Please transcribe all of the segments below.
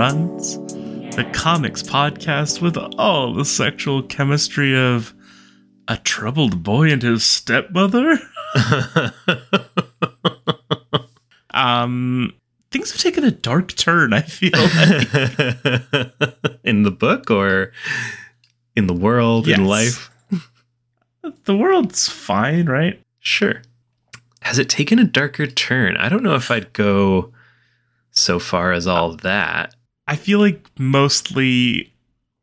Runs, the comics podcast with all the sexual chemistry of a troubled boy and his stepmother. um, things have taken a dark turn, I feel like. in the book or in the world, in life? the world's fine, right? Sure. Has it taken a darker turn? I don't know if I'd go so far as all that. I feel like mostly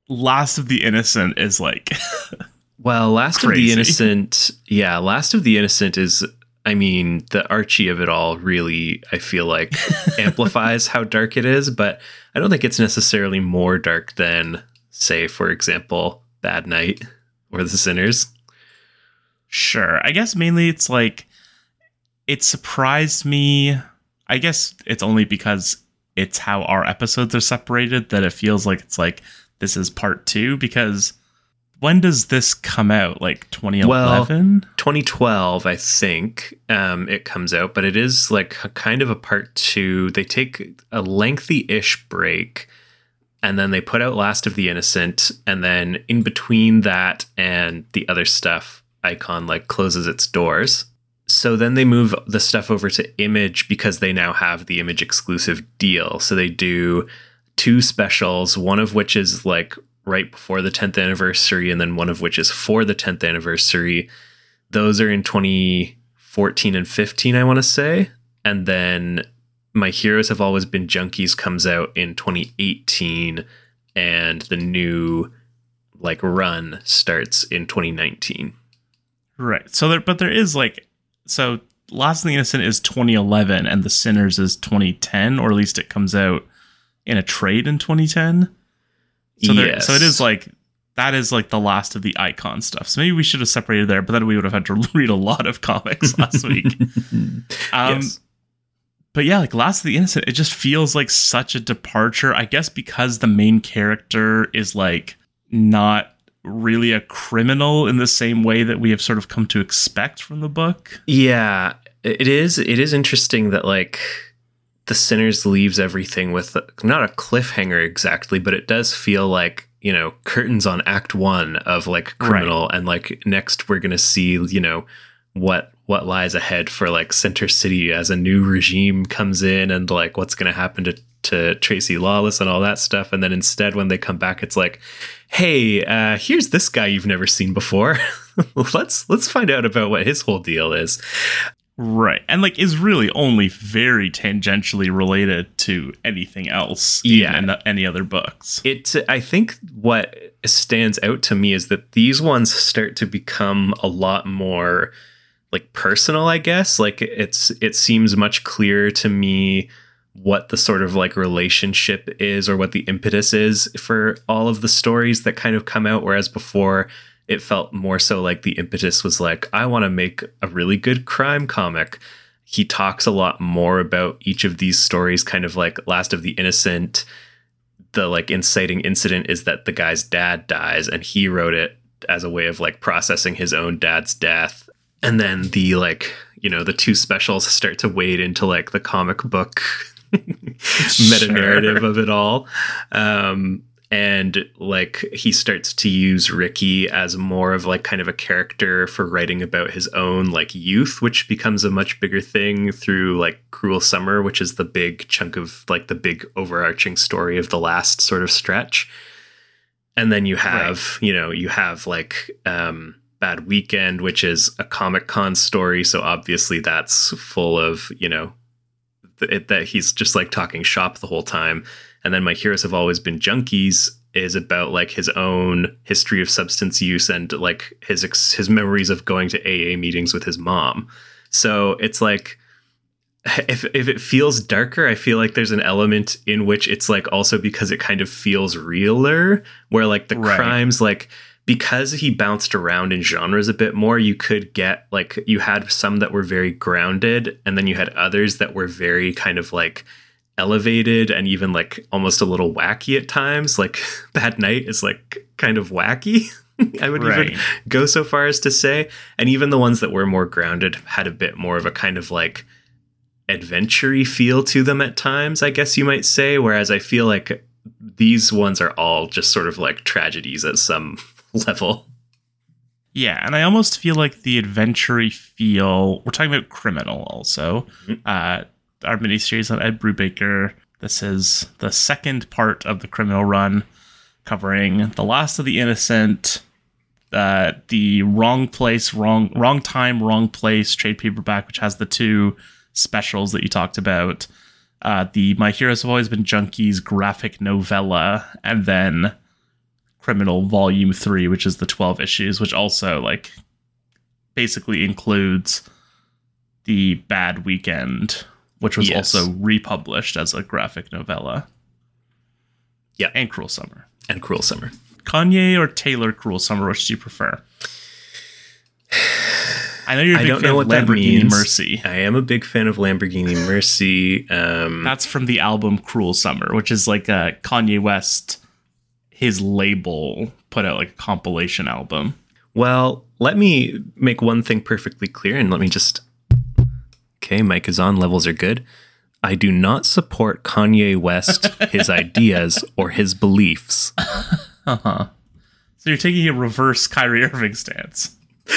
Last of the Innocent is like Well, Last of the Innocent, yeah, Last of the Innocent is, I mean, the Archie of it all really, I feel like, amplifies how dark it is, but I don't think it's necessarily more dark than, say, for example, Bad Night or The Sinners. Sure. I guess mainly it's like it surprised me. I guess it's only because it's how our episodes are separated that it feels like it's like this is part 2 because when does this come out? Like 2011? 2012, I think, um, it comes out, but it is like kind of a part two. They take a lengthy ish break and then they put out Last of the Innocent. And then in between that and the other stuff, Icon like closes its doors. So then they move the stuff over to Image because they now have the Image exclusive deal. So they do two specials, one of which is like right before the 10th anniversary, and then one of which is for the 10th anniversary. Those are in 2014 and 15, I want to say. And then My Heroes Have Always Been Junkies comes out in 2018, and the new like run starts in 2019. Right. So there but there is like so Last of the Innocent is 2011 and The Sinners is 2010 or at least it comes out in a trade in 2010. So there, so it is like that is like the last of the icon stuff. So maybe we should have separated there, but then we would have had to read a lot of comics last week. Um, yes. But yeah, like Last of the Innocent, it just feels like such a departure. I guess because the main character is like not really a criminal in the same way that we have sort of come to expect from the book. Yeah, it is. It is interesting that like the sinners leaves everything with not a cliffhanger exactly, but it does feel like you know curtains on Act One of like criminal, and like next we're gonna see you know what what lies ahead for like Center City as a new regime comes in, and like what's gonna happen to to Tracy Lawless and all that stuff, and then instead when they come back, it's like, hey, uh, here's this guy you've never seen before. let's let's find out about what his whole deal is. Right. And like is really only very tangentially related to anything else Yeah. in any other books. it i think what stands out to me is that these ones start to become a lot more like personal i guess like it's it seems much clearer to me what the sort of like relationship is or what the impetus is for all of the stories that kind of come out whereas before it felt more so like the impetus was like i want to make a really good crime comic. He talks a lot more about each of these stories kind of like last of the innocent. The like inciting incident is that the guy's dad dies and he wrote it as a way of like processing his own dad's death. And then the like you know the two specials start to wade into like the comic book meta narrative of it all um and like he starts to use Ricky as more of like kind of a character for writing about his own like youth, which becomes a much bigger thing through like Cruel Summer, which is the big chunk of like the big overarching story of the last sort of stretch. And then you have, you know, you have like um Bad Weekend, which is a Comic Con story. So obviously that's full of, you know, it, that he's just like talking shop the whole time. And then My Heroes Have Always Been Junkies is about like his own history of substance use and like his ex- his memories of going to AA meetings with his mom. So it's like if if it feels darker, I feel like there's an element in which it's like also because it kind of feels realer, where like the Right. crimes like because he bounced around in genres a bit more, you could get like you had some that were very grounded, and then you had others that were very kind of like elevated and even like almost a little wacky at times. Like Bad Night is like kind of wacky. I would Right. even go so far as to say. And even the ones that were more grounded had a bit more of a kind of like adventure feel to them at times, I guess you might say. Whereas I feel like these ones are all just sort of like tragedies at some level. Yeah, and I almost feel like the adventure feel. We're talking about Criminal also. Mhm. Uh, our miniseries on Ed Brubaker. This is the second part of the Criminal run, covering the last of the innocent, uh, the wrong place, wrong wrong time, wrong place trade paperback, which has the two specials that you talked about. Uh, the My Heroes Have Always Been Junkies graphic novella, and then Criminal Volume 3, which is the 12 issues, which also like basically includes the Bad Weekend, which was Yes. also republished as a graphic novella. Yeah. And Cruel Summer. And Cruel Summer. Kanye or Taylor Cruel Summer, which do you prefer? I know you're a I big don't fan know of Lamborghini means. Mercy. I am a big fan of Lamborghini Mercy. Um, That's from the album Cruel Summer, which is like a Kanye West, his label put out like a compilation album. well, let me make one thing perfectly clear and let me just. Okay, mic is on, levels are good. I do not support Kanye West, his ideas, or his beliefs. Uh-huh. So you're taking a reverse Kyrie Irving stance.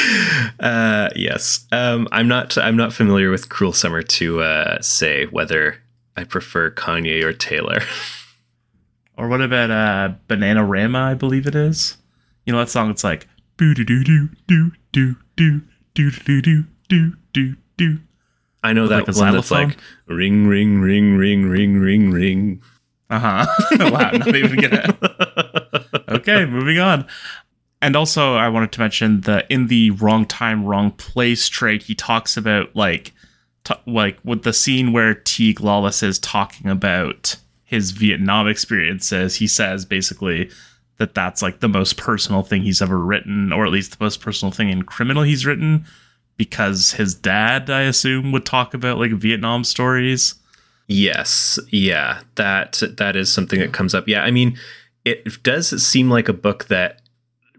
Uh, yes. Um, I'm not. I'm not familiar with Cruel Summer to uh, say whether I prefer Kanye or Taylor. Or what about uh Bananarama, I believe it is? You know that song it's like boo doo doo doo doo doo doo doo doo doo doo doo doo. I know that like one that's like ring, ring, ring, ring, ring, ring, ring. Uh-huh. wow, not even gonna Okay, moving on. And also I wanted to mention the in the wrong time, wrong place trade, he talks about like t- like with the scene where Teague Lawless is talking about his Vietnam experiences, he says basically that that's like the most personal thing he's ever written, or at least the most personal thing in criminal he's written, because his dad, I assume, would talk about like Vietnam stories. Yes, yeah, that that is something that comes up. Yeah, I mean, it does seem like a book that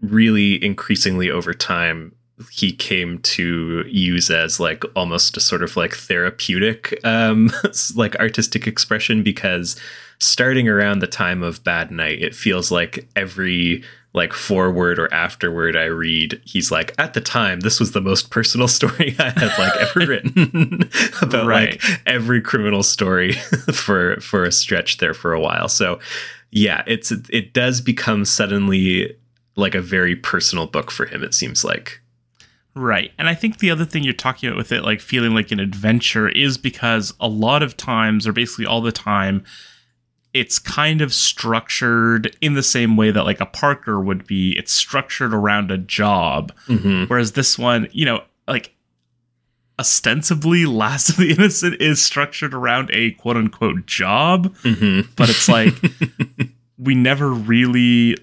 really increasingly over time he came to use as like almost a sort of like therapeutic um like artistic expression because starting around the time of bad night it feels like every like forward or afterward i read he's like at the time this was the most personal story i had like ever written. About Right. like every criminal story for for a stretch there for a while. So yeah it's it does become suddenly like a very personal book for him it seems like Right. And I think the other thing you're talking about with it, like feeling like an adventure, is because a lot of times, or basically all the time, it's kind of structured in the same way that like a Parker would be. It's structured around a job. mm-hmm. Whereas this one, you know, like ostensibly Last of the Innocent is structured around a quote unquote job, Mm-hmm. but it's like we never really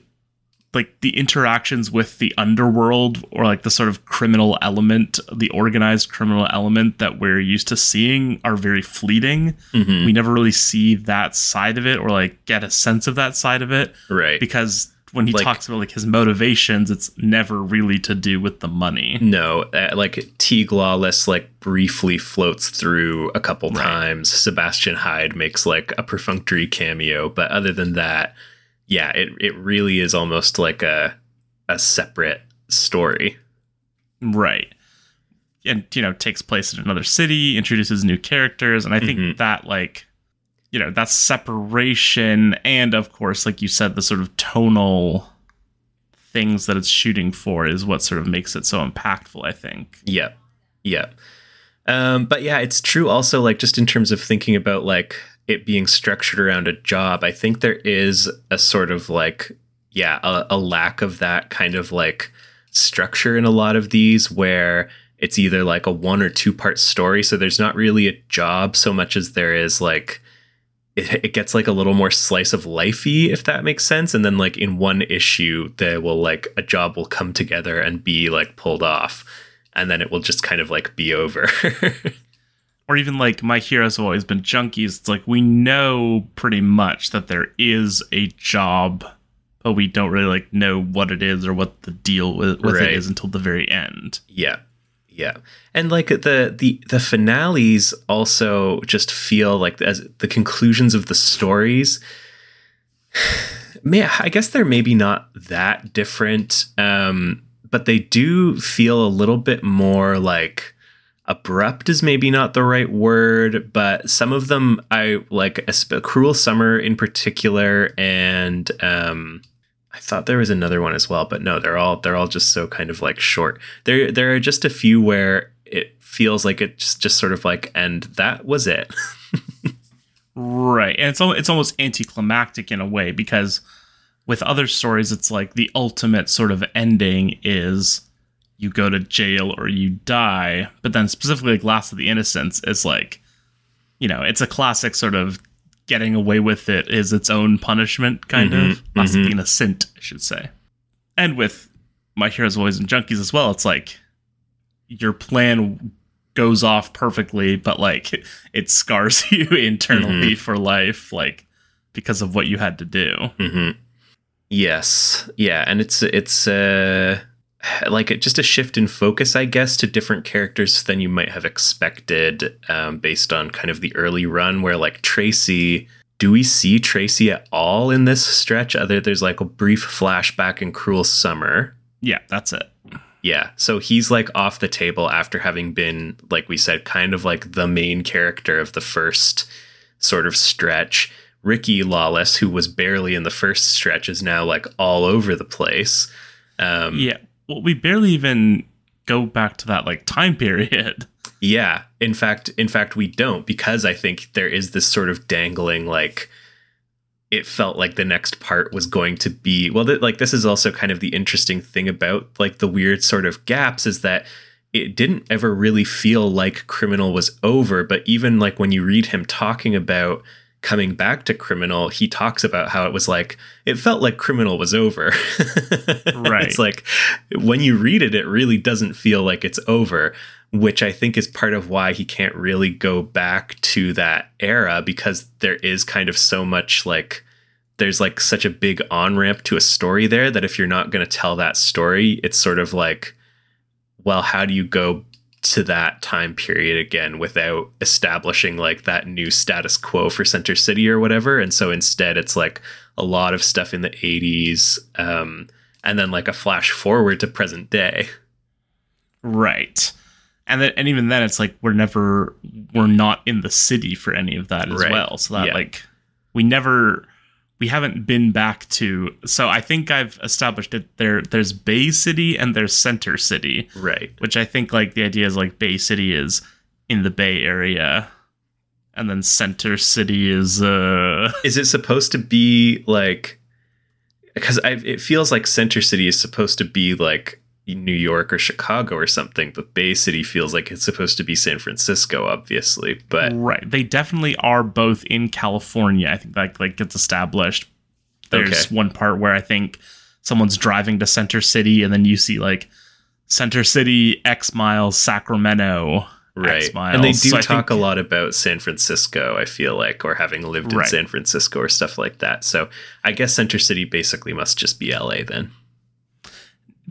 like the interactions with the underworld or like the sort of criminal element, the organized criminal element that we're used to seeing are very fleeting. mm-hmm. We never really see that side of it or like get a sense of that side of it right because when he Like- talks about like his motivations, it's never really to do with the money. no uh, like teague lawless like briefly floats through a couple Right. times sebastian hyde makes like a perfunctory cameo but other than that yeah it, it really is almost like a a separate story Right. And, you know, takes place in another city, introduces new characters. And I think Mhm. that, like, you know, that separation and, of course, like you said, the sort of tonal things that it's shooting for is what sort of makes it so impactful, I think. Yeah. Yeah. Um, but yeah, it's true also, like, just in terms of thinking about like it being structured around a job, I think there is a sort of like, yeah, a, a lack of that kind of like structure in a lot of these where it's either like a one or two part story. So there's not really a job so much as there is like, it, it gets like a little more slice of lifey, if that makes sense. And then like in one issue, there will like a job will come together and be like pulled off and then it will just kind of like be over. Or even like My Heroes Have Always Been Junkies. It's like we know pretty much that there is a job, but we don't really like know what it is or what the deal with, with Right. it is until the very end. yeah. Yeah. And like the the the finales also just feel like as the conclusions of the stories Man, I guess they're maybe not that different, um, but they do feel a little bit more like abrupt is maybe not the right word, but some of them I like a, Cruel Summer in particular, and um, I thought there was another one as well, but no, they're all they're all just so kind of like short. There there are just a few where it feels like it's just sort of like, and that was it. right, and it's it's almost anticlimactic in a way because with other stories, it's like the ultimate sort of ending is you go to jail or you die. But then specifically, like Last of the Innocents is like, you know, it's a classic sort of getting away with it is its own punishment, kind mm-hmm, of. Last mm-hmm. of the Innocent, I should say. And with My Heroes, Boys, and Junkies as well, it's like your plan goes off perfectly, but like it scars you internally mm-hmm. for life, like because of what you had to do. Mm-hmm. Yes, yeah, and it's it's uh like just a shift in focus, I guess, to different characters than you might have expected, um, based on kind of the early run, where like Tracy. Do we see Tracy at all in this stretch? Other there's like a brief flashback in Cruel Summer. Yeah, that's it. Yeah. So he's like off the table after having been, like we said, kind of like the main character of the first sort of stretch. Ricky Lawless, who was barely in the first stretch, is now like all over the place. Um, yeah. Well, we barely even go back to that like time period. Yeah. In fact, in fact, we don't because I think there is this sort of dangling like it felt like the next part was going to be well th- like this is also kind of the interesting thing about like the weird sort of gaps is that it didn't ever really feel like criminal was over but even like when you read him talking about coming back to criminal he talks about how it was like it felt like criminal was over. Right. it's like when you read it it really doesn't feel like it's over which i think is part of why he can't really go back to that era because there is kind of so much like there's like such a big on ramp to a story there that if you're not going to tell that story it's sort of like well how do you go to that time period again without establishing like that new status quo for Center City or whatever. And so instead, it's like a lot of stuff in the 80s um, and then like a flash forward to present day. Right. And then, and even then, it's like we're never, we're not in the city for any of that as right. well. So that, yeah. like, we never, we haven't been back to so i think i've established it there there's bay city and there's center city. Right. Which i think like the idea is like bay city is in the bay area and then center city is uh is it supposed to be like because it feels like center city is supposed to be like New York or Chicago or something, but Bay City feels like it's supposed to be San Francisco, obviously. But right, they definitely are both in California. I think like like gets established. There's okay. one part where I think someone's driving to Center City, and then you see like Center City X miles, Sacramento. Right. And they do so talk think, a lot about San Francisco, I feel like, or having lived in right. San Francisco or stuff like that. So I guess Center City basically must just be LA then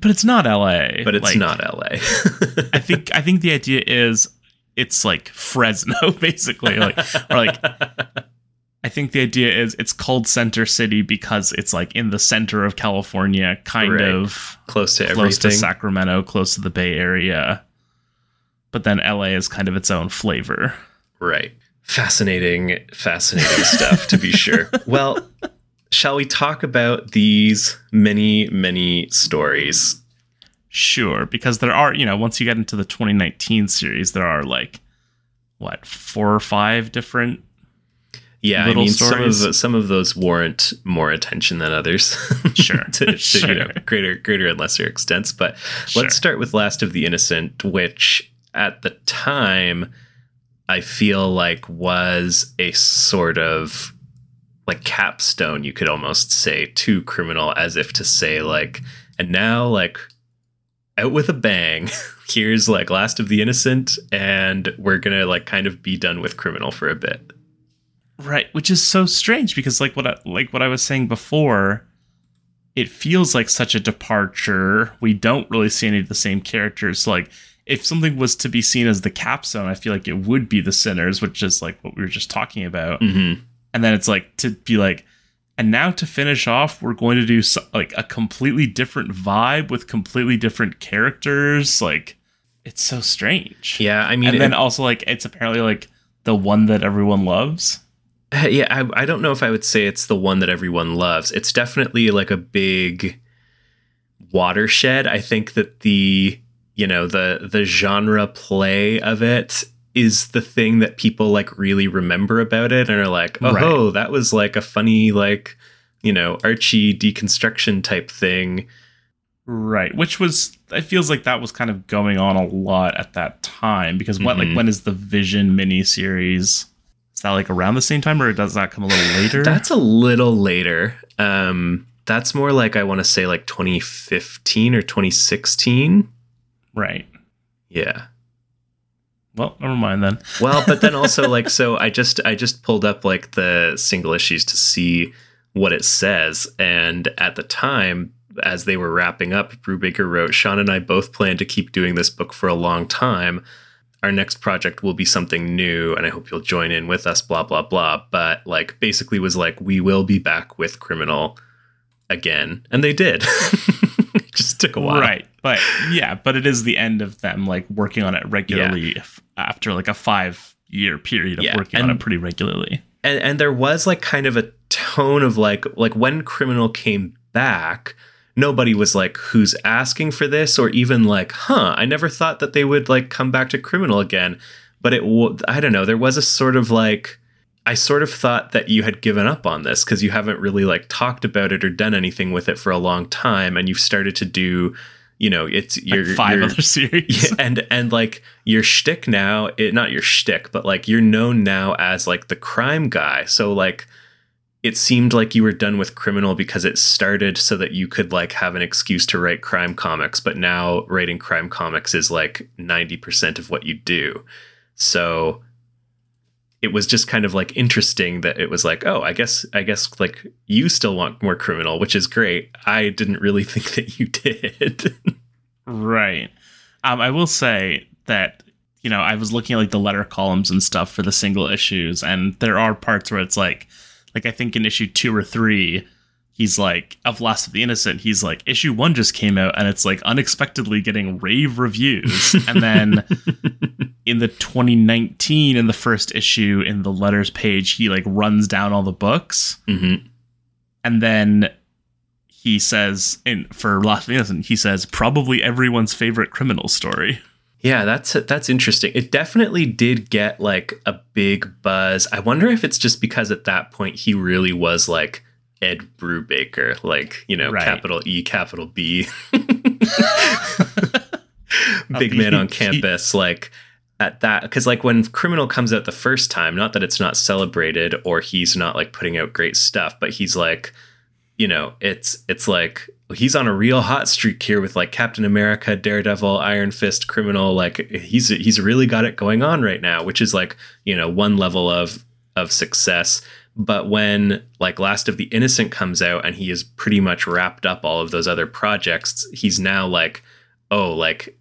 but it's not LA. But it's like, not LA. I think I think the idea is it's like Fresno, basically. Like or like I think the idea is it's called Center City because it's like in the center of California, kind right. of close to close everything. to Sacramento, close to the Bay Area. But then LA is kind of its own flavor. Right. Fascinating, fascinating stuff to be sure. Well, shall we talk about these many, many stories? Sure, because there are, you know, once you get into the 2019 series, there are like what four or five different. Yeah, I mean, stories. some of some of those warrant more attention than others. Sure, to, to sure. You know, greater, greater and lesser extents. But sure. let's start with Last of the Innocent, which at the time I feel like was a sort of like capstone you could almost say to criminal as if to say like and now like out with a bang. Here's like last of the innocent and we're gonna like kind of be done with criminal for a bit. Right which is so strange because like what I, like what i was saying before it feels like such a departure. We don't really see any of the same characters. Like if something was to be seen as the capstone i feel like it would be the sinners which is like what we were just talking about. Mm-hmm and then it's like to be like And now to finish off, we're going to do so, like a completely different vibe with completely different characters. Like it's so strange. Yeah, I mean, and then it- also like it's apparently like the one that everyone loves. yeah, I, I don't know if I would say it's the one that everyone loves. It's definitely like a big watershed. I think that the you know the the genre play of it is the thing that people like really remember about it and are like, oh, Right. that was like a funny like you know Archie deconstruction type thing. Right, which was it feels like that was kind of going on a lot at that time because what Mhm. like when is the Vision miniseries? Is that like around the same time or does that come a little later? That's a little later. Um, that's more like I want to say like 2015 or 2016. right. Yeah. Well, never mind then. Well, but then also like so I just I just pulled up like the single issues to see what it says and at the time as they were wrapping up Brubaker wrote Sean and I both plan to keep doing this book for a long time. Our next project will be something new and I hope you'll join in with us blah blah blah but like basically was like we will be back with Criminal again and they did. it just took a while. Right. But yeah, but it is the end of them like working on it regularly f- after like a 5 year period of Yeah, working on it pretty regularly. and and there was like kind of a tone of like like when criminal came back nobody was like who's asking for this or even like huh i never thought that they would like come back to criminal again but it w- i don't know there was a sort of like i sort of thought that you had given up on this because you haven't really like talked about it or done anything with it for a long time and you've started to do you know it's your Like five your- other series. yeah, and and like your shtick now, it not your shtick, but like you're known now as like the crime guy. So like it seemed like you were done with criminal because it started so that you could like have an excuse to write crime comics, but now writing crime comics is like 90% of what you do. So it was just kind of like interesting that it was like, oh, I guess I guess like you still want more criminal, which is great. I didn't really think that you did. Right. Um, I will say that you know I was looking at like the letter columns and stuff for the single issues, and there are parts where it's like, like I think in issue two or three, he's like of Last of the Innocent, he's like issue one just came out, and it's like unexpectedly getting rave reviews, and then in the 2019 in the first issue in the letters page, he like runs down all the books hmm and then he says in for Last of the Innocent, he says probably everyone's favorite criminal story. Yeah, that's that's interesting. It definitely did get like a big buzz. I wonder if it's just because at that point he really was like Ed Brubaker, like you know, Right. capital E, capital B. big man on campus. Like at that, because like when Criminal comes out the first time, not that it's not celebrated or he's not like putting out great stuff, but he's like, you know, it's it's like he's on a real hot streak here with like Captain America, Daredevil, Iron Fist, Criminal. Like he's he's really got it going on right now, which is like you know one level of of success. But when like Last of the Innocent comes out and he has pretty much wrapped up all of those other projects, he's now like, oh, like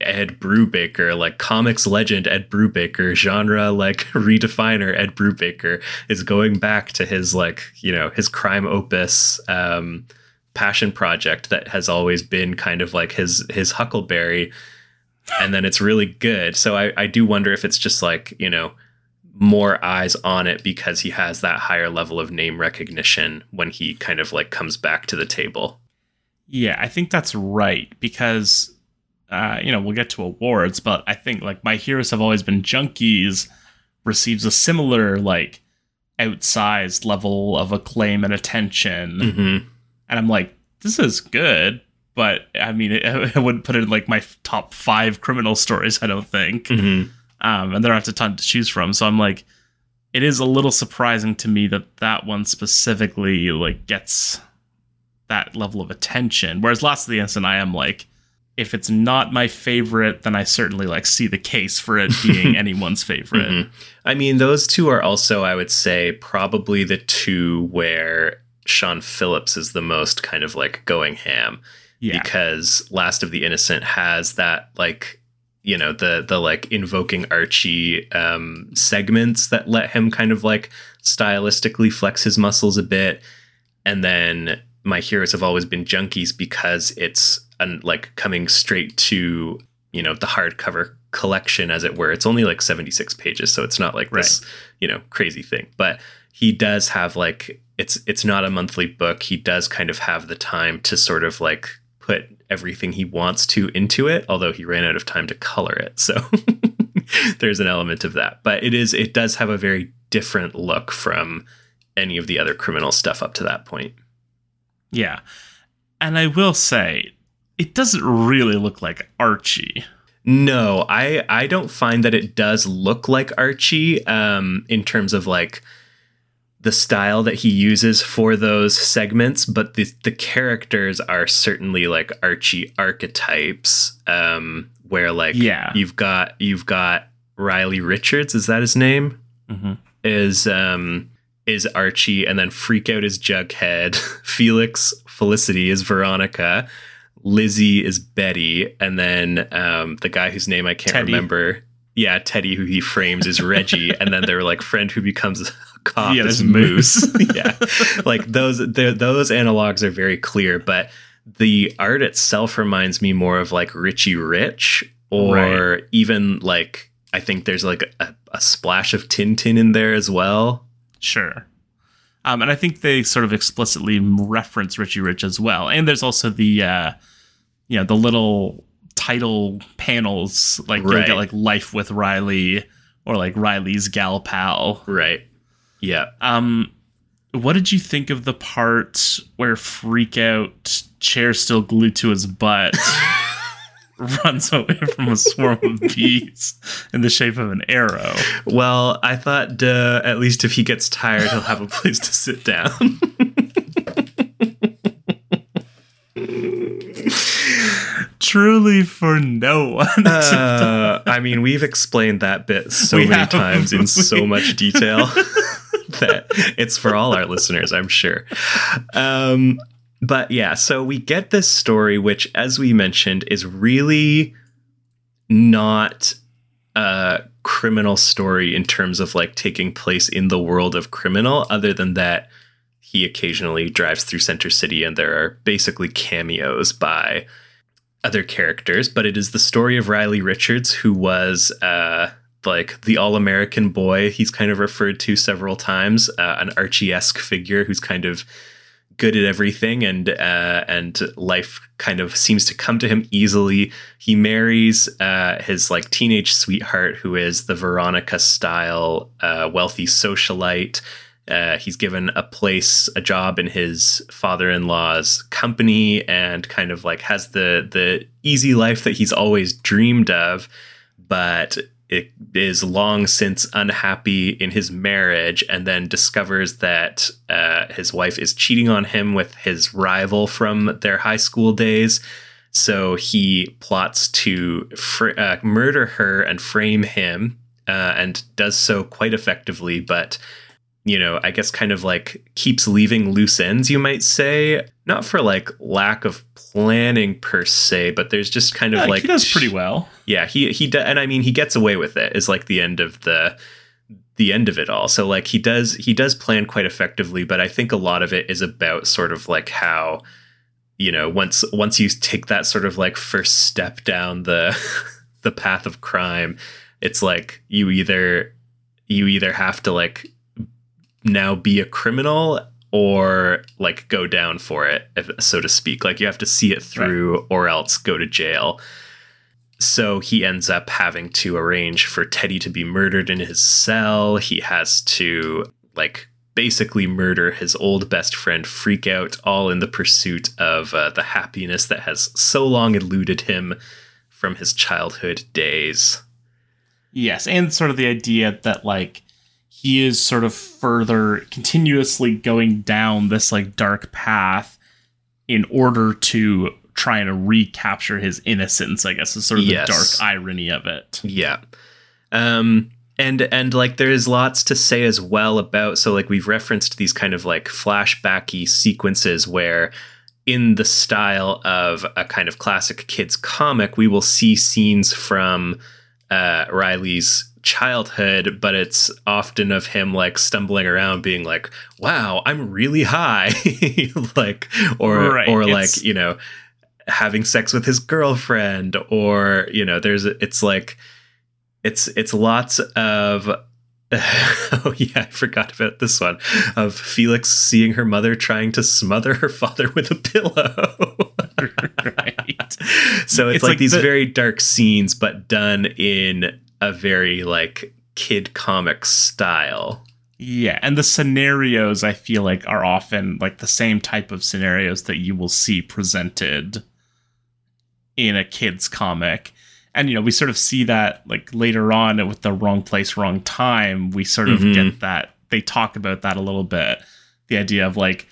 Ed Brubaker, like comics legend Ed Brubaker, genre like redefiner Ed Brubaker is going back to his like, you know, his crime opus um passion project that has always been kind of like his his huckleberry and then it's really good. So I I do wonder if it's just like, you know, more eyes on it because he has that higher level of name recognition when he kind of like comes back to the table. Yeah, I think that's right because uh, you know, we'll get to awards, but I think like My Heroes Have Always Been Junkies receives a similar like outsized level of acclaim and attention. Mm-hmm. And I'm like, this is good, but I mean, it, I wouldn't put it in like my top five criminal stories, I don't think. Mm-hmm. Um, and there aren't a ton to choose from. So I'm like, it is a little surprising to me that that one specifically like gets that level of attention. Whereas Last of the Innocent, I am like, if it's not my favorite, then I certainly like see the case for it being anyone's favorite. Mhm. I mean, those two are also, I would say, probably the two where Sean Phillips is the most kind of like going ham Yeah, because Last of the Innocent has that like you know the the like invoking Archie um segments that let him kind of like stylistically flex his muscles a bit. And then my heroes have always been junkies because it's an, like coming straight to you know the hardcover collection as it were. It's only like 76 pages so it's not like this you know crazy thing. But he does have like it's it's not a monthly book. He does kind of have the time to sort of like put everything he wants to into it although he ran out of time to color it so there's an element of that but it is it does have a very different look from any of the other criminal stuff up to that point Yeah. And I will say, it doesn't really look like Archie. No, I I don't find that it does look like Archie um in terms of like the style that he uses for those segments, but the the characters are certainly like Archie archetypes um where like Yeah. you've got you've got Riley Richards, is that his name? Mm-hmm. Is um is Archie and then Freak Out is Jughead, Felix Felicity is Veronica, Lizzie is Betty, and then um, the guy whose name I can't Teddy. remember. Yeah, Teddy, who he frames, is Reggie, and then their like friend who becomes cop Yeah, Moose. yeah, like those those analogs are very clear, but the art itself reminds me more of like Richie Rich, or Right. even like I think there's like a, a splash of Tintin in there as well. Sure. Um, and I think they sort of explicitly reference Richie Rich as well. And there's also the, uh, you know, the little title panels, like you'll get like Life with Riley or like Riley's gal pal. Right. Yeah. Um, what did you think of the part where Freak Out, chair still glued to his butt, runs away from a swarm of bees in the shape of an arrow? Well, I thought duh, at least if he gets tired, he'll have a place to sit down. Truly for no one. Uh, I mean, we've explained that bit so We many have. times in so much detail that it's for all our listeners, I'm sure. Um, but yeah, so we get this story, which, as we mentioned, is really not a criminal story in terms of like taking place in the world of criminal, other than that he occasionally drives through Center City and there are basically cameos by other characters, but it is the story of Riley Richards, who was uh, like the all American boy. He's kind of referred to several times, uh, an Archie esque figure who's kind of good at everything, and uh, and life kind of seems to come to him easily. He marries uh, his like teenage sweetheart, who is the Veronica style uh, wealthy socialite. Uh, he's given a place, a job in his father-in-law's company, and kind of like has the the easy life that he's always dreamed of, but it is long since unhappy in his marriage, and then discovers that uh, his wife is cheating on him with his rival from their high school days. So he plots to fr- uh, murder her and frame him, uh, and does so quite effectively, but you know, I guess kind of like keeps leaving loose ends, you might say. Not for like lack of planning per se, but there's just kind of Yeah, like he does pretty well. yeah, he he do, and I mean he gets away with it is like the end of the the end of it all. So like he does he does plan quite effectively, but I think a lot of it is about sort of like how you know once once you take that sort of like first step down the the path of crime, it's like you either you either have to like now be a criminal or like go down for it so to speak like you have to see it through or else go to jail so he ends up having to arrange for Teddy to be murdered in his cell. He has to like basically murder his old best friend Freak Out, all in the pursuit of uh, the happiness that has so long eluded him from his childhood days. Yes, and sort of the idea that like he is sort of further continuously going down this like dark path in order to try and recapture his innocence, I guess is sort of Yes. the dark irony of it. Yeah. Um and and like there is lots to say as well about so like we've referenced these kind of like flashbacky sequences where in the style of a kind of classic kids comic we will see scenes from uh, Riley's childhood, but it's often of him like stumbling around being like, wow, I'm really high. like, or, right. or like, you know, having sex with his girlfriend, or, you know, there's, it's like, it's, it's lots of, oh yeah, I forgot about this one of Felix seeing her mother trying to smother her father with a pillow. right. So it's, it's like, like, these the- very dark scenes, but done in a very like kid comic style. Yeah, and the scenarios I feel like are often like the same type of scenarios that you will see presented in a kid's comic. And you know, we sort of see that like later on with the wrong place, wrong time, we sort of mm-hmm. get that they talk about that a little bit. The idea of like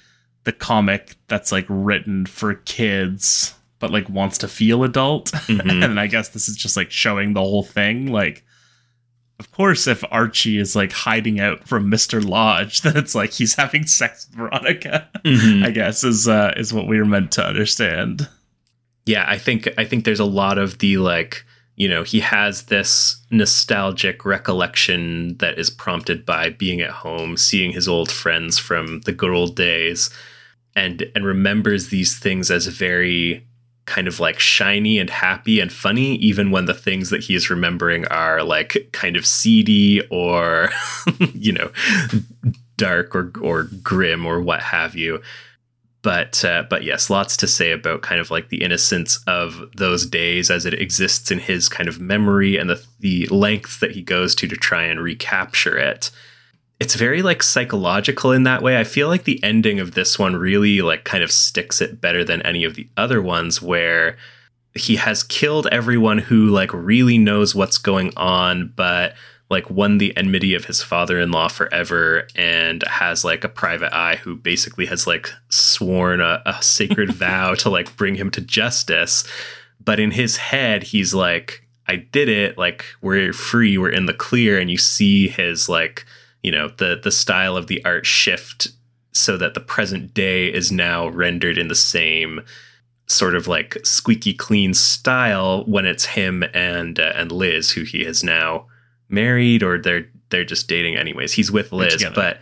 the comic that's like written for kids but like wants to feel adult. Mm-hmm. and I guess this is just like showing the whole thing. Like, of course, if Archie is like hiding out from Mister Lodge, then it's like he's having sex with Veronica. Mm-hmm. I guess is uh, is what we were meant to understand. Yeah, I think I think there's a lot of the like you know he has this nostalgic recollection that is prompted by being at home seeing his old friends from the good old days and and remembers these things as very kind of like shiny and happy and funny, even when the things that he is remembering are like kind of seedy or, you know, dark or, or grim or what have you. But uh, but yes, lots to say about kind of like the innocence of those days as it exists in his kind of memory and the the lengths that he goes to to try and recapture it it's very like psychological in that way. I feel like the ending of this one really like kind of sticks it better than any of the other ones where he has killed everyone who like really knows what's going on but like won the enmity of his father-in-law forever and has like a private eye who basically has like sworn a, a sacred vow to like bring him to justice. But in his head he's like i did it. Like we're free. We're in the clear. And you see his like you know the the style of the art shift so that the present day is now rendered in the same sort of like squeaky clean style when it's him and uh, and Liz who he has now married or they're they're just dating anyways. He's with Liz but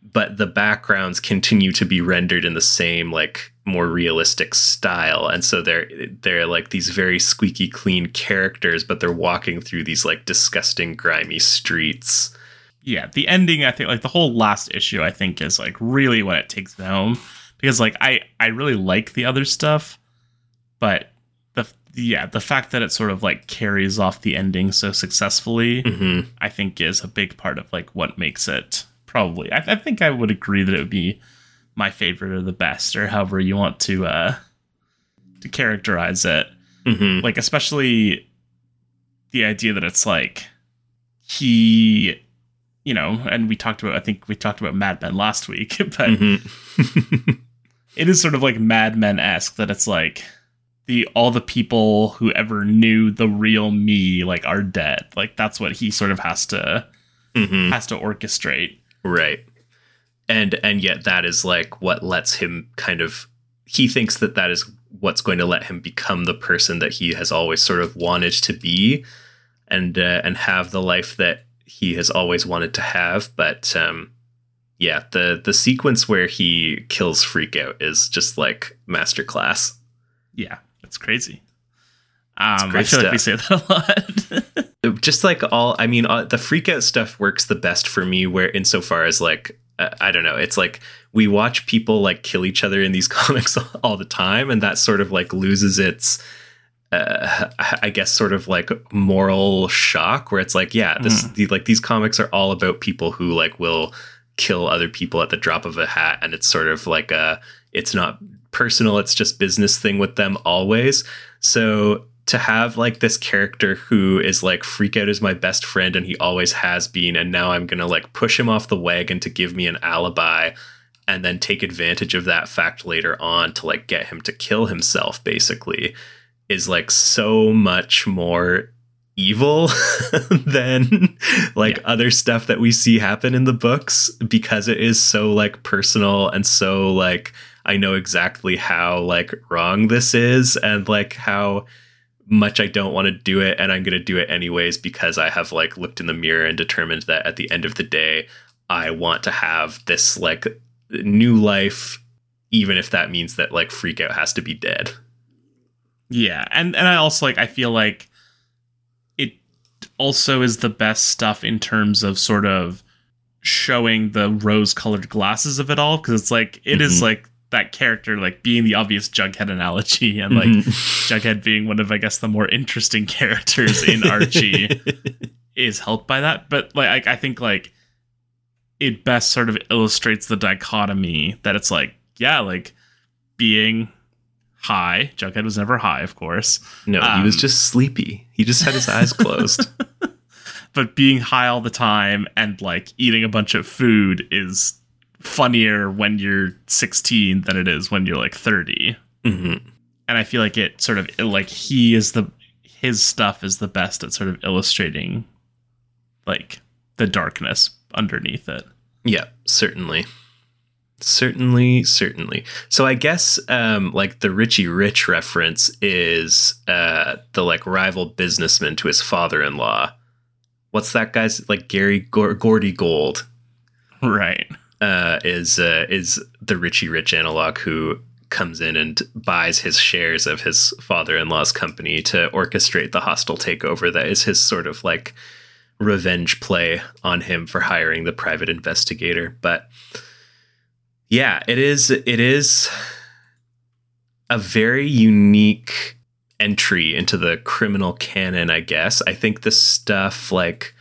but the backgrounds continue to be rendered in the same like more realistic style. And so they're they're like these very squeaky clean characters but they're walking through these like disgusting grimy streets yeah, the ending, I think, like the whole last issue, I think, is like really when it takes it home because like I I really like the other stuff, but the yeah the fact that it sort of like carries off the ending so successfully, mm-hmm. I think, is a big part of like what makes it probably. I, I think I would agree that it would be my favorite or the best or however you want to uh to characterize it. Mm-hmm. Like especially the idea that it's like he you know, and we talked about I think we talked about Mad Men last week, but mm-hmm. it is sort of like Mad Men esque that it's like the all the people who ever knew the real me like are dead. Like that's what he sort of has to mm-hmm. has to orchestrate. Right. And and yet that is like what lets him kind of he thinks that that is what's going to let him become the person that he has always sort of wanted to be and uh, and have the life that he has always wanted to have. But um, yeah, the the sequence where he kills Freakout is just like masterclass. Yeah, it's crazy. Um, I feel stuff. like we say that a lot. just like all, I mean, uh, the freakout stuff works the best for me. Where insofar as like, uh, I don't know, it's like we watch people like kill each other in these comics all the time, and that sort of like loses its uh, I guess sort of like moral shock where it's like, yeah, this mm. the, like these comics are all about people who like will kill other people at the drop of a hat, and it's sort of like a it's not personal, it's just business thing with them always. So to have like this character who is like freak out is my best friend and he always has been and now i'm gonna like push him off the wagon to give me an alibi and then take advantage of that fact later on to like get him to kill himself basically is like so much more evil than like yeah. other stuff that we see happen in the books because it is so like personal and so like I know exactly how like wrong this is and like how much I don't want to do it and I'm going to do it anyways because I have like looked in the mirror and determined that at the end of the day I want to have this like new life even if that means that like freak out has to be dead. Yeah, and and I also like I feel like it also is the best stuff in terms of sort of showing the rose-colored glasses of it all because it's like it mm-hmm. is like that character like being the obvious Jughead analogy and like mm-hmm. Jughead being one of I guess the more interesting characters in Archie is helped by that. But like I, I think like it best sort of illustrates the dichotomy that it's like yeah like being high. Jughead was never high, of course. No, um, he was um, just sleepy. He just had his eyes closed. but being high all the time and like eating a bunch of food is funnier when you're 16 than it is when you're like 30. Mm-hmm. And I feel like it sort of like he is the his stuff is the best at sort of illustrating like the darkness underneath it. Yeah, certainly. Certainly, certainly. So I guess um like the Richie Rich reference is uh the like rival businessman to his father-in-law. What's that guy's like Gary Gordy Gold? Right uh, is uh, is the Richie Rich analog who comes in and buys his shares of his father-in-law's company to orchestrate the hostile takeover that is his sort of like revenge play on him for hiring the private investigator but yeah it is it is a very unique entry into the criminal canon i guess. I think the stuff like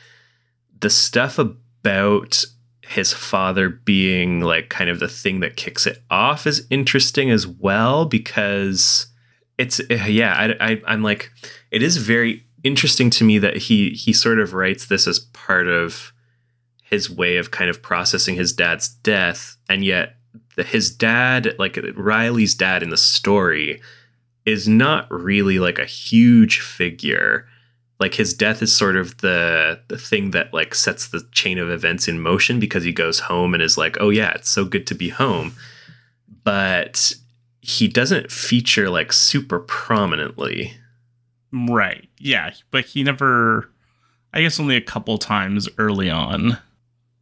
the stuff about his father being like kind of the thing that kicks it off is interesting as well because it's yeah I, I i'm like it is very interesting to me that he he sort of writes this as part of his way of kind of processing his dad's death and yet the, his dad like riley's dad in the story is not really like a huge figure like his death is sort of the the thing that like sets the chain of events in motion because he goes home and is like, "Oh yeah, it's so good to be home." But he doesn't feature like super prominently. Right. Yeah, but he never I guess only a couple times early on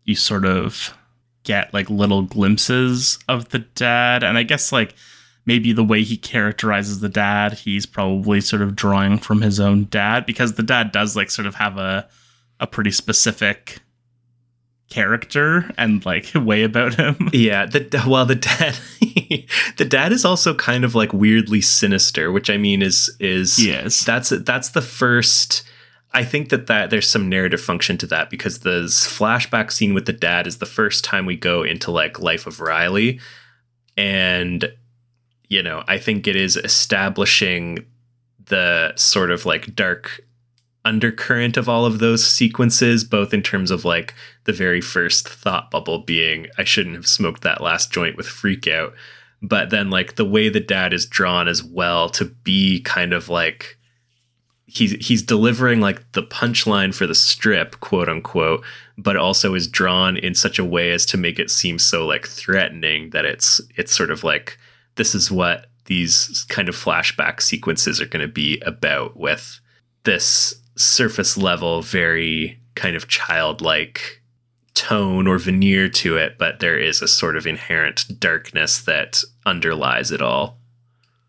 you sort of get like little glimpses of the dad and I guess like maybe the way he characterizes the dad, he's probably sort of drawing from his own dad because the dad does like sort of have a a pretty specific character and like way about him. Yeah, the well the dad the dad is also kind of like weirdly sinister, which I mean is is yes. that's that's the first I think that that there's some narrative function to that because the flashback scene with the dad is the first time we go into like life of Riley and you know, I think it is establishing the sort of like dark undercurrent of all of those sequences, both in terms of like the very first thought bubble being, I shouldn't have smoked that last joint with freak out. But then like the way the dad is drawn as well to be kind of like he's he's delivering like the punchline for the strip, quote unquote, but also is drawn in such a way as to make it seem so like threatening that it's it's sort of like this is what these kind of flashback sequences are going to be about with this surface level, very kind of childlike tone or veneer to it, but there is a sort of inherent darkness that underlies it all.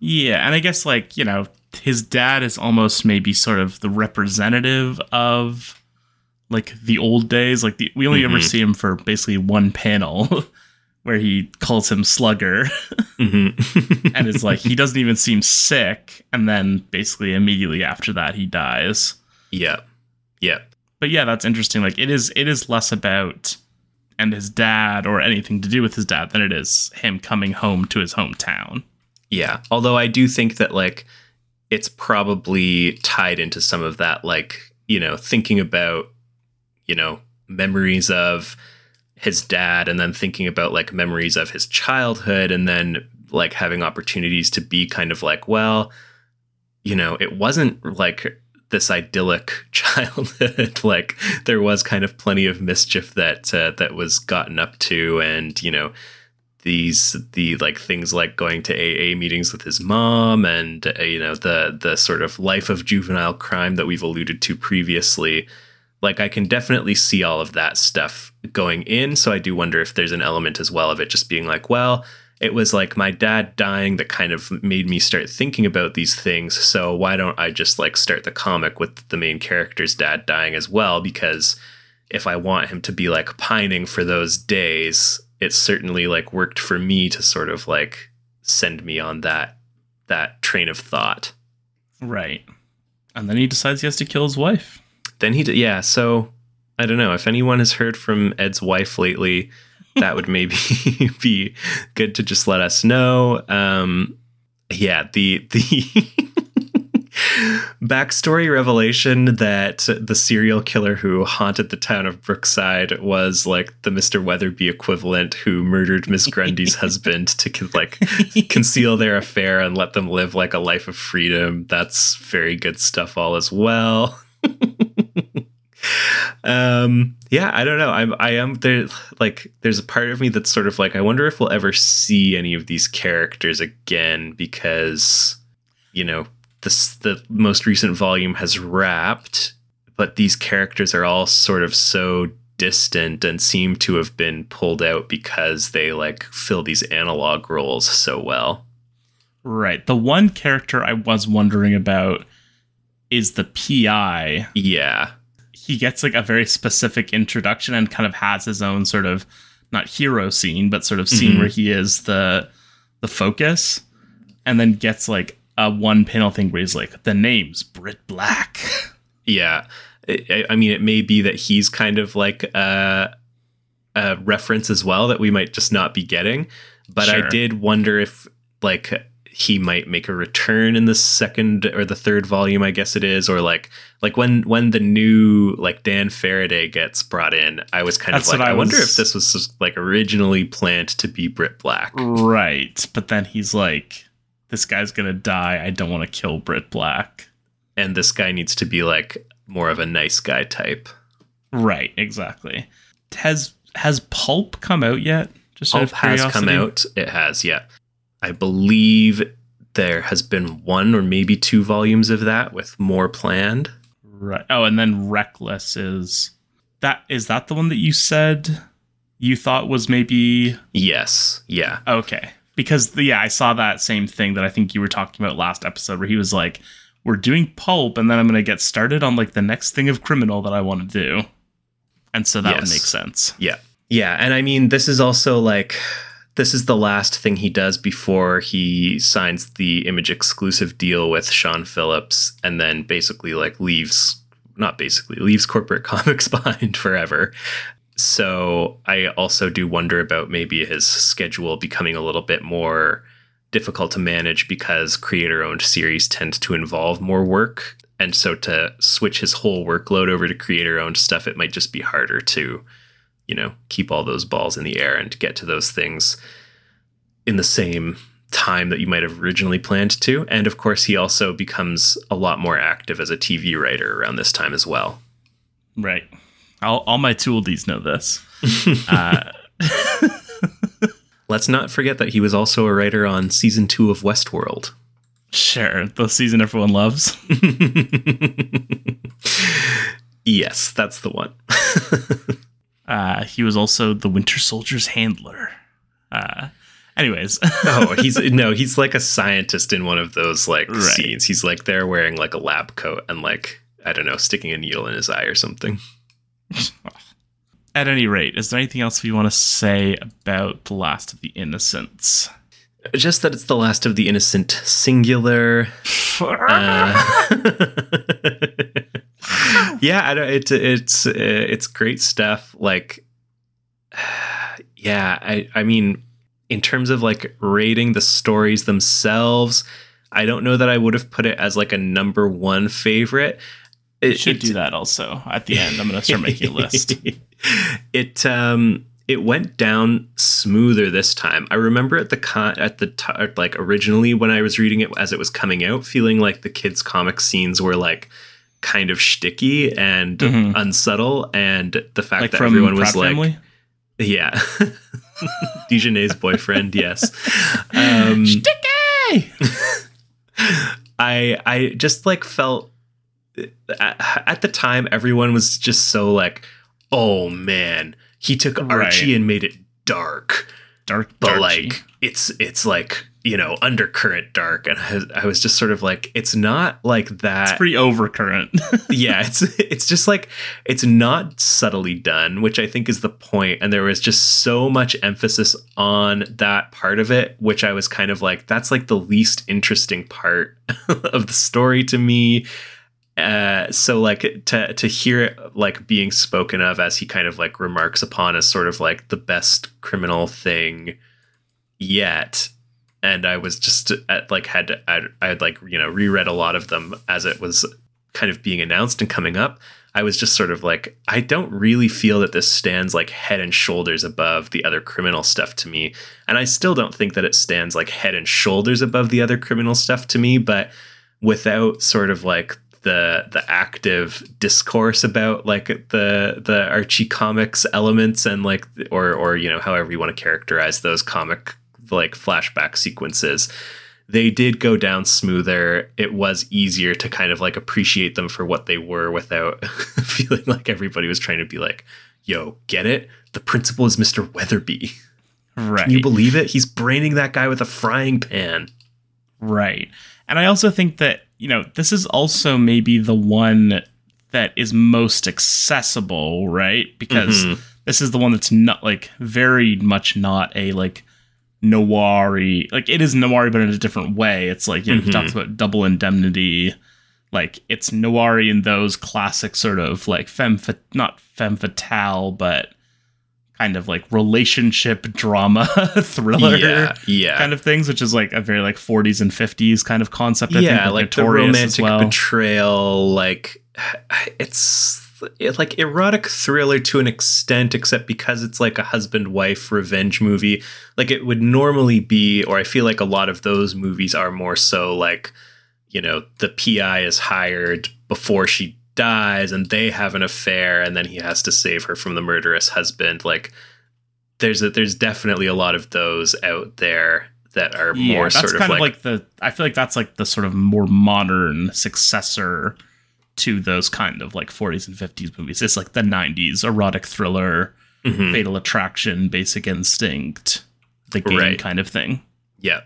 Yeah, and I guess like, you know, his dad is almost maybe sort of the representative of like the old days. Like the, we only mm-hmm. ever see him for basically one panel. where he calls him Slugger mm-hmm. and it's like, he doesn't even seem sick. And then basically immediately after that, he dies. Yeah. Yeah. But yeah, that's interesting. Like it is, it is less about and his dad or anything to do with his dad than it is him coming home to his hometown. Yeah. Although I do think that like it's probably tied into some of that, like, you know, thinking about, you know, memories of his dad and then thinking about like memories of his childhood and then like having opportunities to be kind of like well you know it wasn't like this idyllic childhood. Like there was kind of plenty of mischief that uh, that was gotten up to and you know these the like things like going to AA meetings with his mom and uh, you know the the sort of life of juvenile crime that we've alluded to previously. Like I can definitely see all of that stuff going in so I do wonder if there's an element as well of it just being like well it was like my dad dying that kind of made me start thinking about these things so why don't I just like start the comic with the main character's dad dying as well? Because if I want him to be like pining for those days it certainly like worked for me to sort of like send me on that that train of thought. Right. And then he decides he has to kill his wife. Then he, d- yeah. So I don't know if anyone has heard from Ed's wife lately. That would maybe be good to just let us know. Um, yeah, the the backstory revelation that the serial killer who haunted the town of Brookside was like the Mr. Weatherby equivalent who murdered Miss Grundy's husband to like conceal their affair and let them live like a life of freedom. That's very good stuff all as well. um yeah i don't know i'm i am there like there's a part of me that's sort of like i wonder if we'll ever see any of these characters again because you know the the most recent volume has wrapped, but these characters are all sort of so distant and seem to have been pulled out because they like fill these analog roles so well. Right. The one character I was wondering about is the PI. Yeah. He gets like a very specific introduction and kind of has his own sort of not hero scene, but sort of scene mm-hmm. where he is the the focus and then gets like a one panel thing where he's like, the name's Britt Black. Yeah. I, I mean, it may be that he's kind of like a, a, reference as well that we might just not be getting. But sure. I did wonder if, like, he might make a return in the second or the third volume, I guess it is, or like like when when the new like Dan Faraday gets brought in, I was kind That's of like, I, I wonder if this was just, like originally planned to be Britt Black, right? But then he's like, this guy's gonna die. I don't want to kill Britt Black. And this guy needs to be like more of a nice guy type. Right, exactly. Has has Pulp come out yet? Just Pulp has come out. It has, yeah. I believe there has been one or maybe two volumes of that with more planned. Right. Oh, and then Reckless is that is that the one that you said you thought was maybe Yes. Yeah. Okay because the, yeah, I saw that same thing that I think you were talking about last episode where he was like, "We're doing pulp, and then I'm gonna get started on like the next thing of criminal that I want to do," and so that yes. would make sense. Yeah, yeah, and I mean, this is also like this is the last thing he does before he signs the image exclusive deal with Sean Phillips, and then basically like leaves not basically leaves corporate comics behind forever so I also do wonder about maybe his schedule becoming a little bit more difficult to manage because creator owned series tend to involve more work. And so to switch his whole workload over to creator owned stuff, it might just be harder to, you know, keep all those balls in the air and get to those things in the same time that you might have originally planned to. And of course, he also becomes a lot more active as a TV writer around this time as well. Right. All, all my tooldies know this. uh, Let's not forget that he was also a writer on season two of Westworld. Sure, the season everyone loves. yes, that's the one. uh, he was also the Winter Soldier's handler. Uh, anyways, oh, he's no, he's like a scientist in one of those like right. scenes. He's like there wearing like a lab coat and like I don't know, sticking a needle in his eye or something. At any rate, is there anything else we want to say about The Last of the Innocents? Just that it's The Last of the Innocent singular. uh, yeah, I don't, it, it's uh, it's great stuff. Like, yeah, I I mean, in terms of like rating the stories themselves, I don't know that I would have put it as like a number one favorite it should it, do that also at the end. I'm going to start making a list. it um it went down smoother this time. I remember at the con- at the t- like originally when I was reading it as it was coming out, feeling like the kids' comic scenes were like kind of shticky and mm-hmm. unsubtle, and the fact like that everyone was like, family? yeah. Dijonet's boyfriend, yes. Um, Sticky! I I just like felt at, at the time everyone was just so like, oh man, he took Archie Right. and made it dark, Dark, but darky. like it's it's like you know undercurrent dark, and I, was- I was just sort of like, it's not like that. it's pretty overcurrent. yeah, it's it's just like it's not subtly done, which I think is the point. And there was just so much emphasis on that part of it, which I was kind of like, that's like the least interesting part of the story to me. Uh, so like to to hear it like being spoken of as he kind of like remarks upon as sort of like the best criminal thing yet and I was just at, like had to, I I had like you know reread a lot of them as it was kind of being announced and coming up. I was just sort of like I don't really feel that this stands like head and shoulders above the other criminal stuff to me, and I still don't think that it stands like head and shoulders above the other criminal stuff to me. But without sort of like the the active discourse about like the the Archie comics elements and like or or you know however you want to characterize those comic like flashback sequences they did go down smoother. It was easier to kind of like appreciate them for what they were without feeling like everybody was trying to be like yo get it? The principal is mr weatherby. Right. can you believe it? He's braining that guy with a frying pan. Right. And I also think that, you know, this is also maybe the one that is most accessible, right? Because Mhm. this is the one that's not like very much not a like noir like it is noir but in a different way. It's like, you know, he Mhm. talks about double indemnity. Like it's noir in those classic sort of like femme fa- not femme fatale, but kind of like relationship drama thriller yeah yeah kind of things, which is like a very like 40s and 50s kind of concept. I yeah think, with like the romantic well. betrayal like it's it, like erotic thriller to an extent except because it's like a husband wife revenge movie like it would normally be or i feel like a lot of those movies are more so like you know the pi is hired before she dies and they have an affair and then he has to save her from the murderous husband like there's a, there's definitely a lot of those out there that are yeah, more that's sort of kind like, of like the. I feel like that's like the sort of more modern successor to those kind of like 40s and 50s movies. It's like the 90s erotic thriller, Mhm. Fatal Attraction, Basic Instinct, the game Right. kind of thing. Yeah.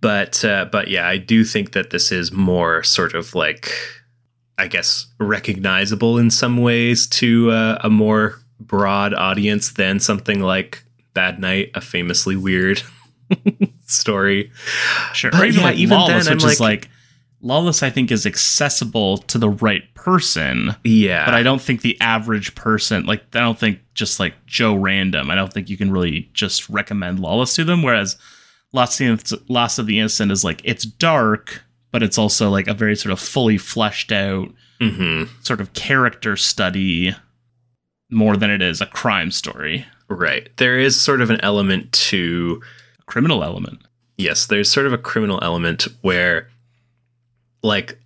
But uh, but yeah, I do think that this is more sort of like I guess recognizable in some ways to uh, a more broad audience than something like Bad Night, a famously weird story. Sure. But or even yeah, like even Lawless, then, I'm which is like- like Lawless, I think, is accessible to the right person. Yeah. but I don't think the average person, like, I don't think just like Joe Random, I don't think you can really just recommend Lawless to them. Whereas Lost of the Innocent is like, it's dark, but it's also like a very sort of fully fleshed out hmm sort of character study more than it is a crime story, Right. There is sort of an element to a criminal element. yes, there's sort of a criminal element where like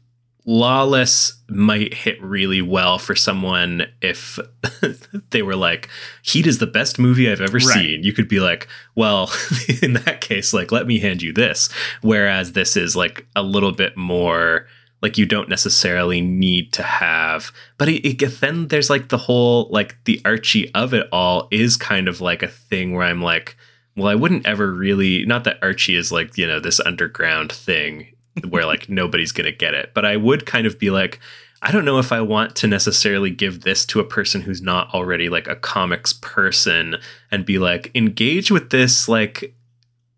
lawless might hit really well for someone if they were like heat is the best movie i've ever Right. seen. You could be like well in that case like let me hand you this. Whereas this is like a little bit more like you don't necessarily need to have but it, it, then there's like the whole like the archie of it all is kind of like a thing where i'm like well i wouldn't ever really not that archie is like you know this underground thing where like nobody's gonna get it but i would kind of be like i don't know if i want to necessarily give this to a person who's not already like a comics person and be like engage with this like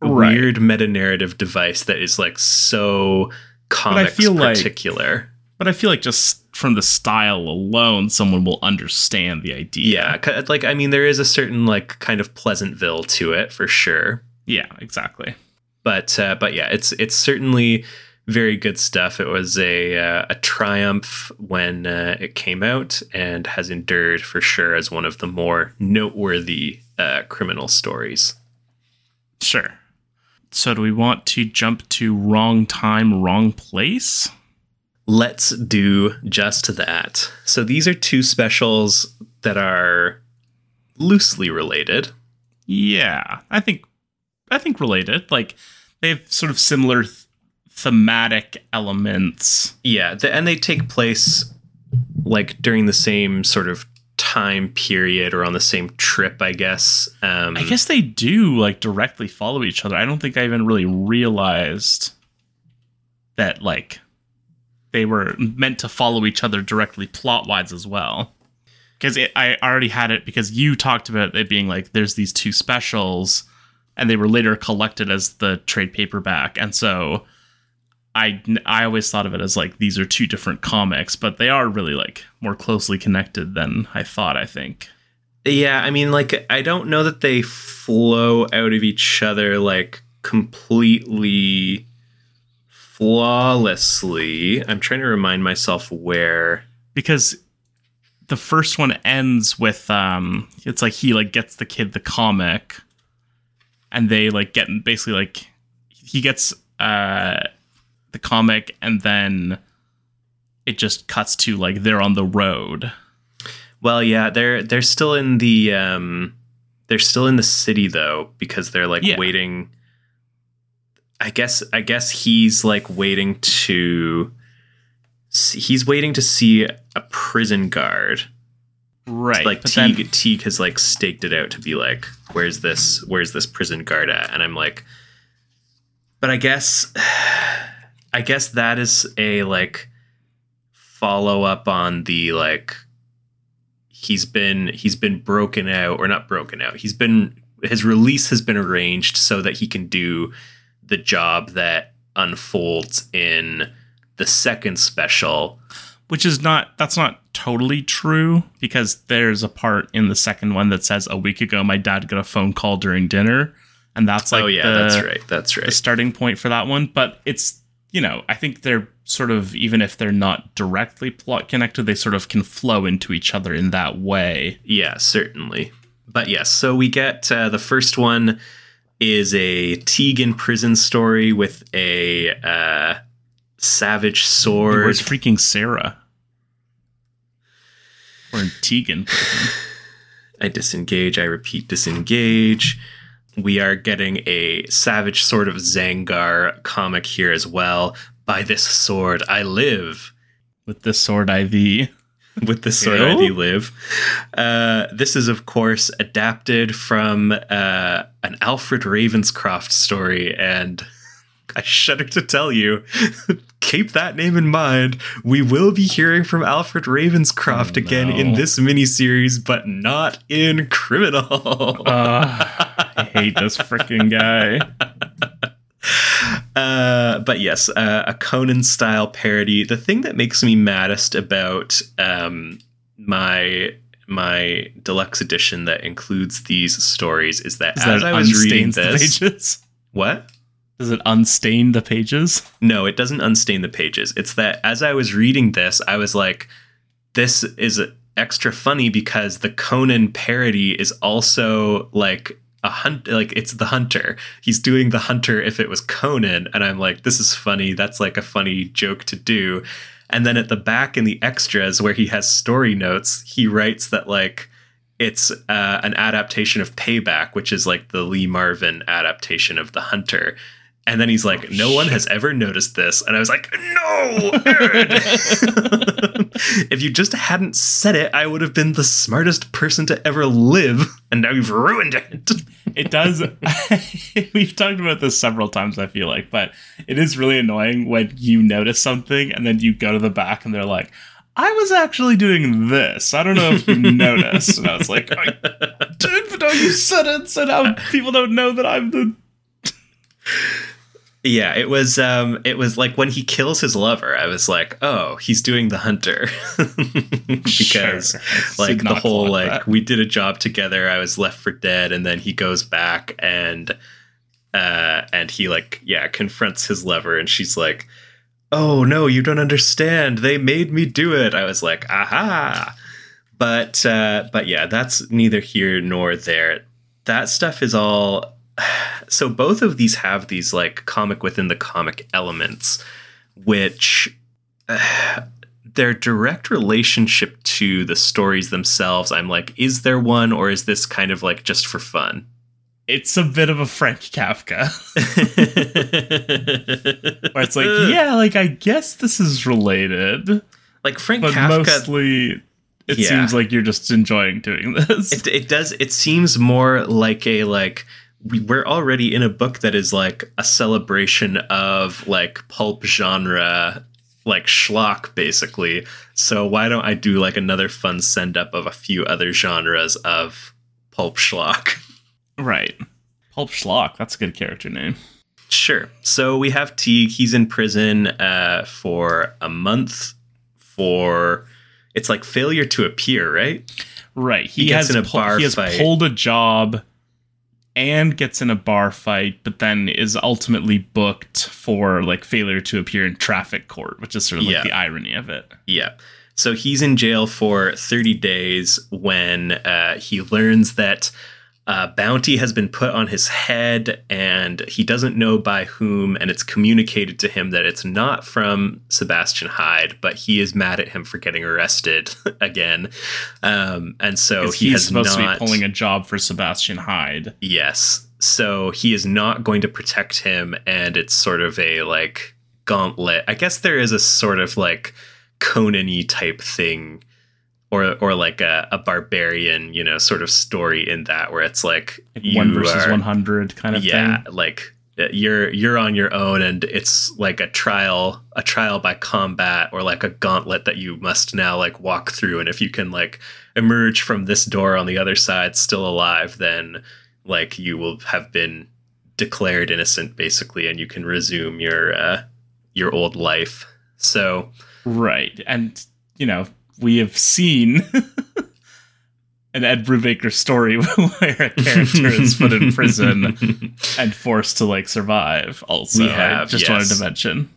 Right. weird meta narrative device that is like so comics feel like- particular But I feel like just from the style alone, someone will understand the idea. yeah like i mean there is a certain like kind of pleasantville to it for sure Yeah, exactly. but uh, but yeah, it's it's certainly very good stuff. It was a uh, a triumph when uh, it came out and has endured for sure as one of the more noteworthy uh, criminal stories. Sure. So, do we want to jump to wrong time, wrong place? Let's do just that. So these are two specials that are loosely related. Yeah, I think I think related. Like they have sort of similar th- thematic elements. Yeah, th- and they take place like during the same sort of time period or on the same trip, I guess. Um, I guess they do like directly follow each other. I don't think I even really realized that like they were meant to follow each other directly plot wise as well. Because I already had it because you talked about it being like there's these two specials, and they were later collected as the trade paperback, and so I I always thought of it as like these are two different comics, but they are really like more closely connected than I thought. I think. Yeah, I mean, like I don't know that they flow out of each other like completely flawlessly. I'm trying to remind myself where because the first one ends with um it's like he like gets the kid the comic and they like get basically like he gets uh the comic and then it just cuts to like they're on the road. Well, yeah, they're they're still in the um they're still in the city though because they're like Yeah. waiting I guess I guess he's like waiting to he's waiting to see a prison guard. Right. like but then- Teague Teague has like staked it out to be like where's this where's this prison guard at and I'm like but I guess I guess that is a like follow up on the like he's been he's been broken out or not broken out he's been his release has been arranged so that he can do the job that unfolds in the second special. Which is not that's not totally true because there's a part in the second one that says a week ago my dad got a phone call during dinner and that's oh, like oh yeah the, that's right that's right. the starting point for that one but it's you know i think they're sort of even if they're not directly plot connected they sort of can flow into each other in that way Yeah, certainly. But yes, so we get uh, the first one is a Tegan prison story with a uh, savage sword. where's freaking sarah or in tegan prison. I disengage, I repeat, disengage. We are getting a savage sort of Zangar comic here as well. By this sword, I live. with this sword iv with this sword Ew. ID live. Uh, this is, of course, adapted from uh, an Alfred Ravenscroft story, and I shudder to tell you, keep that name in mind. We will be hearing from Alfred Ravenscroft Oh, again in this miniseries, but not in Criminal. uh, i hate this freaking guy Uh, but yes, uh, a Conan style parody. The thing that makes me maddest about um, my my deluxe edition that includes these stories is that as that I was reading this, pages what? Does it unstain the pages No, it doesn't unstain the pages. It's that as I was reading this, I was like, this is extra funny because the Conan parody is also like a hunt like it's the hunter. He's doing the hunter if it was Conan and I'm like this is funny. That's like a funny joke to do. And then at the back in the extras where he has story notes, he writes that like it's uh, an adaptation of Payback, which is like the Lee Marvin adaptation of The Hunter. And then he's oh, like, Oh, "No one has ever noticed this," and I was like, "No, if you just hadn't said it, I would have been the smartest person to ever live, and now you've ruined it." it does. We've talked about this several times i feel like but it is really annoying when you notice something and then you go to the back and they're like i was actually doing this. I don't know if you noticed. And i was like I did but now you said it so now people don't know that i'm the Yeah, it was um it was like when he kills his lover, I was like, "Oh, he's doing the hunter." because Sure. Like the whole like that. we did a job together, I was left for dead and then he goes back and uh and he like yeah, confronts his lover and she's like, "Oh, no, you don't understand. They made me do it." I was like, "Aha." But uh but yeah, that's neither here nor there. That stuff is all so both of these have these like comic within the comic elements which uh, their direct relationship to the stories themselves i'm like is there one or is this kind of like just for fun it's a bit of a Frank Kafka. Where it's like, yeah, like I guess this is related. like Frank But Kafka. mostly it Yeah. seems like you're just enjoying doing this. It, it does. It seems more like a like we're already in a book that is like a celebration of like pulp genre, like schlock, basically. So why don't I do like another fun send up of a few other genres of pulp schlock? right. Pulp Schlock, that's a good character name. Sure. So we have Teague. He's in prison uh, for a month for it's like failure to appear, right? Right. He, He gets has in a pu- bar he has fight. pulled a job and gets in a bar fight, but then is ultimately booked for like failure to appear in traffic court, which is sort of like Yeah. the irony of it. Yeah. So he's in jail for 30 days when uh, he learns that a bounty has been put on his head and he doesn't know by whom. And it's communicated to him that it's not from Sebastian Hyde, but he is mad at him for getting arrested again. Um, and so he he's has supposed not. to be pulling a job for Sebastian Hyde. Yes. So he is not going to protect him, and it's sort of a like gauntlet. I guess there is a sort of like Conan-y type thing, or or like a, a barbarian, you know, sort of story in that where it's like, Like one versus one hundred kind of yeah, thing. like uh, you're you're on your own, and it's like a trial, a trial by combat, or like a gauntlet that you must now like walk through. And if you can like emerge from this door on the other side still alive, then like you will have been declared innocent, basically, and you can resume your uh, your old life. So Right. And you know, we have seen an Ed Brubaker story where a character is put in prison and forced to like survive also. We I have, just yes. wanted to mention.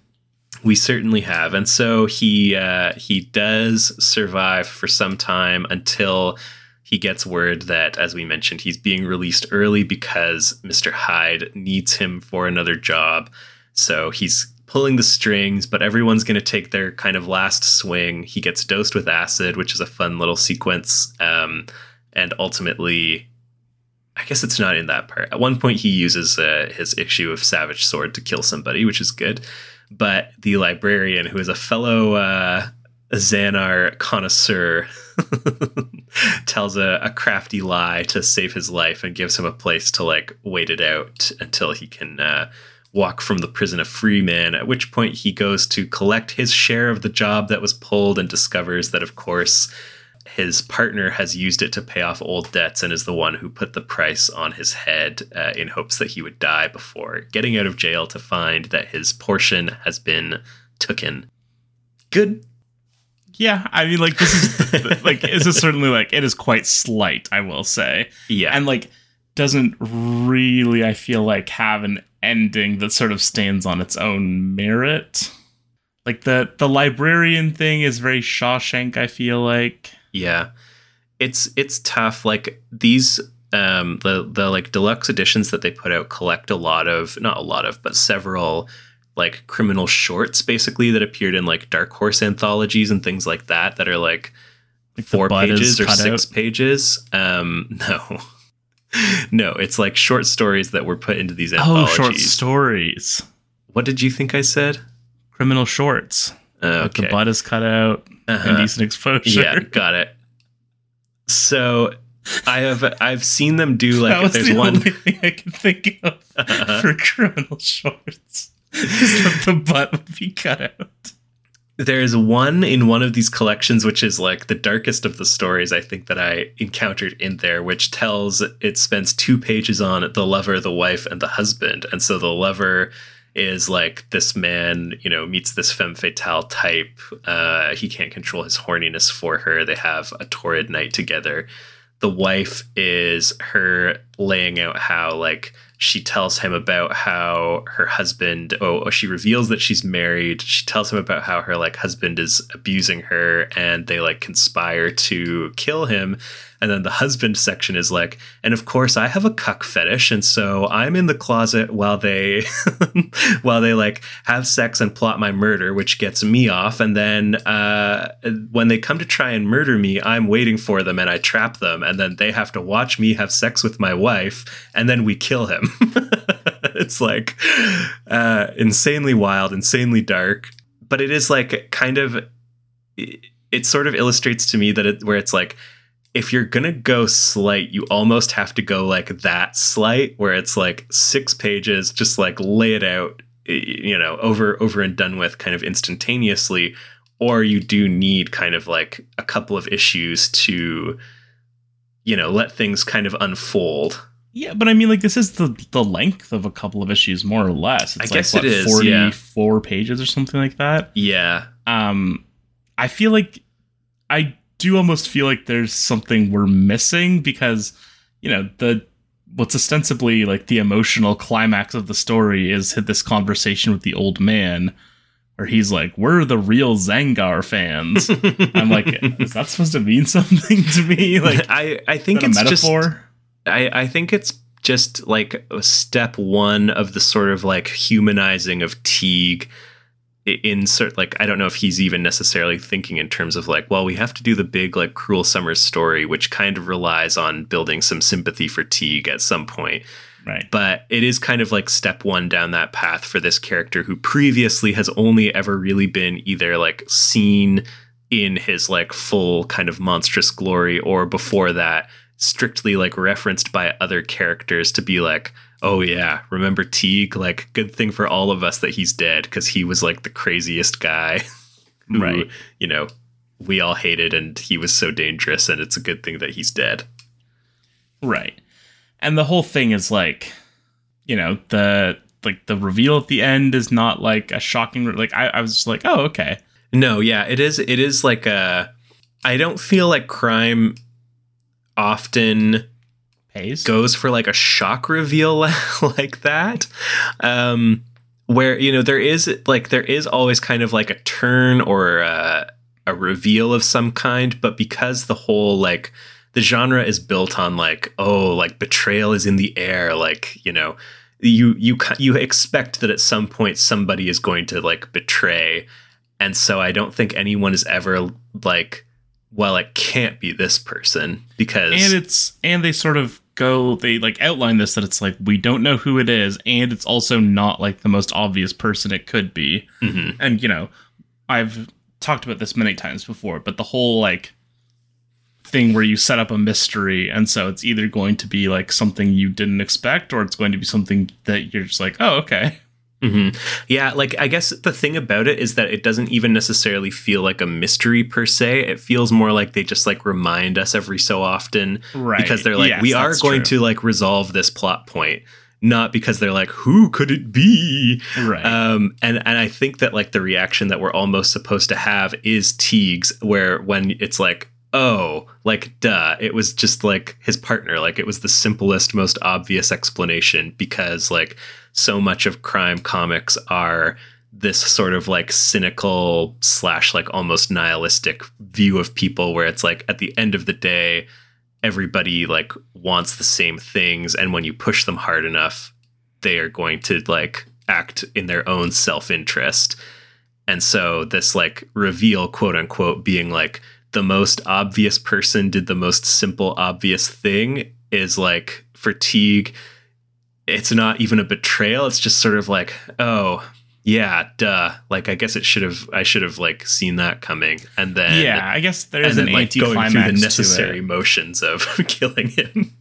We certainly have, and so he uh, he does survive for some time until he gets word that, as we mentioned, he's being released early because Mister Hyde needs him for another job. So he's pulling the strings, but everyone's going to take their kind of last swing. He gets dosed with acid, which is a fun little sequence, um, and ultimately. I guess it's not in that part. At one point, he uses uh, his issue of Savage Sword to kill somebody, which is good but the librarian, who is a fellow uh, Zangar connoisseur, tells a, a crafty lie to save his life and gives him a place to like wait it out until he can uh, walk from the prison a free man. At which point he goes to collect his share of the job that was pulled and discovers that, of course, his partner has used it to pay off old debts and is the one who put the price on his head uh, in hopes that he would die before getting out of jail to find that his portion has been taken. Good. Yeah, I mean like this is like this is certainly like it is quite slight, I will say. Yeah. And like doesn't really I feel like have an ending that sort of stands on its own merit. Like the the librarian thing is very Shawshank, I feel like. Yeah. It's it's tough. Like these um the the like deluxe editions that they put out collect a lot of not a lot of, but several like criminal shorts basically that appeared in like dark horse anthologies and things like that that are like Like four pages or six out. pages. Um no. no, it's like short stories that were put into these Oh, anthologies. short stories. what did you think I said? Criminal shorts. Uh, Like the butt is cut out, Uh-huh. indecent exposure. Yeah, got it. So I have I've seen them do like that was there's the one only thing I can think of Uh-huh. for criminal shorts. Is that the butt would be cut out. There's one in one of these collections which is like the darkest of the stories I think that I encountered in there which tells it spends two pages on the lover, the wife and the husband. And so the lover is like this man, you know, meets this femme fatale type. Uh, he can't control his horniness for her. They have a torrid night together. The wife is her laying out how, like, she tells him about how her husband, oh, oh, she reveals that she's married. She tells him about how her, like, husband is abusing her and they, like, conspire to kill him. And then the husband section is like, and of course I have a cuck fetish, and so I'm in the closet while they while they like have sex and plot my murder, which gets me off. And then uh, when they come to try and murder me, I'm waiting for them and I trap them, and then they have to watch me have sex with my wife, and then we kill him. it's like uh, insanely wild, insanely dark, but it is like kind of. It sort of illustrates to me that it where it's like if you're gonna go slight, you almost have to go like that slight, where it's like six pages, just like lay it out, you know, over over and done with, kind of instantaneously, or you do need kind of like a couple of issues to, you know, let things kind of unfold. Yeah, but I mean, like this is the the length of a couple of issues, more or less. It's I guess like, what, it is forty-four yeah. pages or something like that. Yeah. Um, I feel like I do almost feel like there's something we're missing because you know the what's ostensibly like the emotional climax of the story is hit this conversation with the old man where he's like we're the real zangar fans. I'm like is that supposed to mean something to me? Like i i think it's metaphor? Just, i i think it's just like a step one of the sort of like humanizing of teague insert like I don't know if he's even necessarily thinking in terms of like, well, we have to do the big like cruel summer story, which kind of relies on building some sympathy for Teague at some point. Right. But it is kind of like step one down that path for this character who previously has only ever really been either like seen in his like full kind of monstrous glory or before that strictly like referenced by other characters to be like, oh yeah, remember Teague? Like, good thing for all of us that he's dead because he was like the craziest guy. who, right. You know, we all hated and he was so dangerous, and it's a good thing that he's dead. Right. And the whole thing is like, you know, the like the reveal at the end is not like a shocking like I, I was just like, oh, okay. No, yeah, it is it is like a I don't feel like crime often Goes for like a shock reveal like that. Um, where you know there is like there is always kind of like a turn or a, a reveal of some kind, but because the whole like the genre is built on like oh like betrayal is in the air, like you know you you you expect that at some point somebody is going to like betray, and so I don't think anyone is ever like well it can't be this person because and it's and they sort of go they like outline this that it's like we don't know who it is and it's also not like the most obvious person it could be mm-hmm. and you know i've talked about this many times before but the whole like thing where you set up a mystery and so it's either going to be like something you didn't expect or it's going to be something that you're just like oh okay Mm-hmm. Yeah, like I guess the thing about it is that it doesn't even necessarily feel like a mystery per se. It feels more like they just like remind us every so often, right? Because they're like, yes, we are going true. to like resolve this plot point, not because they're like, who could it be? Right. Um, and and I think that like the reaction that we're almost supposed to have is Teague's, where when it's like, oh, like duh, it was just like his partner, like it was the simplest, most obvious explanation because like so much of crime comics are this sort of like cynical slash like almost nihilistic view of people where it's like at the end of the day everybody like wants the same things and when you push them hard enough they are going to like act in their own self-interest. And so this like reveal quote unquote being like the most obvious person did the most simple obvious thing is like fatigue it's not even a betrayal. It's just sort of like, oh, yeah, duh. Like I guess it should have. I should have like seen that coming, and then yeah, I guess there is an then, like, going through the necessary motions of killing him.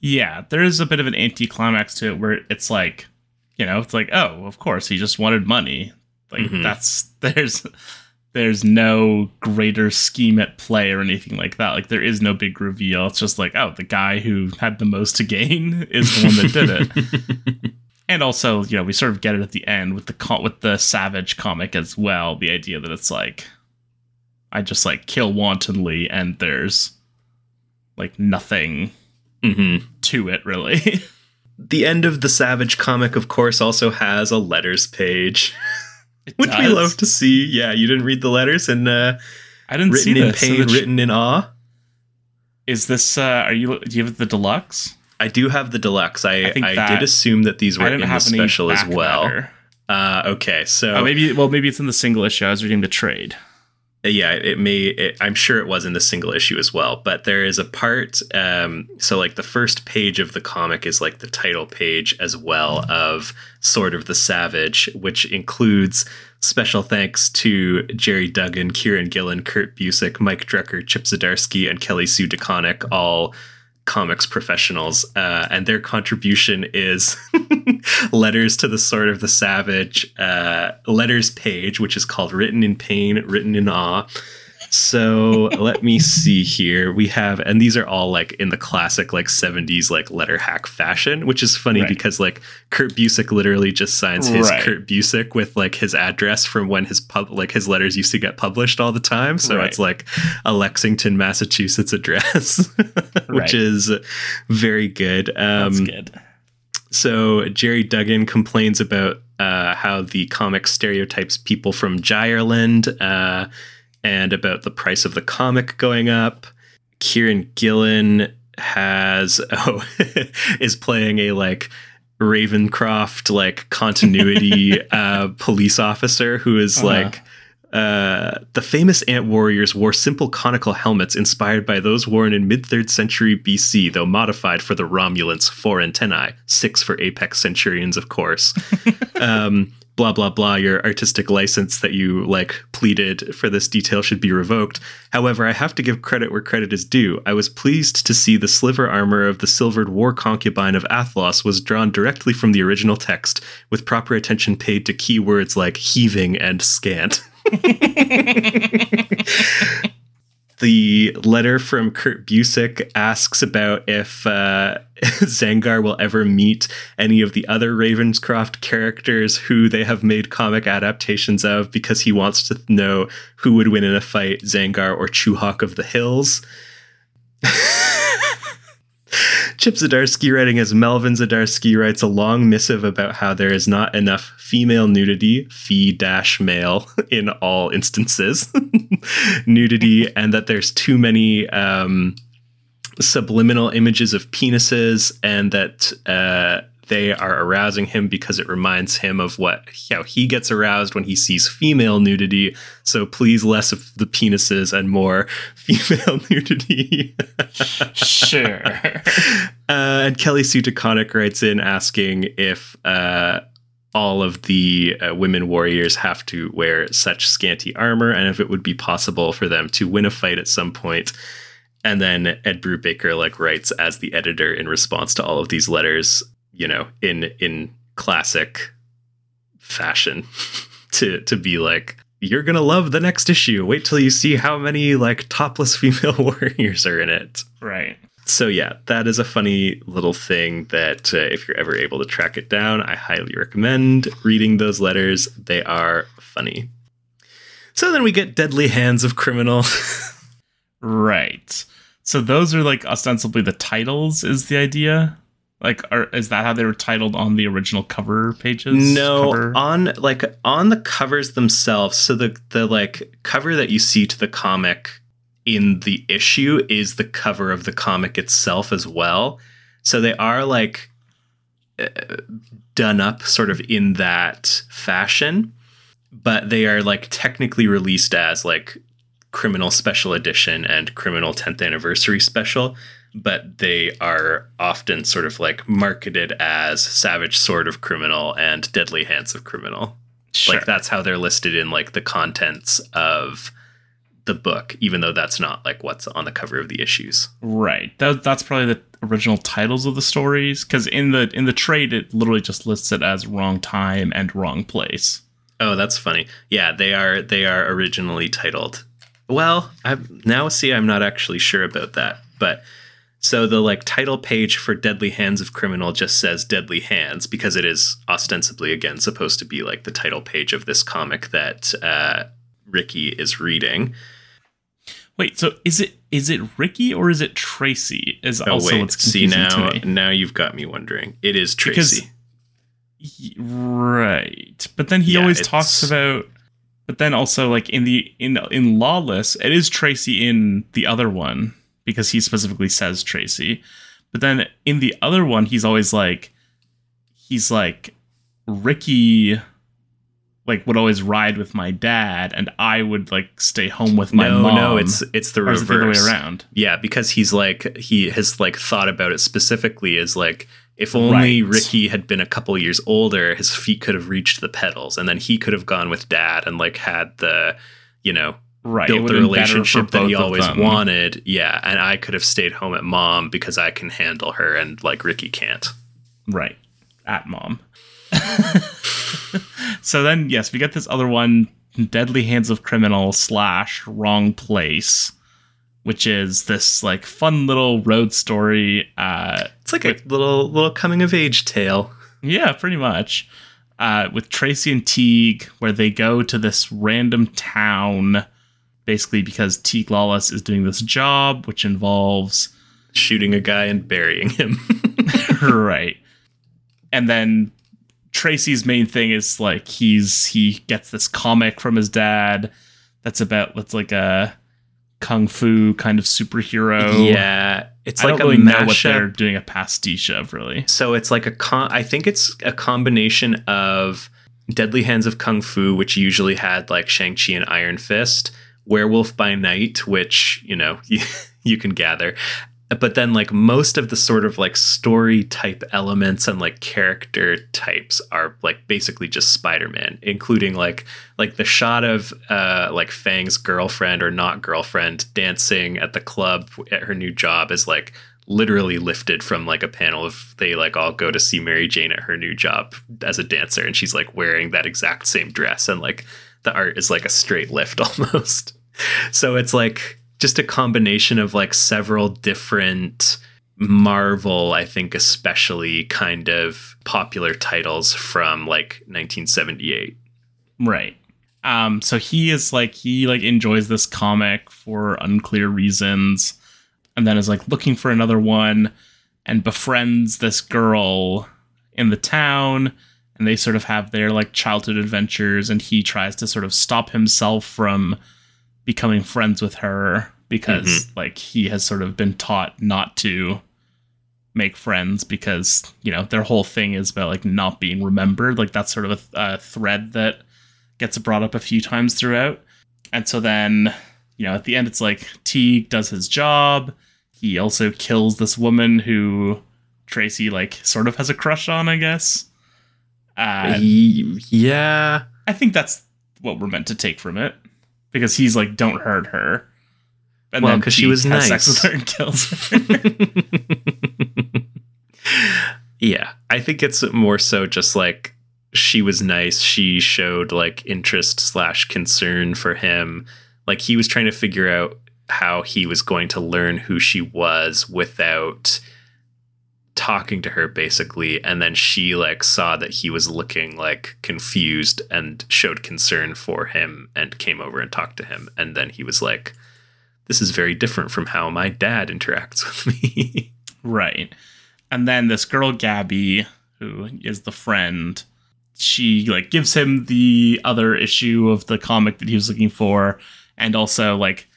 Yeah, there is a bit of an anticlimax to it where it's like, you know, it's like, oh, of course, he just wanted money. Like mm-hmm. that's there's there's no greater scheme at play or anything like that. Like there is no big reveal. It's just like, oh, the guy who had the most to gain is the one that did it. and also, you know, we sort of get it at the end with the with the Savage comic as well. The idea that it's like, I just like kill wantonly, and there's like nothing mm-hmm. to it really. the end of the Savage comic, of course, also has a letters page. which does. we love to see. Yeah, you didn't read the letters and uh, I didn't written see in pain, so written in awe. Is this? Uh, are you? Do you have the deluxe? I do have the deluxe. I I I, did assume that these were in the special as well. Uh, okay, so Oh, maybe. Well, maybe it's in the single issue. I was reading the trade. Yeah it may it, i'm sure it was in the single issue as well but there is a part um so like the first page of the comic is like the title page as well of sword of the savage which includes special thanks to gerry duggan kieron gillen kurt busiek mike drucker chip zdarsky and kelly sue deconnick all comics professionals uh, and their contribution is letters to the sword of the savage uh, letters page which is called written in pain written in awe so let me see here we have and these are all like in the classic like 70s like letter hack fashion which is funny Right. because like kurt busiek literally just signs his Right. kurt busiek with like his address from when his pub like his letters used to get published all the time so Right. it's like a lexington massachusetts address which is very good um That's good. so Gerry Duggan complains about uh, how the comic stereotypes people from Gireland uh, and about the price of the comic going up. Kieron Gillen has oh is playing a like Ravenscroft like continuity uh, police officer who is Uh-huh. like uh, the famous ant warriors wore simple conical helmets inspired by those worn in mid 3rd century BC, though modified for the Romulans, four antennae, six for apex centurions, of course. um, blah blah blah. Your artistic license that you like pleaded for this detail should be revoked. However, I have to give credit where credit is due. I was pleased to see the sliver armor of the silvered war concubine of Athlos was drawn directly from the original text, with proper attention paid to keywords like heaving and scant. the letter from Kurt Busiek asks about if uh, Zangar will ever meet any of the other Ravenscroft characters who they have made comic adaptations of because he wants to know who would win in a fight, Zangar or Chewhawk of the Hills. Chip Zdarsky, writing as Melvin Zdarsky, writes a long missive about how there is not enough female nudity, fee dash male, in all instances, nudity, and that there's too many um, subliminal images of penises, and that uh, they are arousing him because it reminds him of what how he gets aroused when he sees female nudity. So please, less of the penises and more female nudity. Sure. Uh, and Kelly Sue DeConnick writes in asking if uh, all of the uh, women warriors have to wear such scanty armor and if it would be possible for them to win a fight at some point. And then Ed Brubaker like writes as the editor in response to all of these letters, you know, in in classic fashion to to be like you're going to love the next issue. Wait till you see how many like topless female warriors are in it right. so yeah, that is a funny little thing that uh, if you're ever able to track it down, I highly recommend reading those letters. They are funny. So then we get Deadly Hands of Criminal. Right. So those are like ostensibly the titles. Is the idea? Like, are, is that how they were titled on the original cover pages? no, Cover? on like on the covers themselves. So the the like cover that you see to the comic in the issue is the cover of the comic itself as well. So they are like uh, done up sort of in that fashion, but they are like technically released as like criminal special edition and criminal 10th anniversary special but they are often sort of like marketed as savage sword of criminal and deadly hands of criminal Sure. like that's how they're listed in like the contents of the book even though that's not like what's on the cover of the issues Right. That, that's probably the original titles of the stories because in the in the trade it literally just lists it as wrong time and wrong place. oh that's funny yeah they are they are originally titled well i now see i'm not actually sure about that but so the like title page for deadly hands of criminal just says deadly hands because it is ostensibly again supposed to be like the title page of this comic that uh, ricky is reading Wait, so is it is it Ricky or is it Tracy? Is oh also wait what's see confusing now to me. now you've got me wondering it is tracy Y- Right. But then he Yeah, always talks about but then also like in the in in Lawless, it is Tracy in the other one because he specifically says Tracy. But then in the other one, he's always like, he's like, Ricky like would always ride with my dad and I would like stay home with my no, mom. no, it's it's the reverse. it the other way around. Yeah, because he's like he has like thought about it specifically as like if only Right. Ricky had been a couple years older, his feet could have reached the pedals, and then he could have gone with dad and like had the, you know, Right. built the would've been better relationship that he always wanted. Yeah, and I could have stayed home at mom because I can handle her, and like Ricky can't. Right. At mom. so then, yes, we get this other one, Deadly Hands of Criminal slash Wrong Place, which is this like fun little road story. Uh, It's like a little little coming of age tale. yeah, pretty much. Uh, with Tracy and Teague, where they go to this random town, basically because Teague Lawless is doing this job, which involves Shooting a guy and burying him. right. And then Tracy's main thing is like he's he gets this comic from his dad that's about that's like a kung fu kind of superhero. yeah, it's I like don't a really know what they're doing a pastiche of really. So it's like a con. I think it's a combination of Deadly Hands of Kung Fu, which usually had like Shang Chi and Iron Fist, Werewolf by Night, which you know you, you can gather, but then like most of the sort of like story type elements and like character types are like basically just Spider-Man, including like like the shot of uh like Fang's girlfriend or not girlfriend dancing at the club at her new job is like literally lifted from like a panel of they like all go to see Mary Jane at her new job as a dancer and she's like wearing that exact same dress and like the art is like a straight lift almost. So it's like just a combination of like several different Marvel, I think especially kind of popular titles from like 1978. Right. Um so he is like he like enjoys this comic for unclear reasons and then is like looking for another one and befriends this girl in the town and they sort of have their like childhood adventures and he tries to sort of stop himself from becoming friends with her because like he has sort of been taught not to make friends because you know their whole thing is about like not being remembered. Like that's sort of a, th- a thread that gets brought up a few times throughout. And so then you know at the end it's like teague does his job. He also kills this woman who tracy like sort of has a crush on i guess. Uh, yeah. I think that's what we're meant to take from it because he's like, "Don't hurt her," and Well, then 'cause she was has sex nice. with her and kills her. yeah, I think it's more so just like she was nice. She showed like interest slash concern for him. Like he was trying to figure out how he was going to learn who she was without talking to her basically and then she like saw that he was looking like confused and showed concern for him and came over and talked to him. And then he was like this is very different from how my dad interacts with me. Right, and then this girl Gabby, who is the friend, she like gives him the other issue of the comic that he was looking for, and also like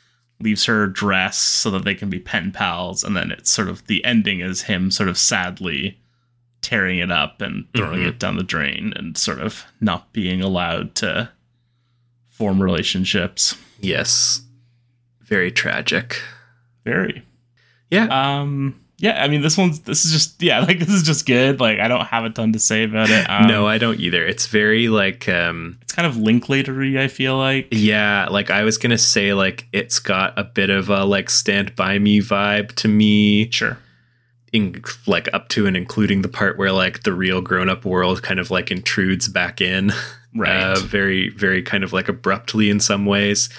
leaves her dress so that they can be pen pals, and then it's sort of the ending is him sort of sadly tearing it up and throwing Mhm. it down the drain and sort of not being allowed to form relationships. yes very tragic Very. yeah Um yeah, I mean this one's this is just yeah, like this is just good. Like I don't have a ton to say about it. Um, no i don't either it's very like um it's kind of linklatery, I feel like. Yeah, like I was gonna say, like it's got a bit of a like Stand By Me vibe to me, Sure. in, like up to and including the part where like the real grown up world kind of like intrudes back in, Right. uh, very very kind of like abruptly in some ways.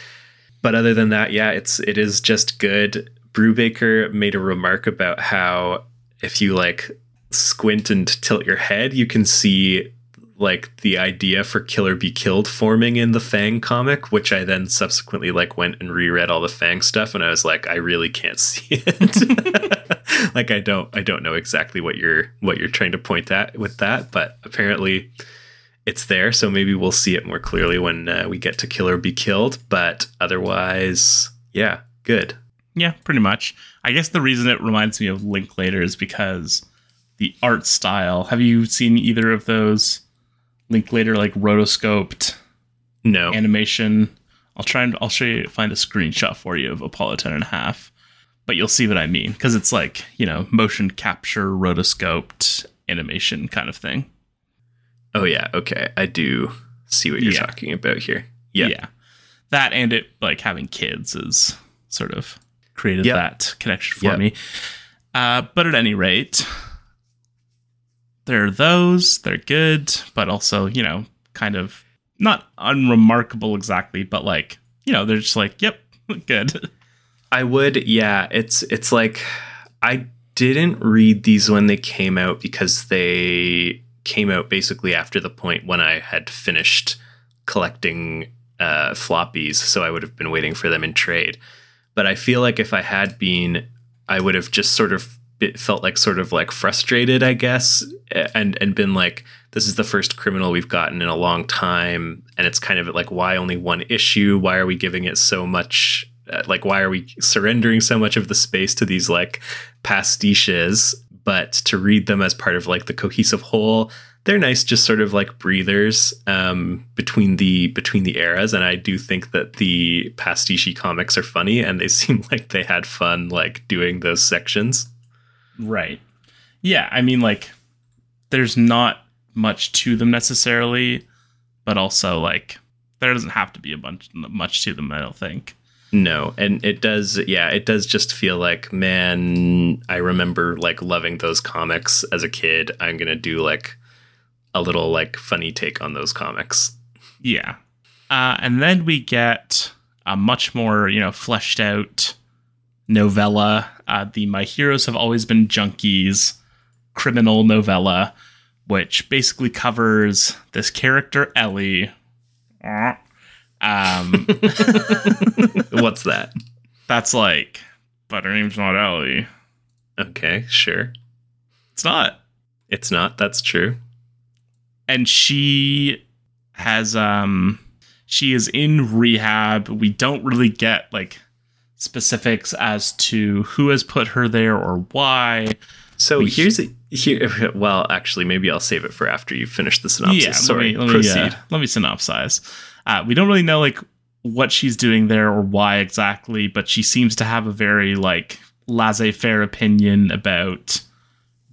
But other than that, yeah, it's it is just good. Brubaker made a remark about how if you like squint and tilt your head, you can see like the idea for Killer Be Killed forming in the Fang comic, which I then subsequently like went and reread all the Fang stuff, and I was like, I really can't see it. like I don't I don't know exactly what you're what you're trying to point at with that, but apparently it's there. So maybe we'll see it more clearly when uh, we get to Killer Be Killed. But otherwise, yeah, good. Yeah, pretty much. I guess the reason it reminds me of Linklater is because the art style. Have you seen either of those Linklater like rotoscoped No. animation? I'll try and I'll show you find a screenshot for you of Apollo 10 and a half. But you'll see what I mean because it's like, you know, motion capture rotoscoped animation kind of thing. oh yeah, okay. I do see what you're Yeah. talking about here. Yeah. yeah that and it like having kids is sort of created Yep. that connection for Yep. me uh, but at any rate there are those they're good but also you know kind of not unremarkable exactly but like you know they're just like yep good I would, yeah. It's it's like I didn't read these when they came out because they came out basically after the point when I had finished collecting uh, floppies, so I would have been waiting for them in trade. But I feel like if I had been, I would have just sort of felt like sort of like frustrated, I guess, and and been like, this is the first criminal we've gotten in a long time, and it's kind of like, why only one issue? Why are we giving it so much? uh, Like, why are we surrendering so much of the space to these like pastiches? But to read them as part of like the cohesive whole, they're nice, just sort of like breathers um, between the between the eras. And I do think that the pastiche comics are funny, and they seem like they had fun like doing those sections. right yeah i mean like there's not much to them necessarily but also like there doesn't have to be a bunch much to them i don't think No, and it does. Yeah, it does just feel like, man, I remember like loving those comics as a kid. I'm gonna do like a little like funny take on those comics. Yeah. Uh, and then we get a much more, you know, fleshed out novella. Uh, the My Heroes Have Always Been Junkies criminal novella, which basically covers this character, Ellie. Um, What's that? that's like, but her name's not Ellie. Okay, sure. It's not. It's not. That's true. And she has um she is in rehab we don't really get like specifics as to who has put her there or why So We- here's a, here. Well, actually, maybe I'll save it for after you finish the synopsis. yeah Sorry, let me, let proceed. me, uh, let me synopsize uh, we don't really know like what she's doing there or why exactly but she seems to have a very like laissez-faire opinion about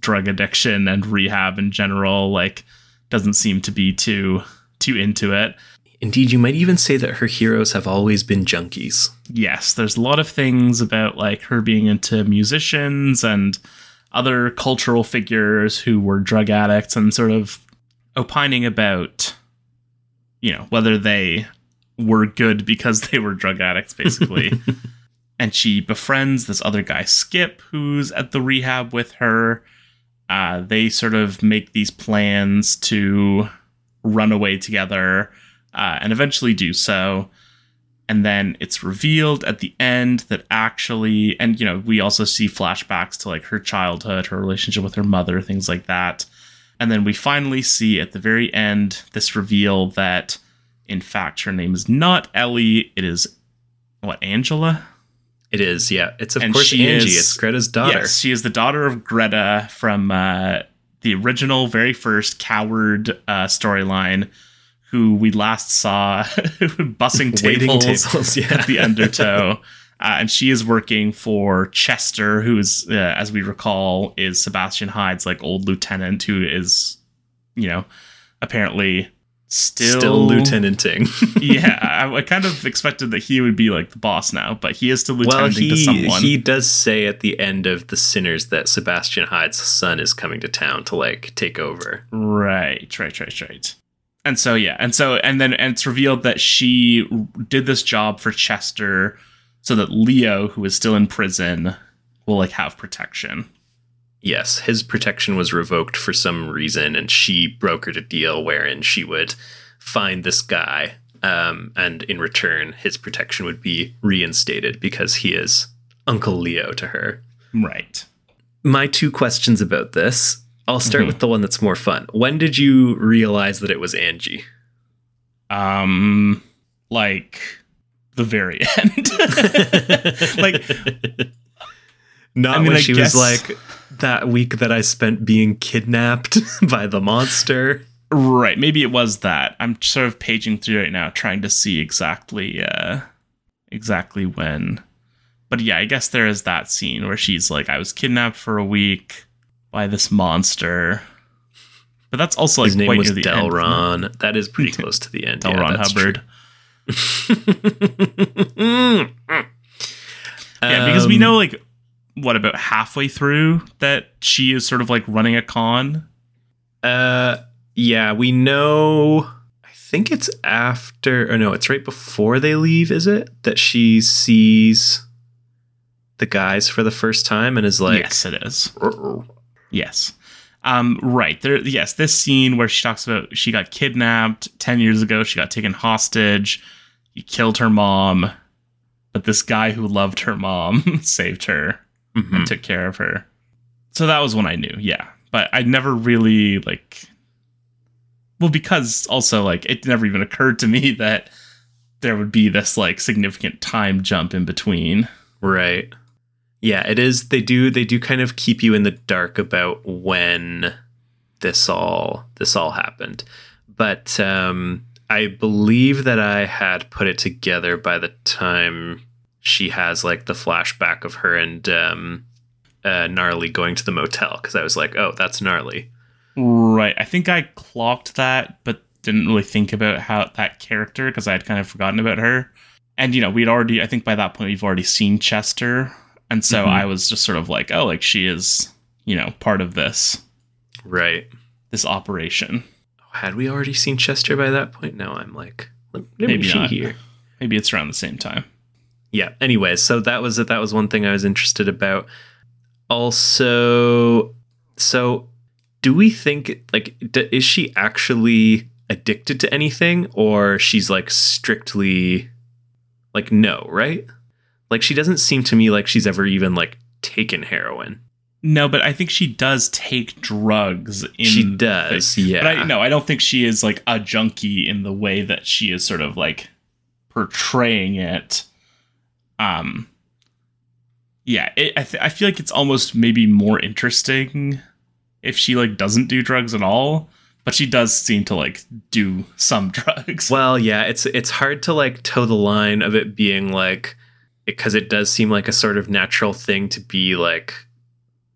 drug addiction and rehab in general like doesn't seem to be too too into it. Indeed, you might even say that her heroes have always been junkies. yes, there's a lot of things about like her being into musicians and other cultural figures who were drug addicts and sort of opining about you know whether they were good because they were drug addicts basically. And she befriends this other guy skip who's at the rehab with her uh, they sort of make these plans to run away together uh, and eventually do so. And then it's revealed at the end that actually and you know we also see flashbacks to like her childhood her relationship with her mother things like that. And then we finally see at the very end this reveal that in fact her name is not ellie it is what angela It is, yeah. It's of And course Angie. is- it's Greta's daughter. Yes, she is the daughter of Greta from uh, the original, very first Coward uh, storyline, who we last saw bussing tables, tables, yeah. at the Undertow. Uh, and she is working for Chester, who is, uh, as we recall, is Sebastian Hyde's like old lieutenant, who is, you know, apparently still, Still lieutenanting. yeah, I, I kind of expected that he would be like the boss now, but he is still well, lieutenanting to he someone. he does say at the end of the Sinners that Sebastian Hyde's son is coming to town to like take over. Right, right, right, right. And so yeah, and so and then and it's revealed that she did this job for Chester so that Leo, who is still in prison, will like have protection. Yes, his protection was revoked for some reason, and she brokered a deal wherein she would find this guy, um, and in return, his protection would be reinstated because he is Uncle Leo to her. Right. My two questions about this. I'll start Mhm. with the one that's more fun. When did you realize that it was Angie? Um like the very end. like not I mean, when I she guess- was like that week that I spent being kidnapped by the monster. Right. Maybe it was that. I'm sort of paging through right now, trying to see exactly, uh, exactly when. But yeah, I guess there is that scene where she's like, "I was kidnapped for a week by this monster." But that's also like His name was end. Delron. That is pretty close to the end. Delron yeah, Hubbard. Yeah, because we Um, know like what about halfway through that she is sort of like running a con. Uh, yeah, we know. I think it's after, or no, it's right before they leave. Is it that she sees the guys for the first time and is like, yes, it is. "Uh-oh." Yes. Um, right. There yes, this scene where she talks about she got kidnapped 10 years ago, she got taken hostage, he killed her mom, but this guy who loved her mom saved her Mhm. and took care of her. So that was when I knew, yeah. But I never really like well, because also like it never even occurred to me that there would be this like significant time jump in between. Right. Yeah, it is. They do. They do kind of keep you in the dark about when this all this all happened. But um, I believe that I had put it together by the time she has like the flashback of her and um, uh, gnarly going to the motel because I was like, oh, that's gnarly. Right. I think I clocked that, but didn't really think about how that character because I had kind of forgotten about her. And you know, we'd already I think by that point we've already seen Chester. And so Mhm. I was just sort of like, oh, like she is, you know, part of this Right. this operation. Had we already seen Chester by that point? No, I'm like, let Maybe she not. here. Maybe it's around the same time. Yeah anyways so that was that was one thing i was interested about. Also so do we think like d- is she actually addicted to anything or she's like strictly like no right? Like she doesn't seem to me like she's ever even like taken heroin. No, but I think she does take drugs in she does yeah But I no, I don't think she is like a junkie in the way that she is sort of like portraying it. Um, yeah, it, I th- I feel like it's almost maybe more interesting if she like doesn't do drugs at all, but she does seem to like do some drugs. Well, yeah, it's it's hard to like toe the line of it being like because it does seem like a sort of natural thing to be like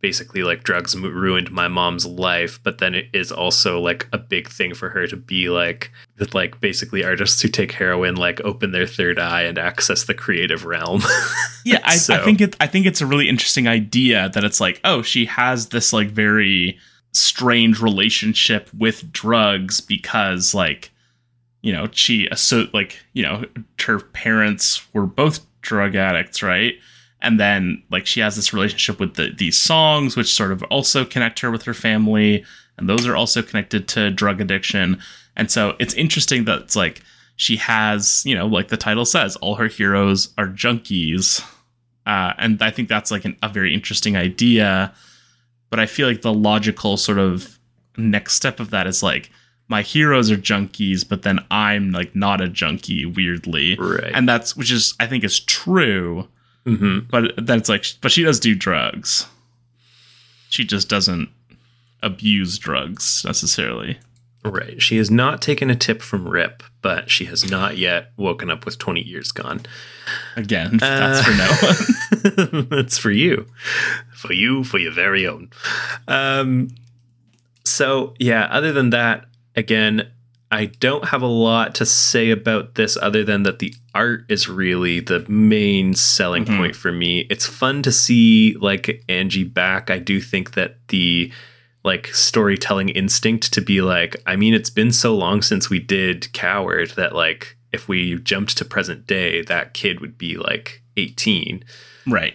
basically like drugs ruined my mom's life, but then it is also like a big thing for her to be like that like basically artists who take heroin like open their third eye and access the creative realm. yeah, I, I think it. I think it's a really interesting idea that it's like, oh, she has this like very strange relationship with drugs because like you know she so like you know her parents were both drug addicts right and then like she has this relationship with the, these songs which sort of also connect her with her family. And those are also connected to drug addiction. And so it's interesting that it's like she has you know like the title says all her heroes are junkies. Uh, and i think that's like an, a very interesting idea. But i feel like the logical sort of next step of that is like my heroes are junkies but then i'm like not a junkie weirdly. Right. and that's which is i think is true hmm but then it's like but she does do drugs she just doesn't abuse drugs necessarily Right. She has not taken a tip from Rip, but she has not yet woken up with 20 years gone. again that's Uh, for no one That's for you. For you, for your very own. Um so yeah, other than that, again, I don't have a lot to say about this other than that the art is really the main selling Mhm. point for me. It's fun to see like Angie back. I do think that the like storytelling instinct to be like, I mean, it's been so long since we did Coward that like if we jumped to present day, that kid would be like 18 right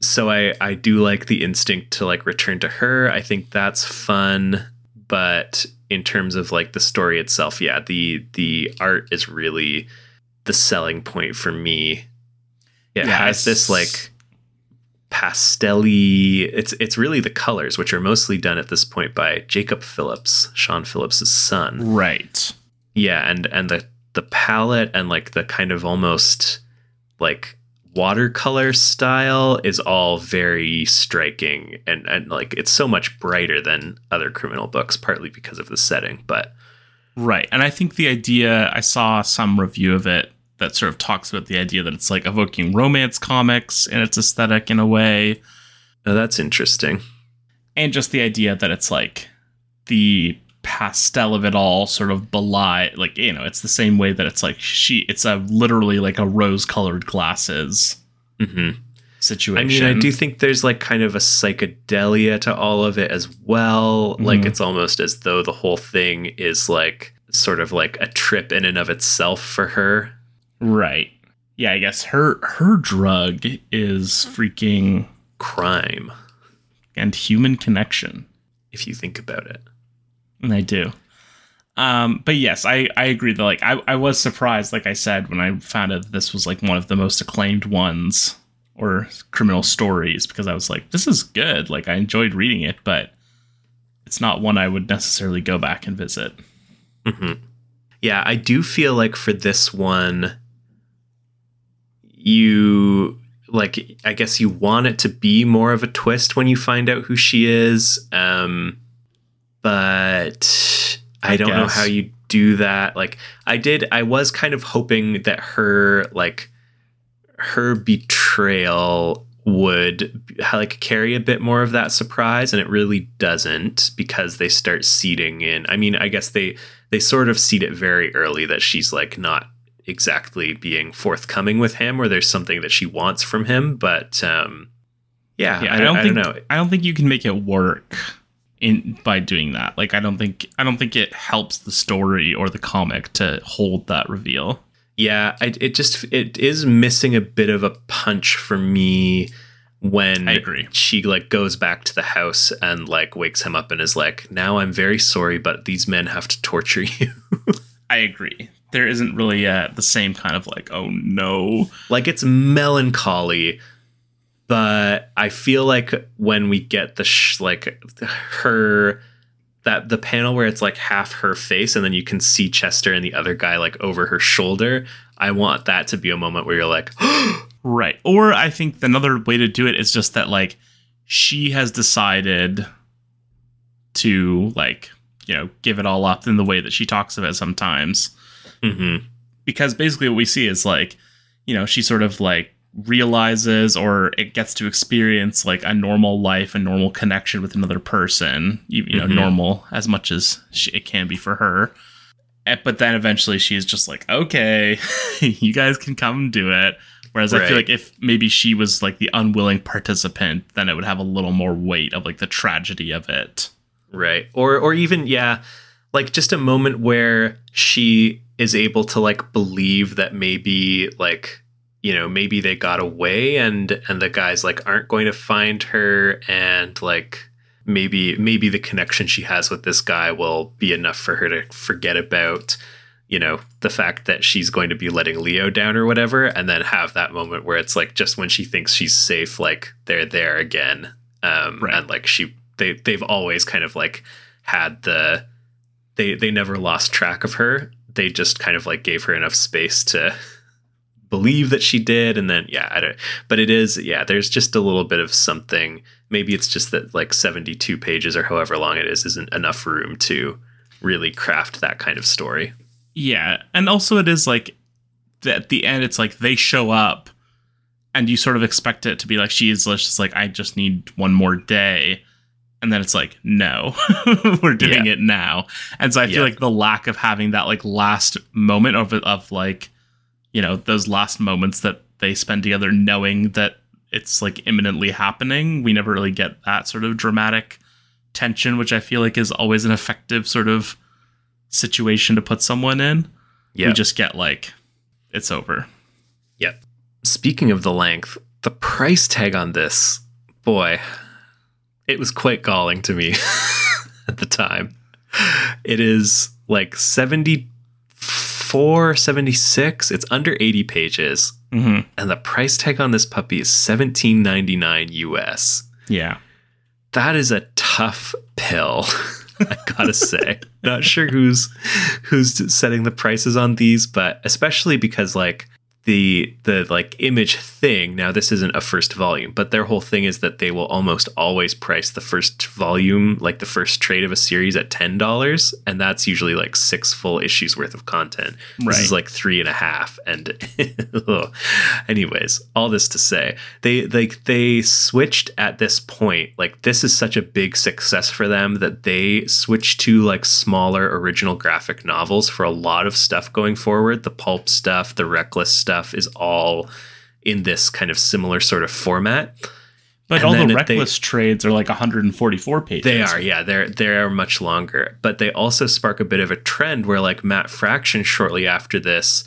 so I I do like the instinct to like return to her. I think that's fun, but in terms of like the story itself, yeah, the the art is really the selling point for me. It Yeah, has this like pastelly it's it's really the colors which are mostly done at this point by Jacob Phillips, Sean Phillips's son. right Yeah, and and the the palette and like the kind of almost like watercolor style is all very striking and and like it's so much brighter than other criminal books partly because of the setting but Right. And I think the idea, I saw some review of it that sort of talks about the idea that it's like evoking romance comics in its aesthetic in a way. oh, that's interesting And just the idea that it's like the pastel of it all sort of belie, like, you know, it's the same way that it's like she, it's a literally like a rose colored glasses hmm situation. I mean, I do think there's like kind of a psychedelia to all of it as well. Like Mhm. it's almost as though the whole thing is like sort of like a trip in and of itself for her. Right. Yeah, I guess her her drug is freaking Crime, and human connection. if you think about it. I do. Um, but yes, I, I agree that like I, I was surprised, like I said, when I found out this was like one of the most acclaimed ones or criminal stories because I was like, this is good. Like I enjoyed reading it, but it's not one I would necessarily go back and visit. hmm Yeah, I do feel like for this one, you like. I guess you want it to be more of a twist when you find out who she is, um, but I, I don't know how you do that. Like, I did. I was kind of hoping that her like her betrayal would like carry a bit more of that surprise and it really doesn't because they start seeding in i mean i guess they they sort of seed it very early that she's like not exactly being forthcoming with him or there's something that she wants from him but um yeah, Yeah, I, I don't, I think don't know I don't think you can make it work in by doing that. Like I don't think I don't think it helps the story or the comic to hold that reveal. yeah I, it just it is missing a bit of a punch for me when I agree. she like goes back to the house and like wakes him up and is like now i'm very sorry but these men have to torture you I agree. There isn't really uh, the same kind of like, oh no. like it's melancholy but i feel like when we get the sh- like her that the panel where it's like half her face and then you can see chester and the other guy like over her shoulder i want that to be a moment where you're like Right. Or I think another way to do it is just that like she has decided to like, you know, give it all up in the way that she talks about sometimes. mhm, Because basically what we see is like, you know, she sort of like realizes or it gets to experience like a normal life, a normal connection with another person, you, you know, Mhm. normal as much as she, it can be for her. Eh, But then eventually she's just like, okay, you guys can come do it. Whereas I feel like if maybe she was like the unwilling participant, then it would have a little more weight of like the tragedy of it. right or or even yeah like just a moment where she is able to like believe that maybe like you know maybe they got away and and the guys like aren't going to find her and like maybe maybe the connection she has with this guy will be enough for her to forget about you know the fact that she's going to be letting leo down or whatever and then have that moment where it's like just when she thinks she's safe like they're there again um Right. and like she they they've always kind of like had the they they never lost track of her they just kind of like gave her enough space to believe that she did and then yeah i don't but it is yeah there's just a little bit of something. Maybe it's just that like 72 pages or however long it is isn't enough room to really craft that kind of story. Yeah, and also it is like at the end, it's like they show up, and you sort of expect it to be like she is just like I just need one more day, and then it's like no, we're doing it now, and so I feel Yeah. like the lack of having that like last moment of of like you know those last moments that they spend together, knowing that it's like imminently happening, we never really get that sort of dramatic tension, which I feel like is always an effective sort of situation to put someone in. yeah We just get like, it's over. Yep. Speaking of the length, the price tag on this, boy, it was quite galling to me at the time. It is like 74, 76. It's under 80 pages. Mm-hmm. And the price tag on this puppy is 17.99 US. Yeah. That is a tough pill. I gotta say, not sure who's who's setting the prices on these, but especially because like the the like image thing. Now this isn't a first volume but their whole thing is that they will almost always price the first volume like the first trade of a series at $10 and that's usually like six full issues worth of content. Right. this is like three and a half and anyways all this to say they like they switched at this point. Like this is such a big success for them that they switched to like smaller original graphic novels for a lot of stuff going forward. The pulp stuff the reckless stuff is all in this kind of similar sort of format But And all the then they- reckless trades are like 144 pages. They are, yeah. They're they're much longer, but they also spark a bit of a trend where like Matt Fraction shortly after this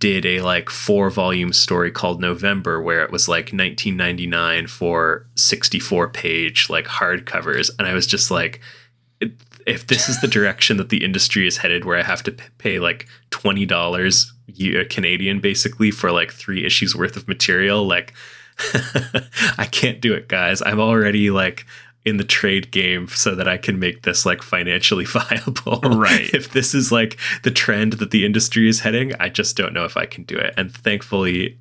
did a like four volume story called November where it was like 1999 for 64 page like hardcovers and I was just like if this is the direction that the industry is headed where I have to pay like $20 u- Canadian basically for like 3 issues worth of material like I can't do it, guys. I'm already like in the trade game so that I can make this like financially viable. Right. If this is like the trend that the industry is heading, I just don't know if I can do it. And thankfully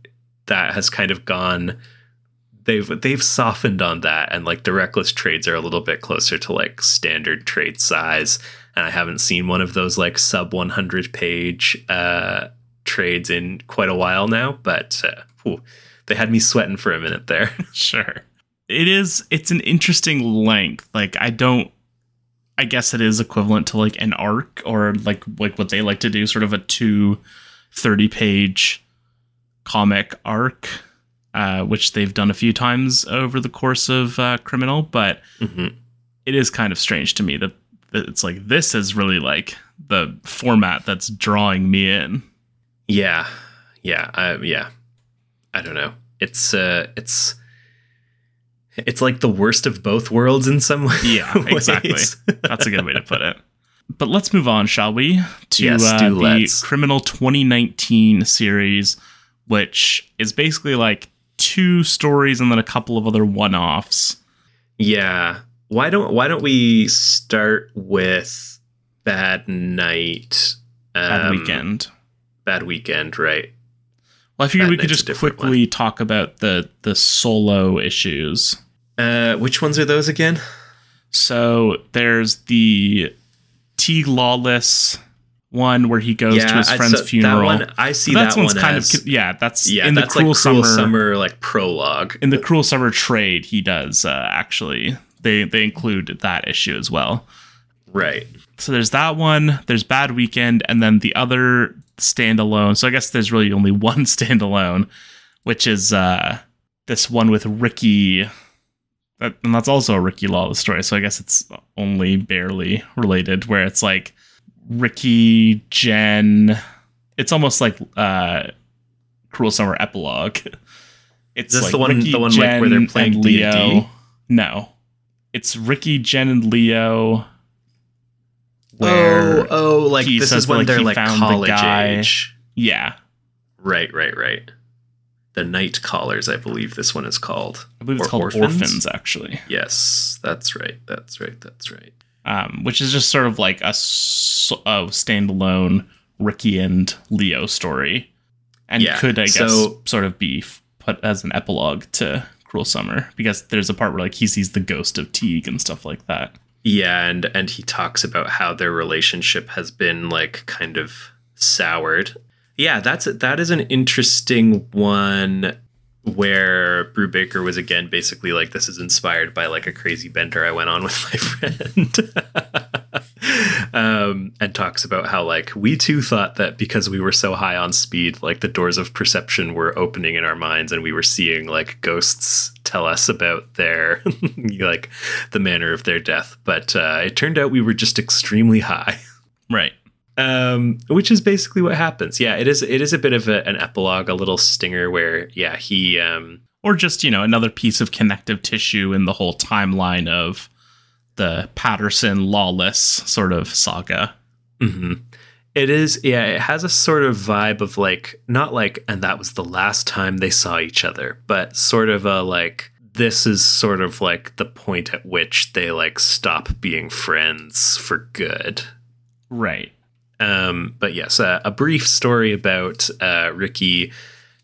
that has kind of gone they've they've softened on that and like the reckless trades are a little bit closer to like standard trade size and I haven't seen one of those like sub 100 page uh trades in quite a while now, but uh, whew, they had me sweating for a minute there. sure. It is it's an interesting length. Like I don't I guess it is equivalent to like an arc or like like what they like to do sort of a two 30 page comic arc uh, which they've done a few times over the course of uh, criminal but Mhm. it is kind of strange to me that it's like this is really like the format that's drawing me in Yeah, yeah, uh, yeah. I don't know. It's uh, it's it's like the worst of both worlds in some way. Yeah, exactly. That's a good way to put it. But let's move on, shall we? To Yes, uh, the let's. Criminal 2019 series, which is basically like two stories and then a couple of other one-offs. yeah. Why don't Why don't we start with Bad Night? Bad um, weekend. Bad Weekend, right? Well, I figured Bad we could just quickly talk about the the solo issues. Uh, which ones are those again? So there's the T Lawless one where he goes to his friend's so funeral. That one, I see That's that one's one kind as, of yeah. That's yeah, in the that's cruel, like cruel summer, summer. like prologue. in the cruel summer trade. He does uh, actually. They they include that issue as well. right. So there's that one. There's Bad Weekend, and then the other standalone. So I guess there's really only one standalone, which is uh, this one with Ricky. That, and that's also a Ricky Lawless story. So I guess it's only barely related, where it's like Ricky, Jen. It's almost like uh, Cruel Summer epilogue. It's Is this like the one- Ricky, the one, like, where they're playing and D&D? Leo. No, it's Ricky, Jen, and Leo. Where oh, oh, like he this says is when like they're like found the college age. yeah, Right, right, right. The Night Callers, I believe this one is called. I believe it's Or called Orphans? Orphans, actually, Yes, that's right. That's right. That's right. um, which is just sort of like a standalone Ricky and Leo story, and Yeah, could I guess so- sort of be put as an epilogue to Cruel Summer because there's a part where like he sees the ghost of Teague and stuff like that. Yeah, and and he talks about how their relationship has been like kind of soured. Yeah, that's that is an interesting one where Brubaker was again basically like this is inspired by like a crazy bender I went on with my friend. um, and talks about how like we too thought that because we were so high on speed, like the doors of perception were opening in our minds and we were seeing like ghosts tell us about their like the manner of their death. But uh, it turned out we were just extremely high Right. um, which is basically what happens. Yeah, it is. It is a bit of a, an epilogue, a little stinger where, yeah, he, um, Or just, you know, another piece of connective tissue in the whole timeline of the Patterson lawless sort of saga. mhm. it is. Yeah, it has a sort of vibe of like not like, and that was the last time they saw each other, but sort of a like. This is sort of like the point at which they like stop being friends for good. Right. Um, but yes, uh, a brief story about uh, Ricky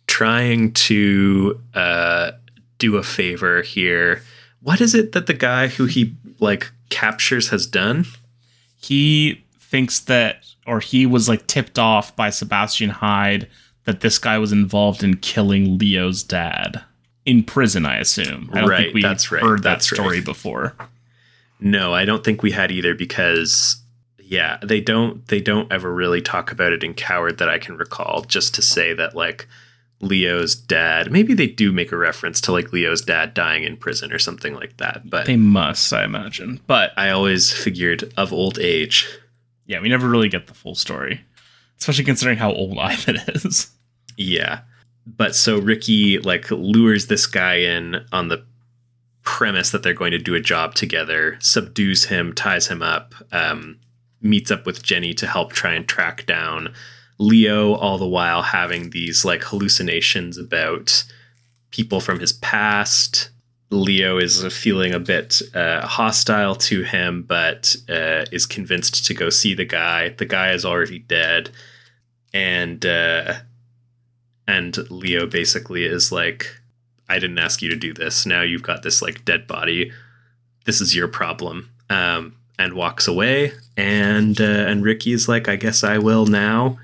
trying to uh, do a favor here. What is it that the guy who he like captures has done? He thinks that, or he was like tipped off by Sebastian Hyde that this guy was involved in killing Leo's dad in prison. I assume. I don't Right, think we that's right, heard that story right. before. No, I don't think we had either because yeah, they don't they don't ever really talk about it in Coward that I can recall just to say that like Leo's dad, maybe they do make a reference to like Leo's dad dying in prison or something like that, but They must, I imagine. But I always figured of old age. yeah, we never really get the full story, especially considering how old Ivan is. Yeah. But so Ricky like lures this guy in on the premise that they're going to do a job together, subdues him, ties him up, um, meets up with Jenny to help try and track down Leo, all the while having these like hallucinations about people from his past. Leo is feeling a bit uh, hostile to him, but uh, is convinced to go see the guy. The guy is already dead, and uh, and Leo basically is like, "I didn't ask you to do this. Now you've got this like dead body. This is your problem." Um, and walks away. And uh, and Ricky is like, "I guess I will now."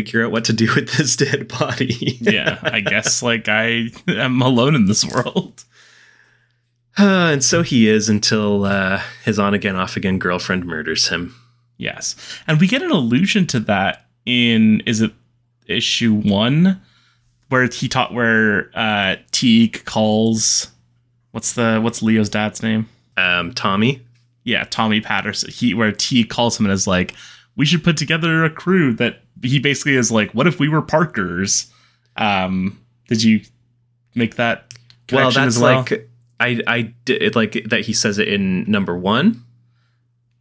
Figure out what to do with this dead body. yeah, I guess like I am alone in this world. Uh, and so he is until uh, his on again, off again girlfriend murders him. Yes, and we get an allusion to that in is it issue one where he taught where uh Teague calls what's the what's Leo's dad's name? Um, Tommy. Yeah, Tommy Patterson. He where Teague calls him and is like, we should put together a crew that he basically is like, what if we were Parkers? Um, did you make that? Well, that's as well? like I I did like that. He says it in number one.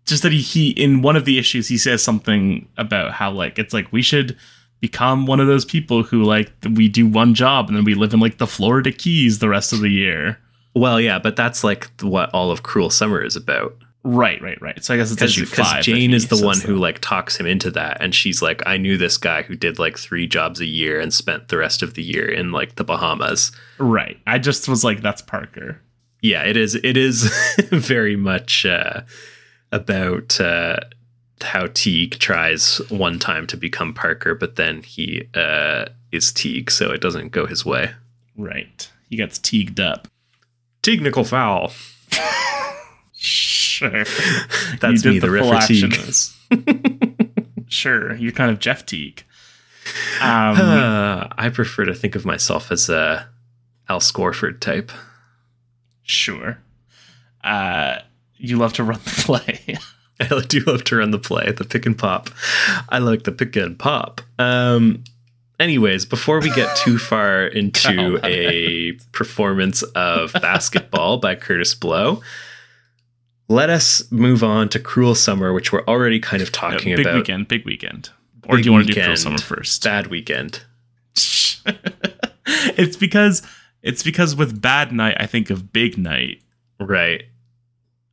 just that he, he in one of the issues he says something about how like it's like we should become one of those people who like we do one job and then we live in like the Florida Keys the rest of the year. Well, yeah, but that's like what all of Cruel Summer is about. Right, right, right. So I guess it's issue five. Jane is the one that. who like talks him into that, and she's like, "I knew this guy who did like three jobs a year and spent the rest of the year in like the Bahamas." Right. I just was like, that's Parker. Yeah, it is. It is very much uh, about uh, how Teague tries one time to become Parker, but then he uh, is Teague, so it doesn't go his way. Right. He gets teagued up. Technical foul. Sure. That's me, did the, full Teague. sure. You're kind of Jeff Teague. Um, Uh, I prefer to think of myself as a Al Horford type. sure. Uh, you love to run the play. I do love to run the play, the pick and pop. I like the pick and pop. Um, anyways, before we get too far into a performance of basketball by Kurtis Blow, let us move on to Cruel Summer, which we're already kind of talking big about. weekend, big weekend. Or Big do you want to do Cruel Summer first? Bad weekend. it's because it's because with Bad Night, I think of Big Night, Right.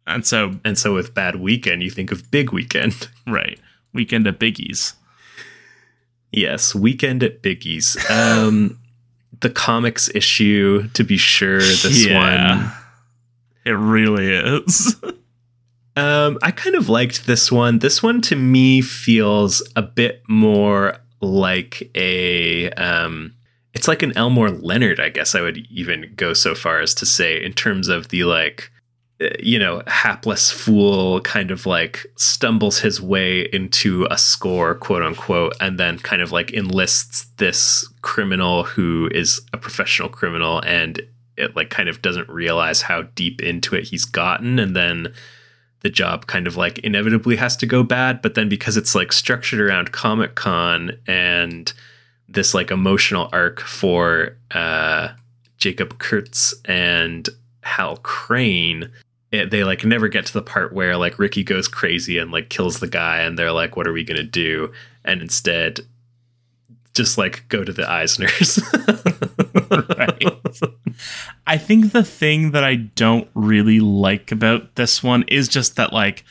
and so And so with Bad Weekend, you think of Big Weekend. right weekend at Biggie's. Yes, Weekend at Biggie's. Um, the comics issue, to be sure, this one. it really is. Um, I kind of liked this one. This one to me feels a bit more like a um it's like an Elmore Leonard, I guess I would even go so far as to say in terms of the like uh, you know, hapless fool kind of like stumbles his way into a score, quote unquote, and then kind of like enlists this criminal who is a professional criminal and it like kind of doesn't realize how deep into it he's gotten and then the job kind of like inevitably has to go bad but then because it's like structured around comic con and this like emotional arc for uh jacob kurtz and hal crane it, they like never get to the part where like ricky goes crazy and like kills the guy and they're like what are we gonna do and instead just like go to the eisners Right. I think the thing that I don't really like about this one is just that like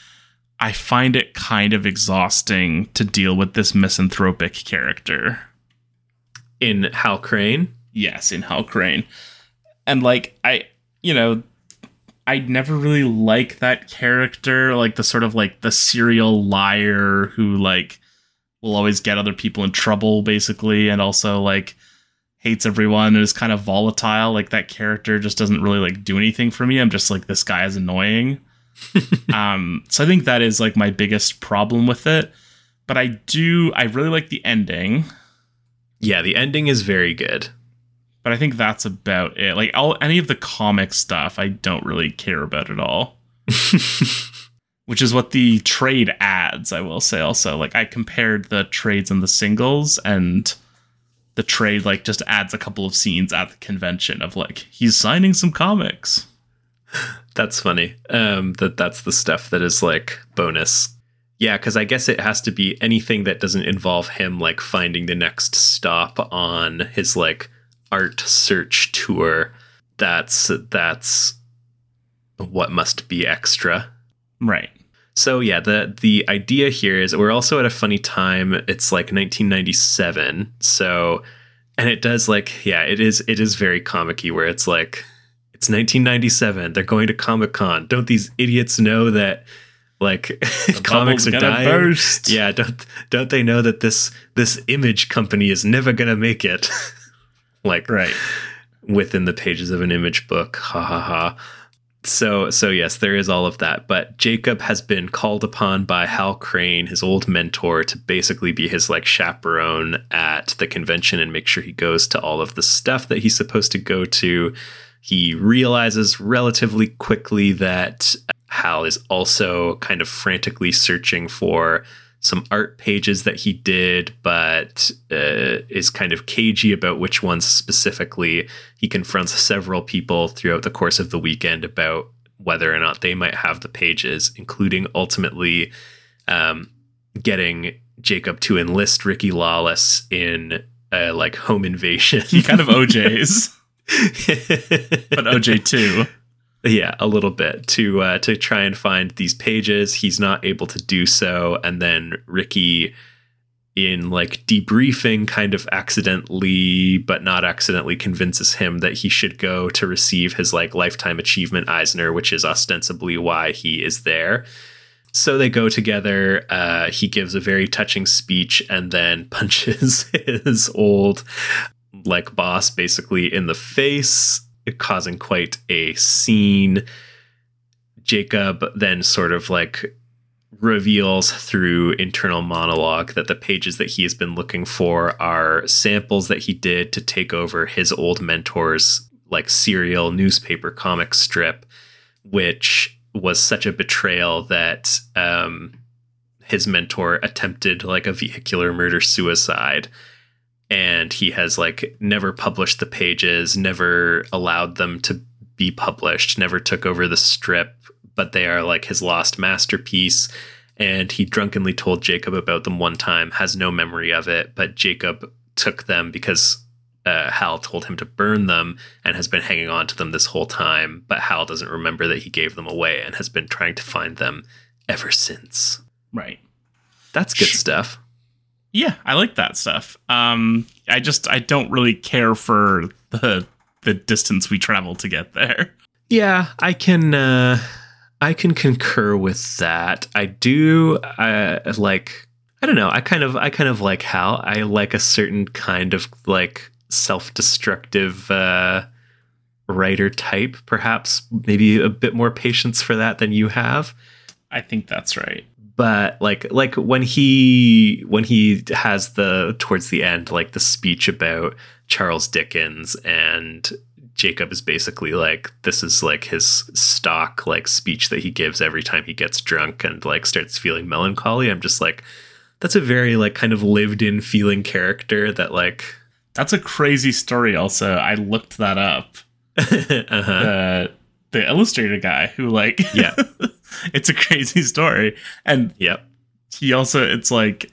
I find it kind of exhausting to deal with this misanthropic character. in Hal Crane. Yes, in Hal Crane. And like I you know, I never really like that character, like the sort of like the serial liar who like will always get other people in trouble basically and also like hates everyone and is kind of volatile. Like that character just doesn't really like do anything for me. I'm just like this guy is annoying. um so I think that is like my biggest problem with it. But I do I really like the ending. Yeah, the ending is very good. But I think that's about it. Like all any of the comic stuff I don't really care about at all. Which is what the trade adds, I will say also. Like I compared the trades and the singles and the trade like just adds a couple of scenes at the convention of like he's signing some comics. That's funny. Um, that that's the stuff that is like bonus. Yeah, because I guess it has to be anything that doesn't involve him like finding the next stop on his like art search tour. That's that's what must be extra. Right. So yeah, the the idea here is we're also at a funny time. It's like 1997. So and it does like yeah, it is it is very comicky where it's like it's 1997. They're going to Comic Con. Don't these idiots know that like comics are dying? Burst. Yeah, don't don't they know that this this image company is never gonna make it? like Right. within the pages of an image book. Ha ha ha. So so yes, there is all of that. But Jacob has been called upon by Hal Crane, his old mentor, to basically be his like chaperone at the convention and make sure he goes to all of the stuff that he's supposed to go to. He realizes relatively quickly that Hal is also kind of frantically searching for some art pages that he did, but uh, is kind of cagey about which ones specifically. He confronts several people throughout the course of the weekend about whether or not they might have the pages, including ultimately um, getting Jacob to enlist Ricky Lawless in a like home invasion. He kind of OJ's, but OJ too. Yeah, a little bit to uh, to try and find these pages. He's not able to do so, and then Ricky, in like debriefing, kind of accidentally, but not accidentally, convinces him that he should go to receive his like lifetime achievement Eisner, which is ostensibly why he is there. So they go together. Uh, he gives a very touching speech and then punches his old like boss basically in the face causing quite a scene. Jacob then sort of like reveals through internal monologue that the pages that he has been looking for are samples that he did to take over his old mentor's like serial newspaper comic strip, which was such a betrayal that um, his mentor attempted like a vehicular murder suicide and he has like never published the pages, never allowed them to be published, never took over the strip, but they are like his lost masterpiece. And he drunkenly told Jacob about them one time, has no memory of it, but Jacob took them because uh, Hal told him to burn them and has been hanging on to them this whole time. But Hal doesn't remember that he gave them away and has been trying to find them ever since. Right. That's good Sh- stuff. Yeah, I like that stuff. Um, I just I don't really care for the the distance we travel to get there. Yeah, I can uh I can concur with that. I do uh like I don't know, I kind of I kind of like how I like a certain kind of like self-destructive uh writer type, perhaps maybe a bit more patience for that than you have. I think that's right. But like like when he when he has the towards the end like the speech about Charles Dickens and Jacob is basically like this is like his stock like speech that he gives every time he gets drunk and like starts feeling melancholy. I'm just like that's a very like kind of lived in feeling character that like That's a crazy story. Also, I looked that up. uh-huh. The the illustrator guy who like Yeah. it's a crazy story, and Yep. he also it's like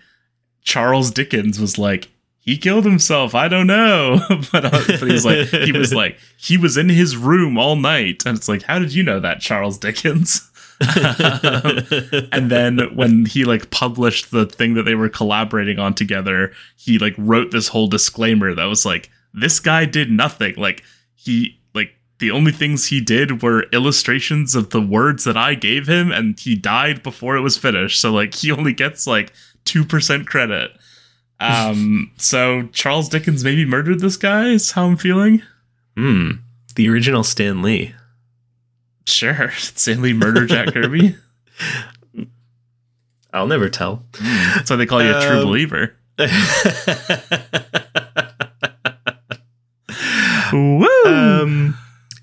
Charles Dickens was like he killed himself. I don't know, but uh, but he's like he was like he was in his room all night, and it's like how did you know that Charles Dickens? and then when he like published the thing that they were collaborating on together, he like wrote this whole disclaimer that was like, this guy did nothing. Like he the only things he did were illustrations of the words that I gave him, and he died before it was finished. So like he only gets like two percent credit. Um, so Charles Dickens maybe murdered this guy. Is how I'm feeling. Hmm. The original Stan Lee. Sure, Stan Lee murdered Jack Kirby. I'll never tell. That's why they call you a true Um, believer. Woo! um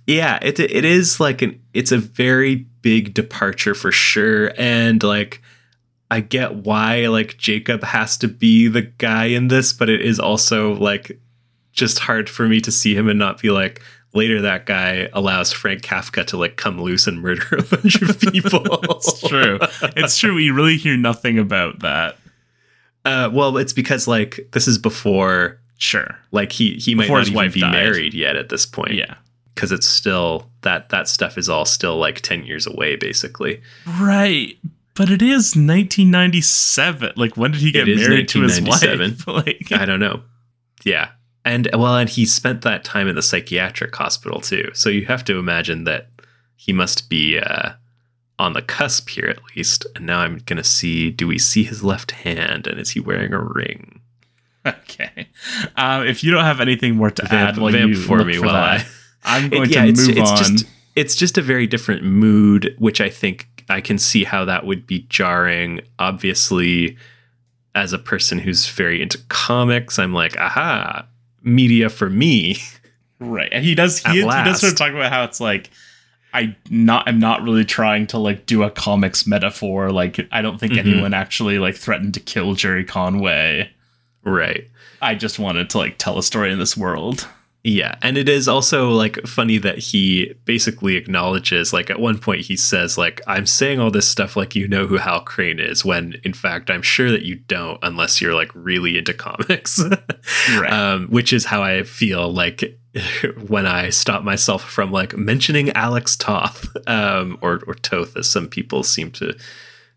yeah it it is like an it's a very big departure for sure and like i get why like jacob has to be the guy in this but it is also like just hard for me to see him and not be like later that guy allows frank kafka to like come loose and murder a bunch of people it's true. It's true. We really hear nothing about that. uh well it's because like this is before Sure. like he he might Before not even be died. married yet at this point Yeah. Because it's still that that stuff is all still like 10 years away basically Right. But it is 1997. Like, when did he get married to his 1997. wife? like, i don't know yeah and well and he spent that time in the psychiatric hospital too so you have to imagine that he must be uh on the cusp here at least and now i'm gonna see do we see his left hand and is he wearing a ring okay. Um, if you don't have anything more to Vamp- add, vamp you for me for while that, I- I'm going It- yeah, to it's, move it's on. just it's just a very different mood, which I think I can see how that would be jarring. Obviously, as a person who's very into comics, I'm like, aha, media for me. Right. And he does he, he does sort of talk about how it's like I not I'm not really trying to like do a comics metaphor. Like I don't think Mhm. anyone actually like threatened to kill Gerry Conway. right. I just wanted to like tell a story in this world. Yeah, and it is also like funny that he basically acknowledges like at one point he says like I'm saying all this stuff like you know who Hal Crane is when in fact I'm sure that you don't unless you're like really into comics. Right. um, which is how I feel like when I stop myself from like mentioning Alex Toth um, or or Toth as some people seem to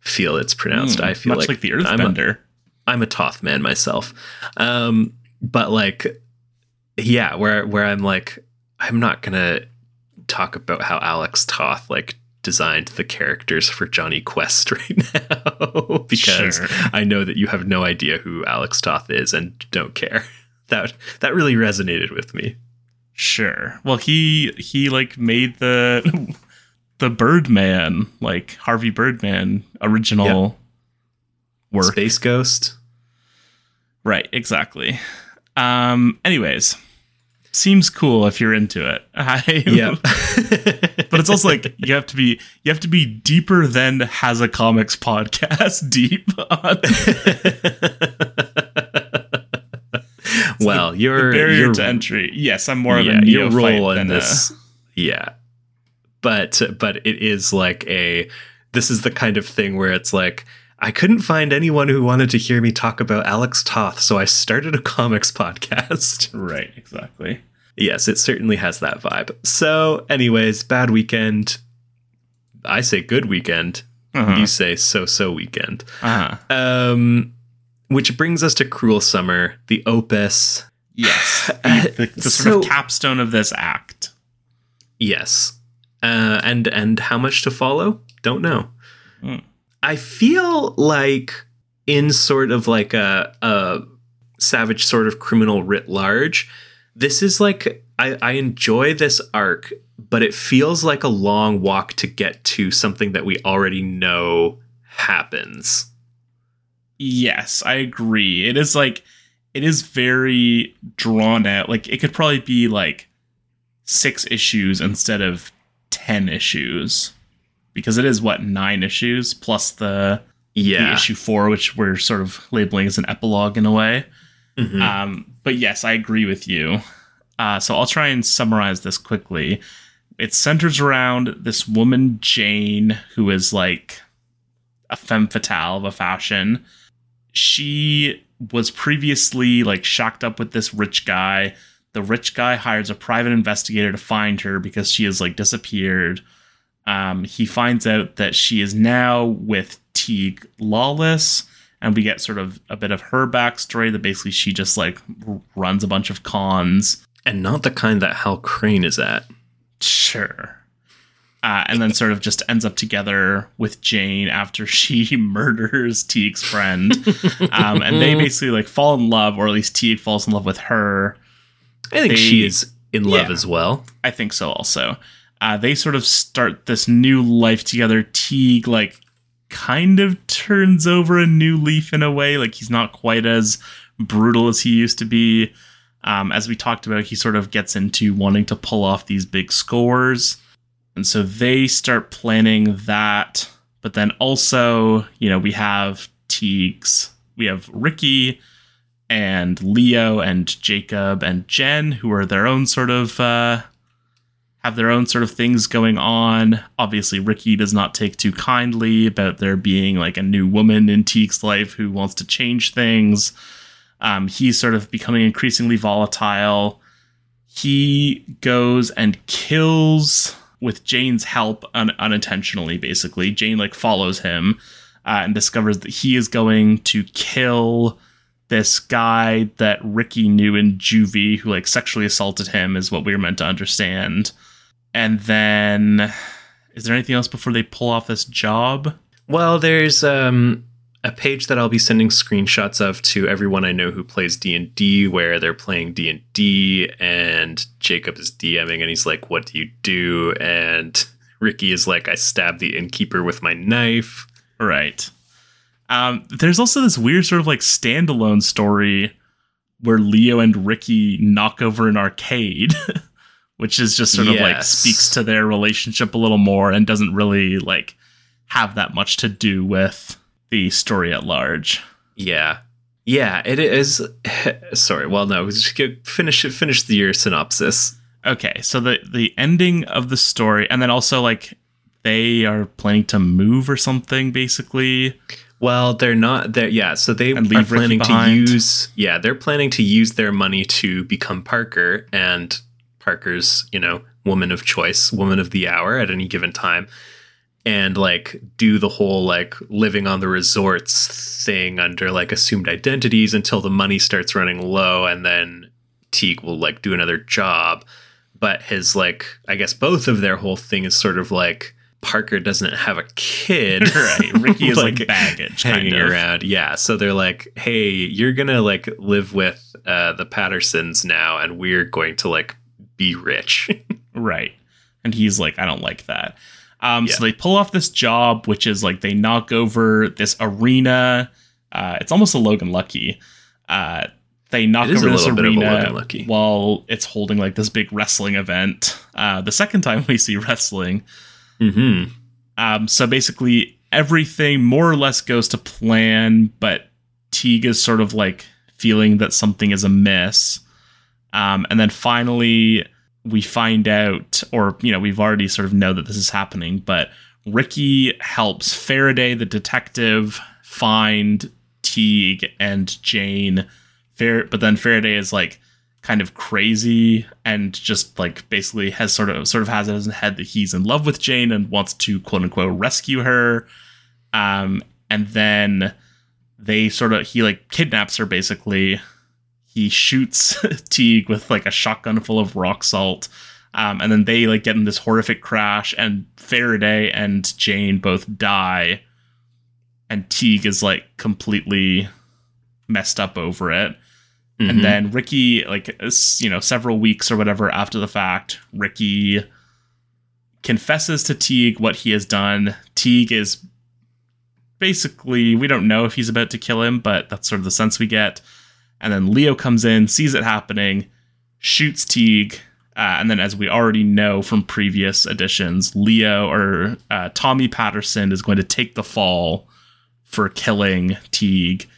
feel it's pronounced. Mm, I feel much like, like, the I'm a- Earthbender. I'm a Toth man myself. Um, but like, yeah, where where I'm like, I'm not gonna talk about how Alex Toth like designed the characters for Jonny Quest right now because Sure. I know that you have no idea who Alex Toth is and don't care. That that really resonated with me. Sure. Well, he he like made the the Birdman, like Harvey Birdman original work. Space Ghost. Right, exactly. Um anyways, seems cool if you're into it. I Yeah. but it's also like you have to be you have to be deeper than has a comics podcast deep on well, the you're barrier you're to entry. Yes, I'm more yeah, of a your role in than a- this. Yeah, but but it is like a. This is the kind of thing where it's like I couldn't find anyone who wanted to hear me talk about Alex Toth, so I started a comics podcast. right, exactly. yes, it certainly has that vibe. So, anyways, bad weekend. I say good weekend. Uh-huh. You say so so weekend. uh-huh. Um, which brings us to Cruel Summer, the opus. Yes, Uh, the, the sort of capstone of this act. Yes. Uh, and and how much to follow? Don't know. Hmm. I feel like in sort of like a, a savage sort of criminal writ large, this is like I, I enjoy this arc, but it feels like a long walk to get to something that we already know happens. Yes, I agree. It is like it is very drawn out. Like it could probably be like six issues instead of ten issues. Because it is what, nine issues plus the, the issue four, which we're sort of labeling as an epilogue in a way. Mhm. Um, but yes, I agree with you. Uh, so I'll try and summarize this quickly. It centers around this woman, Jane, who is like a femme fatale of a fashion. She was previously like shocked up with this rich guy. The rich guy hires a private investigator to find her because she has like disappeared. Um, he finds out that she is now with Teague Lawless, and we get sort of a bit of her backstory that basically she just like runs a bunch of cons. And not the kind that Hal Crane is at. Sure. Uh, and then sort of just ends up together with Jane after she murders Teague's friend. Um, and they basically like fall in love, or at least Teague falls in love with her. I think They- she is in love Yeah. as well. I think so also. Uh, they sort of start this new life together. Teague like kind of turns over a new leaf in a way. Like he's not quite as brutal as he used to be. Um, as we talked about, he sort of gets into wanting to pull off these big scores. And so they start planning that. But then also, you know, we have Teague's, we have Ricky and Leo and Jacob and Jen, who are their own sort of uh, have their own sort of things going on. Obviously, Ricky does not take too kindly about there being like a new woman in Teague's life who wants to change things. Um, he's sort of becoming increasingly volatile. He goes and kills with Jane's help un- unintentionally. Basically, Jane like follows him uh, and discovers that he is going to kill this guy that Ricky knew in juvie who like sexually assaulted him is what we were meant to understand. And then is there anything else before they pull off this job? Well, there's um, a page that I'll be sending screenshots of to everyone I know who plays D and D, where they're playing D and D, and Jacob is DMing, and he's like, "What do you do?" And Ricky is like, "I stabbed the innkeeper with my knife." Right. Um, there's also this weird sort of like standalone story where Leo and Ricky knock over an arcade, which is just sort of like speaks to their relationship a little more and doesn't really like have that much to do with the story at large. Yeah, yeah, it is. Sorry, well, no, just finish finish the year synopsis. Okay, so the the ending of the story, and then also like they are planning to move or something, basically. Well, they're not there. Yeah, so they And are planning to use. Yeah, they're planning to use their money to become Parker and Parker's, you know, woman of choice, woman of the hour at any given time, and like do the whole like living on the resorts thing under like assumed identities until the money starts running low, and then Teague will like do another job. But his like, I guess both of their whole thing is sort of like. Parker doesn't have a kid. right, Ricky is like, baggage, hanging kind of. around. Yeah. So they're like, hey, you're gonna like live with uh, the Pattersons now, and we're going to like be rich. Right. And he's like, I don't like that. Um, Yeah. So they pull off this job, which is like they knock over this arena. Uh, it's almost a Logan Lucky. Uh, they knock over this little bit of a arena Lucky. while it's holding like this big wrestling event. Uh, the second time we see wrestling. hmm Um, so basically, everything more or less goes to plan, but Teague is sort of like feeling that something is amiss. Um, and then finally, we find out, or, you know, we've already sort of know that this is happening, but Ricky helps Faraday, the detective, find Teague and Jane. Far- but then Faraday is like, kind of crazy and just like basically has sort of sort of has it in his head that he's in love with Jane and wants to quote unquote rescue her. Um, and then they sort of he like kidnaps her basically. He shoots Teague with like a shotgun full of rock salt. Um, and then they like get in this horrific crash and Faraday and Jane both die. And Teague is like completely messed up over it. Mm-hmm. And then Ricky, like, you know, several weeks or whatever after the fact, Ricky confesses to Teague what he has done. Teague is basically, we don't know if he's about to kill him, but that's sort of the sense we get. And then Leo comes in, sees it happening, shoots Teague. Uh, and then, as we already know from previous editions, Leo or uh, Tommy Patterson is going to take the fall for killing Teague,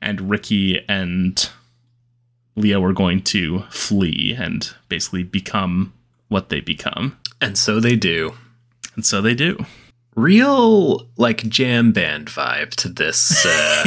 and Ricky and Leo are going to flee and basically become what they become. and so they do. And so they do. Real like jam band vibe to this. Uh,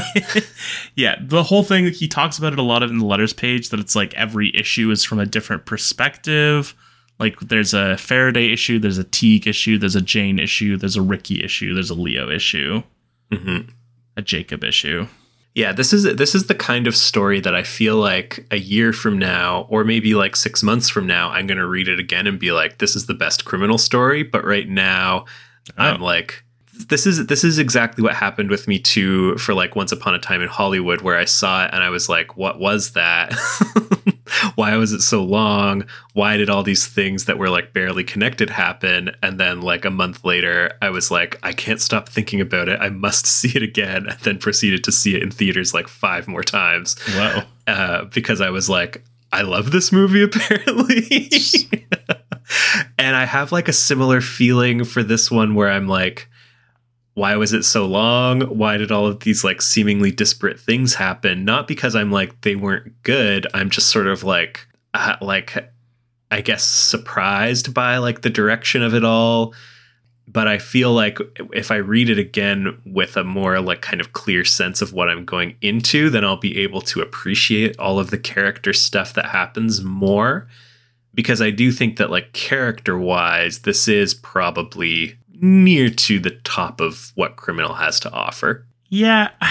yeah, the whole thing, he talks about it a lot in the letters page that it's like every issue is from a different perspective. Like there's a Faraday issue, there's a Teague issue, there's a Jane issue, there's a Ricky issue, there's a Leo issue, Mhm. a Jacob issue. Yeah, this is this is the kind of story that I feel like a year from now, or maybe like six months from now, I'm gonna read it again and be like, "This is the best criminal story." But right now, I'm Oh. like, "This is this is exactly what happened with me too." For like Once Upon a Time in Hollywood, where I saw it and I was like, "What was that? Why was it so long? Why did all these things that were like barely connected happen?" And then like a month later, I was like, "I can't stop thinking about it. I must see it again." And then proceeded to see it in theaters like five more times Whoa. uh, because I was like, I love this movie apparently. And I have like a similar feeling for this one where I'm like, why was it so long? Why did all of these like seemingly disparate things happen? Not because I'm like they weren't good. I'm just sort of like, uh, like, I guess surprised by like the direction of it all. But I feel like if I read it again with a more like kind of clear sense of what I'm going into, then I'll be able to appreciate all of the character stuff that happens more. Because I do think that, like, character wise, this is probably near to the top of what Criminal has to offer. Yeah,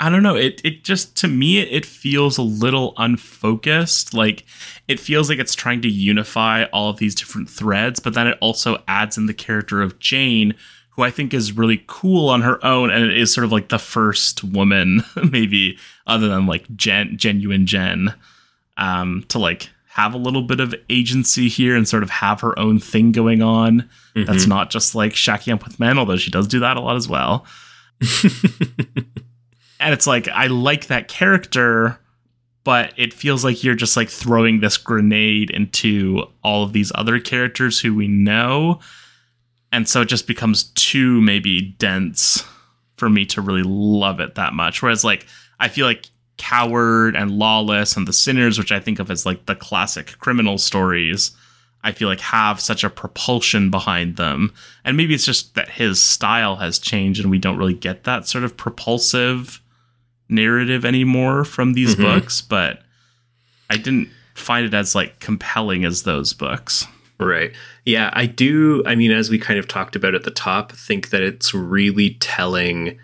I don't know. It it just to me it feels a little unfocused. Like it feels like it's trying to unify all of these different threads, but then it also adds in the character of Jane, who I think is really cool on her own, and is sort of like the first woman, maybe other than like gen, genuine Jen, um, to like have a little bit of agency here and sort of have her own thing going on. That's mm-hmm. not just like shacking up with men, although she does do that a lot as well. and it's like I like that character, but it feels like you're just like throwing this grenade into all of these other characters who we know. And so it just becomes too maybe dense for me to really love it that much. Whereas like I feel like Coward and Lawless and The Sinners, which I think of as like the classic criminal stories, I feel like have such a propulsion behind them. And maybe it's just that his style has changed and we don't really get that sort of propulsive narrative anymore from these Mhm. books, but I didn't find it as like compelling as those books. Right. Yeah, I do. I mean, as we kind of talked about at the top, think that it's really telling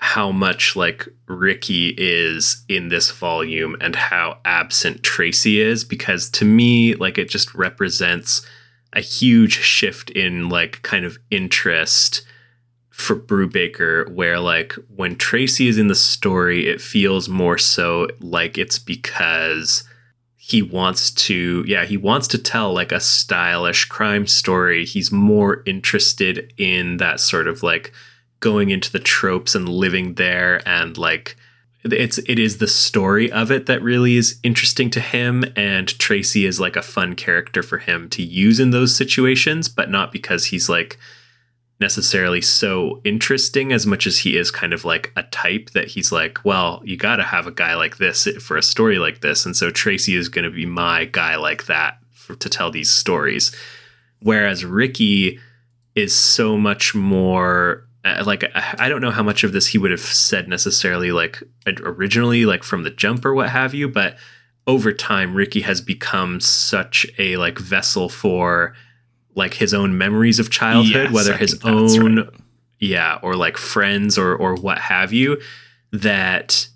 how much like Ricky is in this volume and how absent Tracy is because to me like it just represents a huge shift in like kind of interest for Brubaker where like when Tracy is in the story it feels more so like it's because he wants to yeah he wants to tell like a stylish crime story. He's more interested in that sort of like going into the tropes and living there and like it's it is the story of it that really is interesting to him and Tracy is like a fun character for him to use in those situations but not because he's like necessarily so interesting as much as he is kind of like a type that he's like well you got to have a guy like this for a story like this and so Tracy is going to be my guy like that for, to tell these stories. Whereas Ricky is so much more Uh, like I I don't know how much of this he would have said necessarily like originally like from the jump or what have you but over time Ricky has become such a like vessel for like his own memories of childhood Yes, whether I his own right. yeah or like friends or or what have you that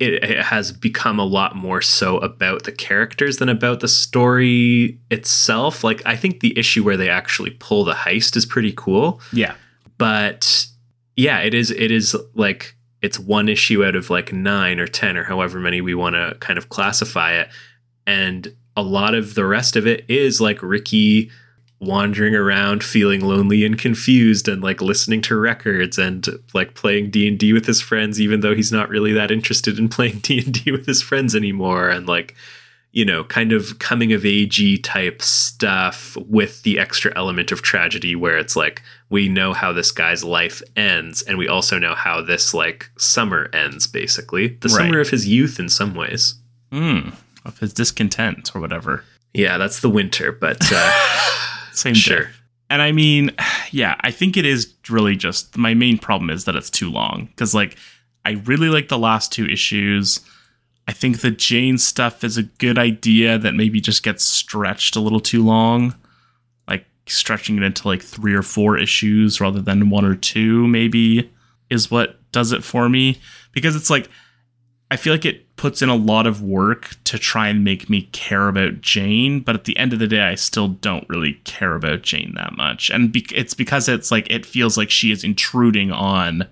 it, it has become a lot more so about the characters than about the story itself like i think the issue where they actually pull the heist is pretty cool Yeah. But yeah it is it is like it's one issue out of like 9 or 10 or however many we want to kind of classify it. And a lot of the rest of it is like ricky wandering around feeling lonely and confused and like listening to records and like playing D&D with his friends even though he's not really that interested in playing D&D with his friends anymore. And like you know kind of coming of agey type stuff with the extra element of tragedy where it's like we know how this guy's life ends and we also know how this like summer ends basically the Right. summer of his youth in some ways Mm, of his discontent or whatever. yeah that's the winter but uh Same Sure. diff. And I mean, yeah, I think it is really just my main problem is that it's too long because like I really like the last two issues. I think the Jane stuff is a good idea that maybe just gets stretched a little too long. Like stretching it into like three or four issues rather than one or two, maybe, is what does it for me. Because it's like, I feel like it puts in a lot of work to try and make me care about Jane, but at the end of the day, I still don't really care about Jane that much. And be- it's because it's like, it feels like she is intruding on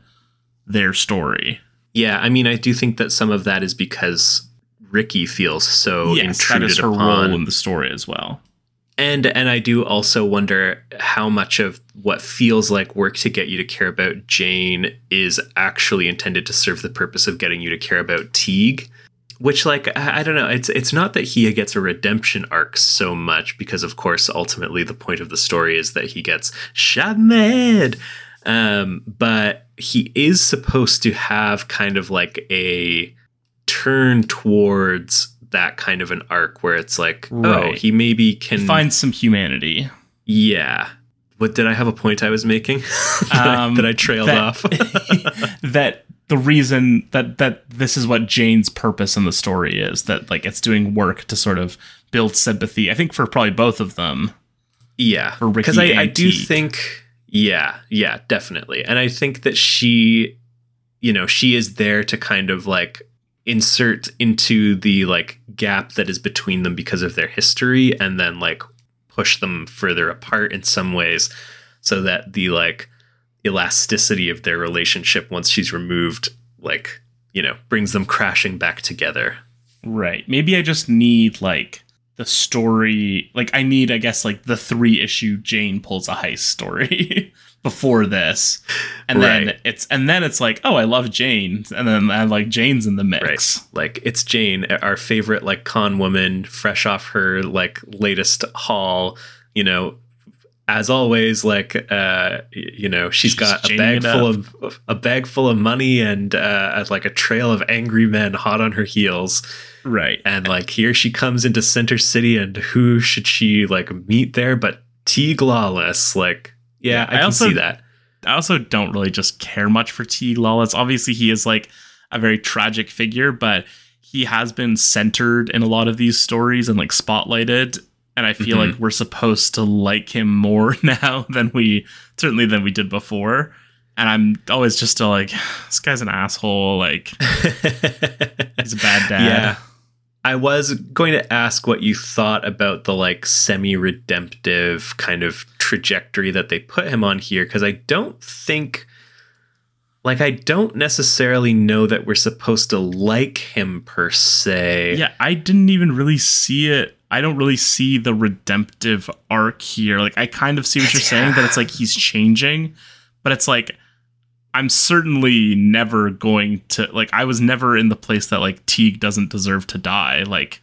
their story. Yeah, I mean, I do think that some of that is because Ricky feels so yes, that intruded is her upon. role in the story as well. And and I do also wonder how much of what feels like work to get you to care about Jane is actually intended to serve the purpose of getting you to care about Teague. Which like I I don't know, it's it's not that he gets a redemption arc so much because of course ultimately the point of the story is that he gets shot in the head. Um, but he is supposed to have kind of like a turn towards that kind of an arc where it's like, oh, he maybe can Find some humanity. yeah. What did I have a point I was making? that, I, Um, that I trailed that- off. that the reason that that this is what Jane's purpose in the story is that like it's doing work to sort of build sympathy. I think for probably both of them. yeah, because I, I do think, yeah, yeah, definitely, and I think that she, you know, she is there to kind of like insert into the like gap that is between them because of their history, and then like push them further apart in some ways, so that the like elasticity of their relationship once she's removed, like you know, brings them crashing back together. Right. Maybe I just need like the story like I need I guess like the three issue Jane pulls a heist story before this. And then it's and then it's like, oh I love Jane. And then I like Jane's in the mix. Right. Like it's Jane, our favorite like con woman, fresh off her like latest haul, you know, as always, like uh you know, she's She's got a bag full of a bag full of money and uh like a trail of angry men hot on her heels. Right. And like here she comes into Center City and who should she like meet there but Teague Lawless? Like, yeah, Yeah, I, I can also- see that. I also don't really just care much for T. Lawless. Obviously, he is like a very tragic figure, but he has been centered in a lot of these stories and like spotlighted. And I feel Mhm. like we're supposed to like him more now than we certainly than we did before. And I'm always just still like, this guy's an asshole. Like he's a bad dad. Yeah. I was going to ask what you thought about the like semi redemptive kind of trajectory that they put him on here because I don't think like I don't necessarily know that we're supposed to like him per se. Yeah, I didn't even really see it. I don't really see the redemptive arc here. Like I kind of see what you're saying that it's like he's changing, but it's like I'm certainly never going to like I was never in the place that like Teague doesn't deserve to die. Like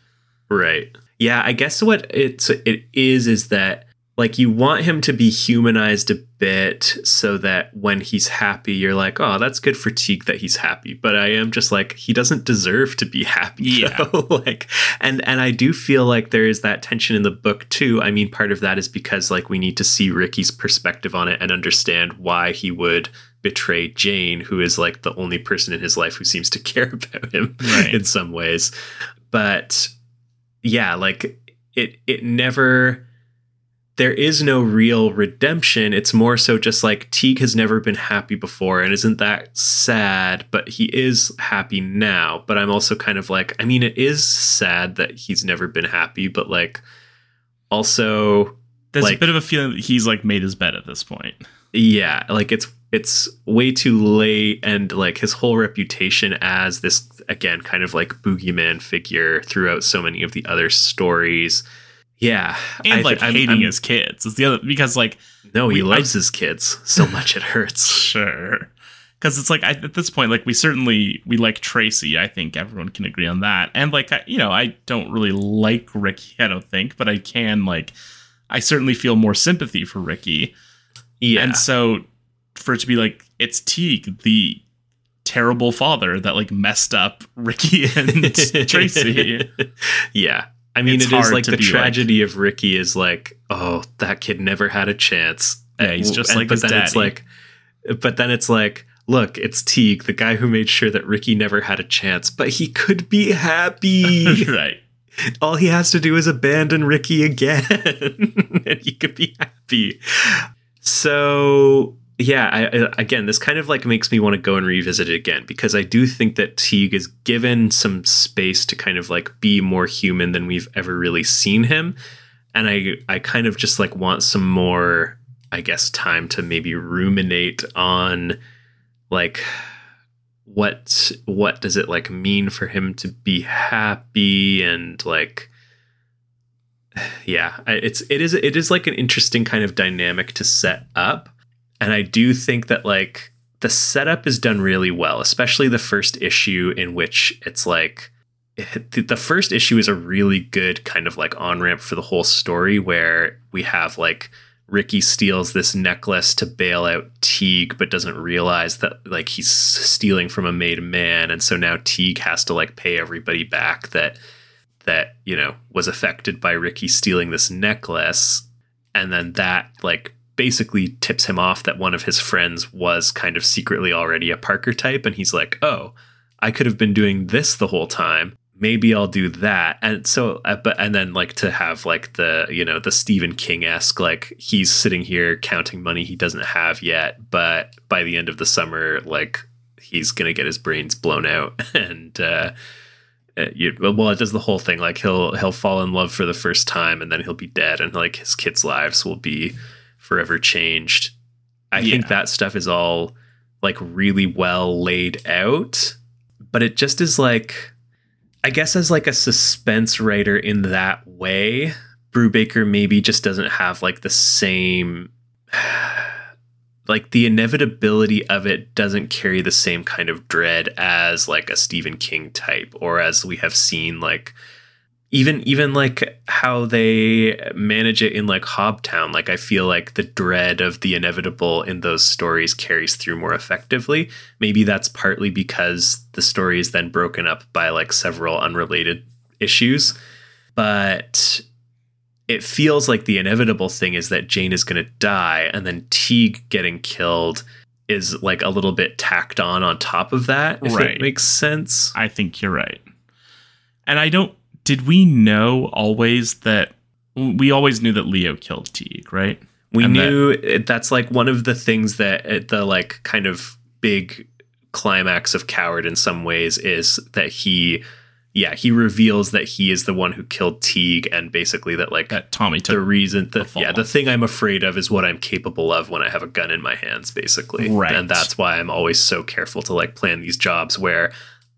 Right. Yeah, I guess what it's it is is that like you want him to be humanized a bit so that when he's happy you're like, "Oh, that's good for Teague that he's happy." But I am just like he doesn't deserve to be happy. Yeah. though. like and and I do feel like there is that tension in the book too. I mean, part of that is because like we need to see Ricky's perspective on it and understand why he would betray Jane, who is like the only person in his life who seems to care about him Right. in some ways. But yeah, like it it never there is no real redemption. It's more so just like Teague has never been happy before and isn't that sad, but he is happy now. But I'm also kind of like, I mean, it is sad that he's never been happy, but like also there's a bit of a feeling that he's like made his bed at this point. yeah like it's it's way too late and like his whole reputation as this again kind of like boogeyman figure throughout so many of the other stories yeah And I- like I'm- hating I'm- his kids. It's the other because like no he we- I- loves his kids so much it hurts Sure. Because it's like I, at this point, like we certainly we like Tracy. I think everyone can agree on that. And like I, you know, I don't really like Ricky. I don't think, but I can like I certainly feel more sympathy for Ricky. yeah And so for it to be like it's Teague, the terrible father that like messed up Ricky and Tracy. yeah I mean, It's it is like the be like- tragedy of Ricky is like, oh, that kid never had a chance. Yeah, he's just And- like but then it's like, but then it's like, look, it's Teague, the guy who made sure that Ricky never had a chance, but he could be happy. right. All he has to do is abandon Ricky again, and he could be happy. So, yeah, I, again, this kind of like makes me want to go and revisit it again because I do think that Teague is given some space to kind of like be more human than we've ever really seen him. And I, I kind of just like want some more, I guess, time to maybe ruminate on like what what does it like mean for him to be happy and like yeah it's it is it is like an interesting kind of dynamic to set up and i do think that like the setup is done really well especially the first issue in which it's like the first issue is a really good kind of like on ramp for the whole story where we have like Ricky steals this necklace to bail out Teague, but doesn't realize that like he's stealing from a made man, and so now Teague has to like pay everybody back that that you know was affected by Ricky stealing this necklace, and then that like basically tips him off that one of his friends was kind of secretly already a Parker type, and he's like, oh, I could have been doing this the whole time maybe I'll do that. And so, uh, but and then like to have like the you know the Stephen King esque like he's sitting here counting money he doesn't have yet, but by the end of the summer, like he's gonna get his brains blown out and. uh, uh you, well, it does the whole thing. Like he'll he'll fall in love for the first time, and then he'll be dead, and like his kids' lives will be forever changed. I yeah. think that stuff is all like really well laid out, but it just is like I guess as like a suspense writer in that way, Brubaker maybe just doesn't have like the same like the inevitability of it doesn't carry the same kind of dread as like a Stephen King type or as we have seen like even even like how they manage it in like Hobtown, like I feel like the dread of the inevitable in those stories carries through more effectively. Maybe that's partly because the story is then broken up by like several unrelated issues, but it feels like the inevitable thing is that Jane is going to die, and then Teague getting killed is like a little bit tacked on on top of that. If right. it makes sense. I think you're right, and I don't did we know always that we always knew that Leo killed Teague, right? We and knew that, that's like one of the things that uh, the like kind of big climax of Coward in some ways is that he yeah, he reveals that he is the one who killed Teague and basically that like that Tommy the reason that the yeah, the thing I'm afraid of is what I'm capable of when I have a gun in my hands basically. Right. And that's why I'm always so careful to like plan these jobs where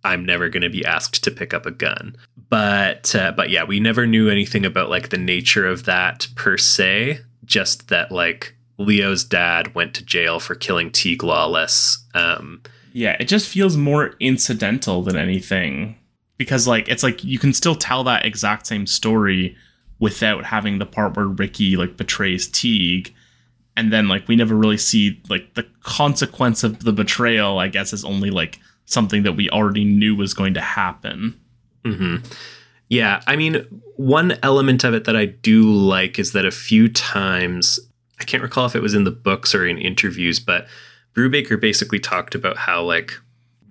I'm never going to be asked to pick up a gun. But uh, but yeah, we never knew anything about like the nature of that per se. Just that like Leo's dad went to jail for killing Teague Lawless. Um, yeah, it just feels more incidental than anything because like it's like you can still tell that exact same story without having the part where Ricky like betrays Teague and then like we never really see like the consequence of the betrayal I guess is only like something that we already knew was going to happen. Hmm Yeah, I mean, one element of it that I do like is that a few times, I can't recall if it was in the books or in interviews, but Brubaker basically talked about how like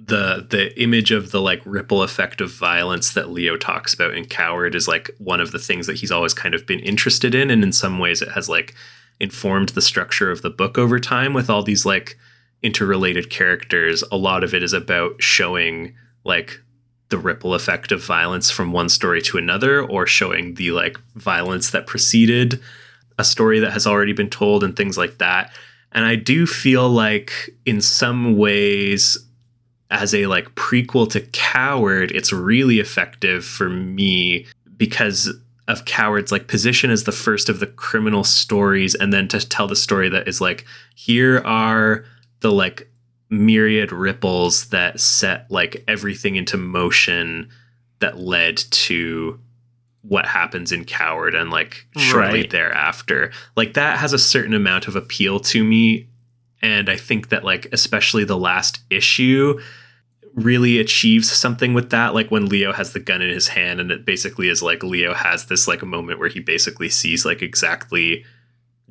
the the image of the like ripple effect of violence that Leo talks about in Coward is like one of the things that he's always kind of been interested in, and in some ways it has like informed the structure of the book over time with all these like interrelated characters, a lot of it is about showing like the ripple effect of violence from one story to another or showing the like violence that preceded a story that has already been told and things like that. And I do feel like in some ways as a like prequel to Coward, it's really effective for me because of Coward's like position as the first of the criminal stories and then to tell the story that is like here are the like myriad ripples that set like everything into motion that led to what happens in Coward and like shortly right. thereafter. Like that has a certain amount of appeal to me. And I think that like especially the last issue really achieves something with that. Like when Leo has the gun in his hand and it basically is like Leo has this like a moment where he basically sees like exactly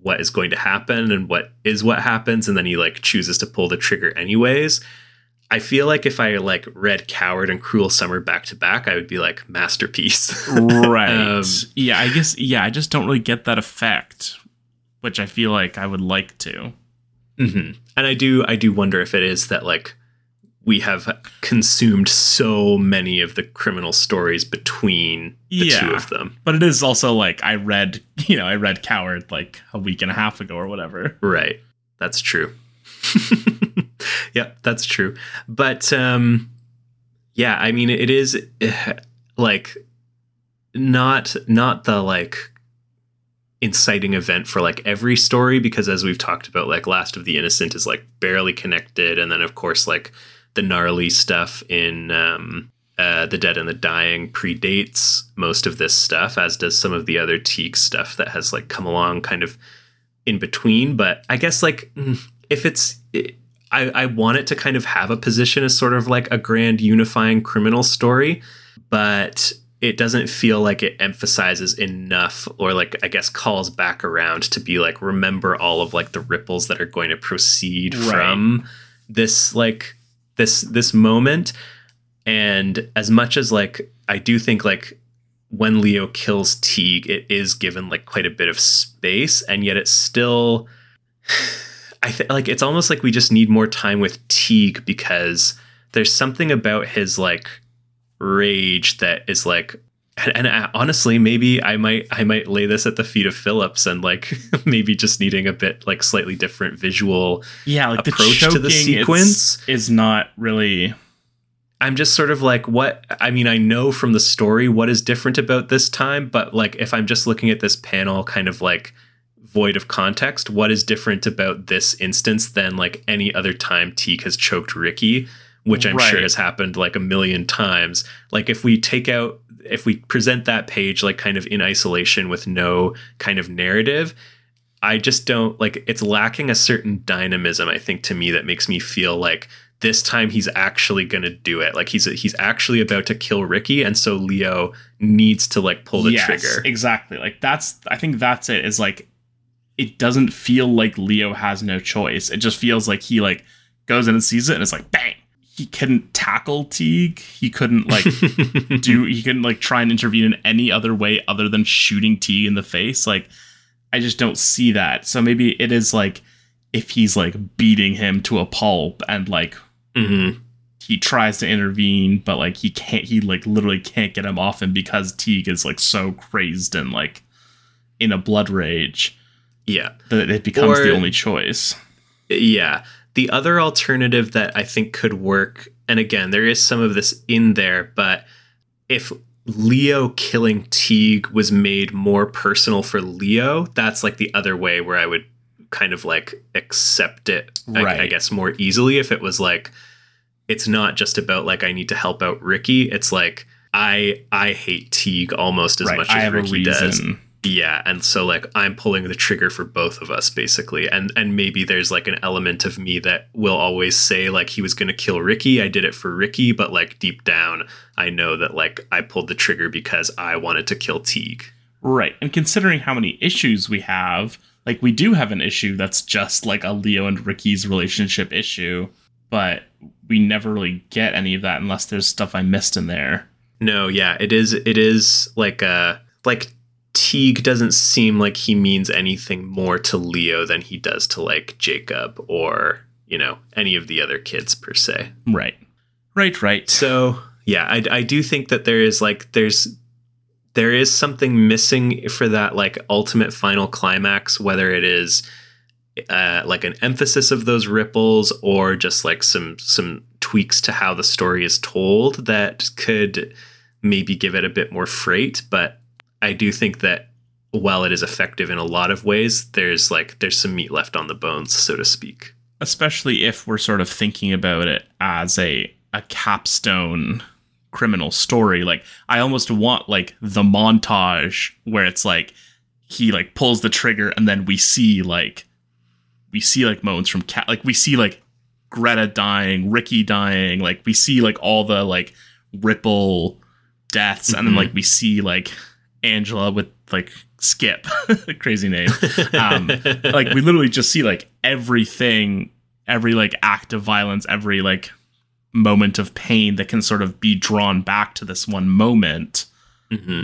what is going to happen and what is what happens and then he like chooses to pull the trigger anyways i feel like if i like read coward and cruel summer back to back i would be like masterpiece right. Um, yeah, I guess yeah, I just don't really get that effect, which I feel like I would like to. hmm and i do i do wonder if it is that like we have consumed so many of the criminal stories between the Yeah. two of them But it is also like I read, you know, I read Coward like a week and a half ago or whatever. Right. That's true. yep, that's true. But um yeah, I mean it is like not not the like inciting event for like every story because as we've talked about like Last of the Innocent is like barely connected and then of course like the gnarly stuff in um uh, the Dead and the Dying predates most of this stuff, as does some of the other Teague stuff that has like come along kind of in between. But I guess like mm, if it's, I, I want it to kind of have a position as sort of like a grand unifying criminal story, but it doesn't feel like it emphasizes enough or like I guess calls back around to be like remember all of like the ripples that are going to proceed Right. from this like this this moment and as much as like I do think like when Leo kills Teague, it is given like quite a bit of space, and yet it's still. I think like it's almost like we just need more time with Teague because there's something about his like rage that is like. And, and I- honestly, maybe I might I might lay this at the feet of Phillips and like maybe just needing a bit like slightly different visual Yeah, like Approach the to the sequence? is not really I'm just sort of like, what? I mean, I know from the story what is different about this time, but like, if I'm just looking at this panel, kind of like void of context, what is different about this instance than like any other time Teague has choked Ricky, which I'm sure has happened like a million times. Like, if we take out, if we present that page like kind of in isolation with no kind of narrative, I just don't like it's lacking a certain dynamism, I think, to me that makes me feel like this time he's actually gonna do it. Like he's he's actually about to kill Ricky, and so Leo needs to like pull the Yes, trigger. Exactly. Like that's I think that's it. Is like it doesn't feel like Leo has no choice. It just feels like he like goes in and sees it and it's like bang. He couldn't tackle Teague. He couldn't like do he couldn't like try and intervene in any other way other than shooting Teague in the face. Like I just don't see that. So maybe it is like if he's like beating him to a pulp and like Mhm. he tries to intervene, but like he can't. He like literally can't get him off him because Teague is like so crazed and like in a blood rage Yeah, that it becomes Or- the only choice. yeah. The other alternative that I think could work, and again, there is some of this in there, but if Leo killing Teague was made more personal for Leo, that's like the other way where I would kind of like accept it, I- I, guess, more easily if it was like, it's not just about like I need to help out Ricky. It's like I I hate Teague almost as right. much as Ricky does. Yeah, and so like I'm pulling the trigger for both of us basically. And and maybe there's like an element of me that will always say like he was going to kill Ricky. I did it for Ricky, but like deep down I know that like I pulled the trigger because I wanted to kill Teague. Right. And considering how many issues we have, like we do have an issue that's just like a Leo and Ricky's relationship issue, but we never really get any of that unless there's stuff I missed in there. No, yeah, it is it is like uh like Teague doesn't seem like he means anything more to Leo than he does to like Jacob or, you know, any of the other kids per se. Right. Right, right. So yeah, I, I do think that there is like there's there is something missing for that like ultimate final climax, whether it is uh, like an emphasis of those ripples or just like some some tweaks to how the story is told that could maybe give it a bit more freight. But I do think that while it is effective in a lot of ways, there's like there's some meat left on the bones, so to speak. especially if we're sort of thinking about it as a a capstone criminal story like i almost want like the montage where it's like he like pulls the trigger and then we see like we see like moments from cat like we see like greta dying ricky dying like we see like all the like ripple deaths and then Mhm. like we see like angela with like Skip, crazy name. Um, like we literally just see like everything, every like act of violence, every like moment of pain that can sort of be drawn back to this one moment. hmm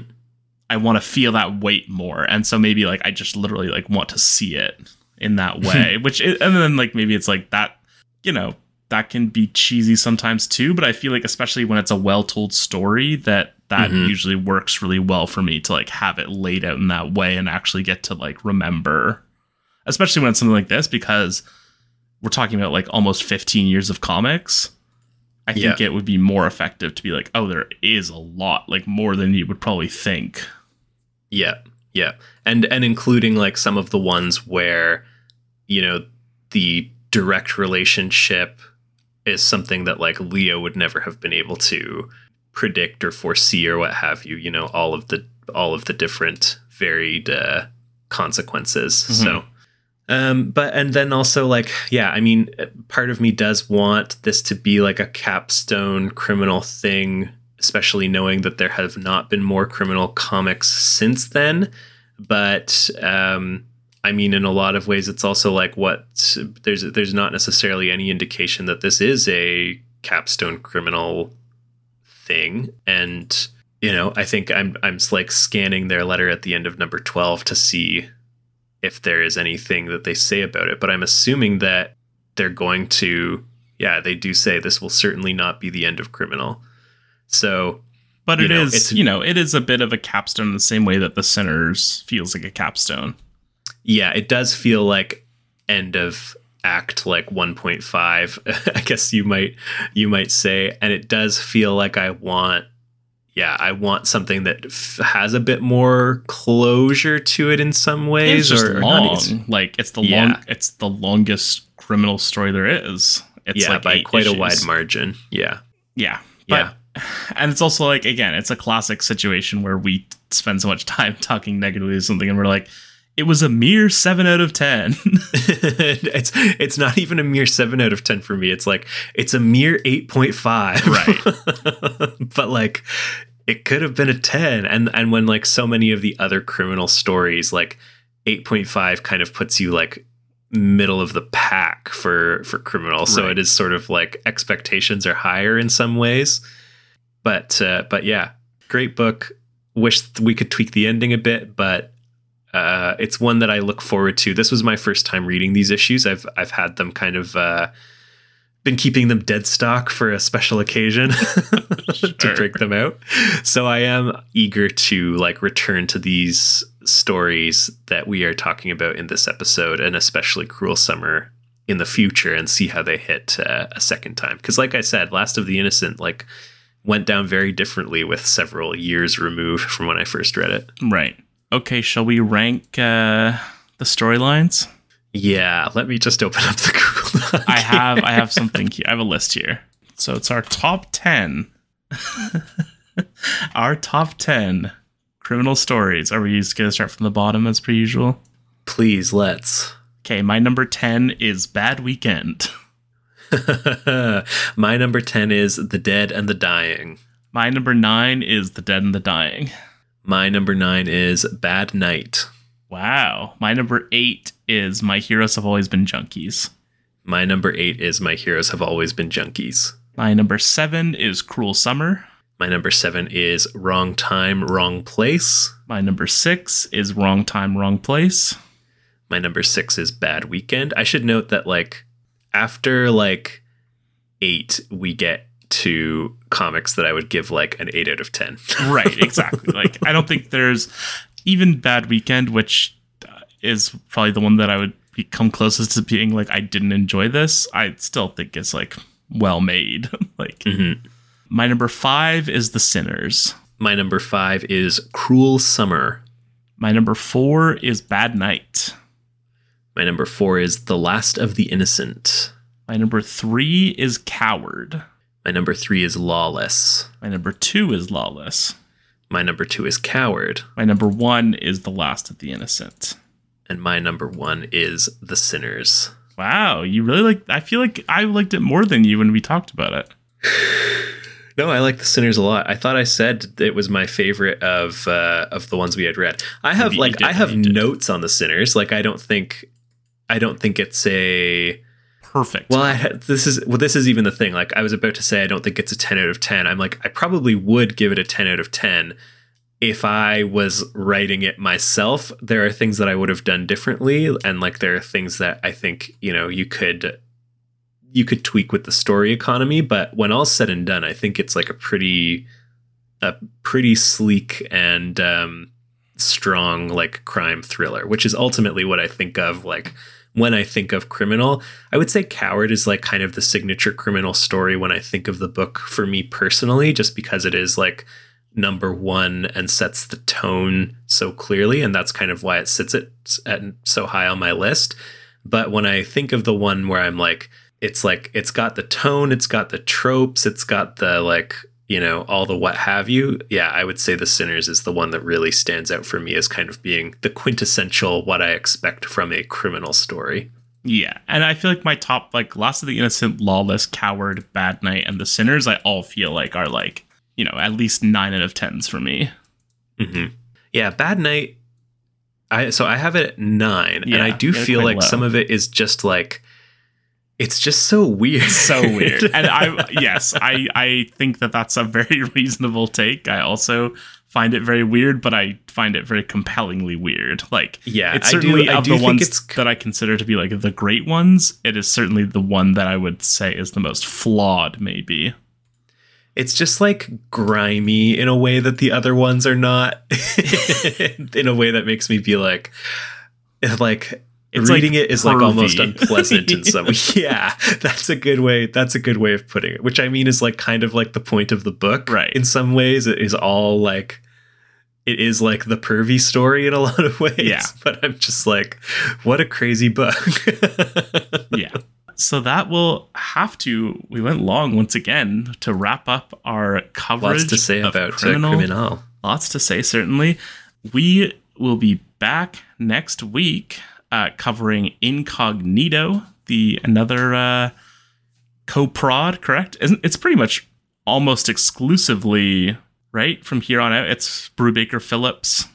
I want to feel that weight more, and so maybe like I just literally like want to see it in that way. which is, and then like maybe it's like that, you know, that can be cheesy sometimes too. But I feel like especially when it's a well told story, that that Mhm. usually works really well for me to like have it laid out in that way and actually get to like remember, especially when it's something like this because we're talking about like almost 15 years of comics. I think it would be more effective to be like, oh, there is a lot, like more than you would probably think. Yeah, yeah, and and including like some of the ones where, you know, the direct relationship is something that like Leo would never have been able to predict or foresee or what have you. You know, all of the all of the different varied uh, consequences. So. Um, but and then also like yeah, I mean, part of me does want this to be like a capstone criminal thing, especially knowing that there have not been more criminal comics since then. But um, I mean, in a lot of ways, it's also like what there's there's not necessarily any indication that this is a capstone criminal thing, and you know, I think I'm I'm like scanning their letter at the end of number twelve to see if there is anything that they say about it. But I'm assuming that they're going to, yeah, they do say this will certainly not be the end of criminal. So But it know, is, it's- you know, it is a bit of a capstone in the same way that the sinners feels like a capstone. yeah, it does feel like end of act like 1.5 i guess you might you might say and it does feel like i want yeah i want something that f- has a bit more closure to it in some ways It's or, or long. like it's the Yeah. long it's the longest criminal story there is. It's yeah like by quite a wide margin yeah Yeah. yeah and it's also like again, it's a classic situation where we spend so much time talking negatively of something and we're like, it was a mere seven out of ten. it's it's not even a mere 7 out of 10 for me. It's like it's a mere 8.5 right. But like it could have been a 10 and and when like so many of the other criminal stories like 8.5 kind of puts you like middle of the pack for for criminal so it is sort of like expectations are higher in some ways. But uh but yeah great book. Wish we could tweak the ending a bit but uh, it's one that I look forward to. This was my first time reading these issues. I've I've had them kind of uh, been keeping them dead stock for a special occasion to break them out. So I am eager to like return to these stories that we are talking about in this episode, and especially Cruel Summer in the future, and see how they hit uh, a second time. Because, like I said, Last of the Innocent like went down very differently with several years removed from when I first read it. right. Okay, shall we rank uh the storylines? Yeah, let me just open up the Google. Doc I have I have something here. I have a list here. So it's our top ten. our top ten criminal stories. Are we just gonna start from the bottom as per usual? Please, let's. Okay, my number ten is Bad Weekend. My number 10 is The Dead and the Dying. My number nine is The Dead and the Dying. My number 9 is Bad Night. Wow. My number eight is My Heroes Have Always Been Junkies. My number 8 is My Heroes Have Always Been Junkies. My number seven is Cruel Summer. My number 7 is Wrong Time, Wrong Place. My number six is Wrong Time, Wrong Place. My number 6 is Bad Weekend. I should note that, like, after like 8, we get to comics that I would give like an 8 out of 10. Right, exactly. like, I don't think there's even Bad Weekend, which uh, is probably the one that I would come closest to being like, I didn't enjoy this. I still think it's like well made. like, Mhm. my number five is The Sinners. My number 5 is Cruel Summer. My number four is Bad Night. My number 4 is The Last of the Innocent. My number three is Coward. My number 3 is Lawless. My number two is Lawless. My number 2 is Coward. My number one is The Last of the Innocent. And my number 1 is The Sinners. Wow, you really like I feel like I liked it more than you when we talked about it. No, I like the Sinners a lot. I thought I said it was my favorite of uh, of the ones we had read. I have You like did, I have notes on the Sinners. Like I don't think I don't think it's a Perfect. well. I this is well. This is even the thing. Like I was about to say, I don't think it's a ten out of ten. I'm like I probably would give it a ten out of ten if I was writing it myself. There are things that I would have done differently, and like there are things that I think you know you could you could tweak with the story economy. But when all's said and done, I think it's like a pretty a pretty sleek and um, strong like crime thriller, which is ultimately what I think of like when I think of criminal. I would say Coward is like kind of the signature criminal story when I think of the book for me personally, just because it is like number one and sets the tone so clearly, and that's kind of why it sits it at so high on my list. But when I think of the one where I'm like, it's like it's got the tone, it's got the tropes, it's got the like you know all the what have you yeah i would say the sinners is the one that really stands out for me as kind of being the quintessential what i expect from a criminal story yeah, and I feel like my top like Last of the Innocent, Lawless, Coward, Bad Night, and The Sinners, I all feel like are like you know at least nine out of tens for me. hmm yeah bad night i so i have it at nine and i do feel like low. some of it is just like it's just so weird so weird. And I yes, I I think that that's a very reasonable take. I also find it very weird, but I find it very compellingly weird. Like yeah it's I do- certainly I of the think ones that I consider to be like the great ones. It is certainly the one that I would say is the most flawed, maybe. it's just like grimy in a way that the other ones are not in a way that makes me be like like It's reading like it is like almost unpleasant in some way. yeah that's a good way that's a good way of putting it which i mean is like kind of like the point of the book Right. in some ways it is all like it is like the pervy story in a lot of ways Yeah. but i'm just like what a crazy book yeah. So that will have to. We went long once again to wrap up our coverage. lots to say of about criminal, criminal. lots to say certainly we will be back next week uh, covering incognito the another uh, co-prod correct Isn't, it's pretty much almost exclusively right from here on out it's brubaker phillips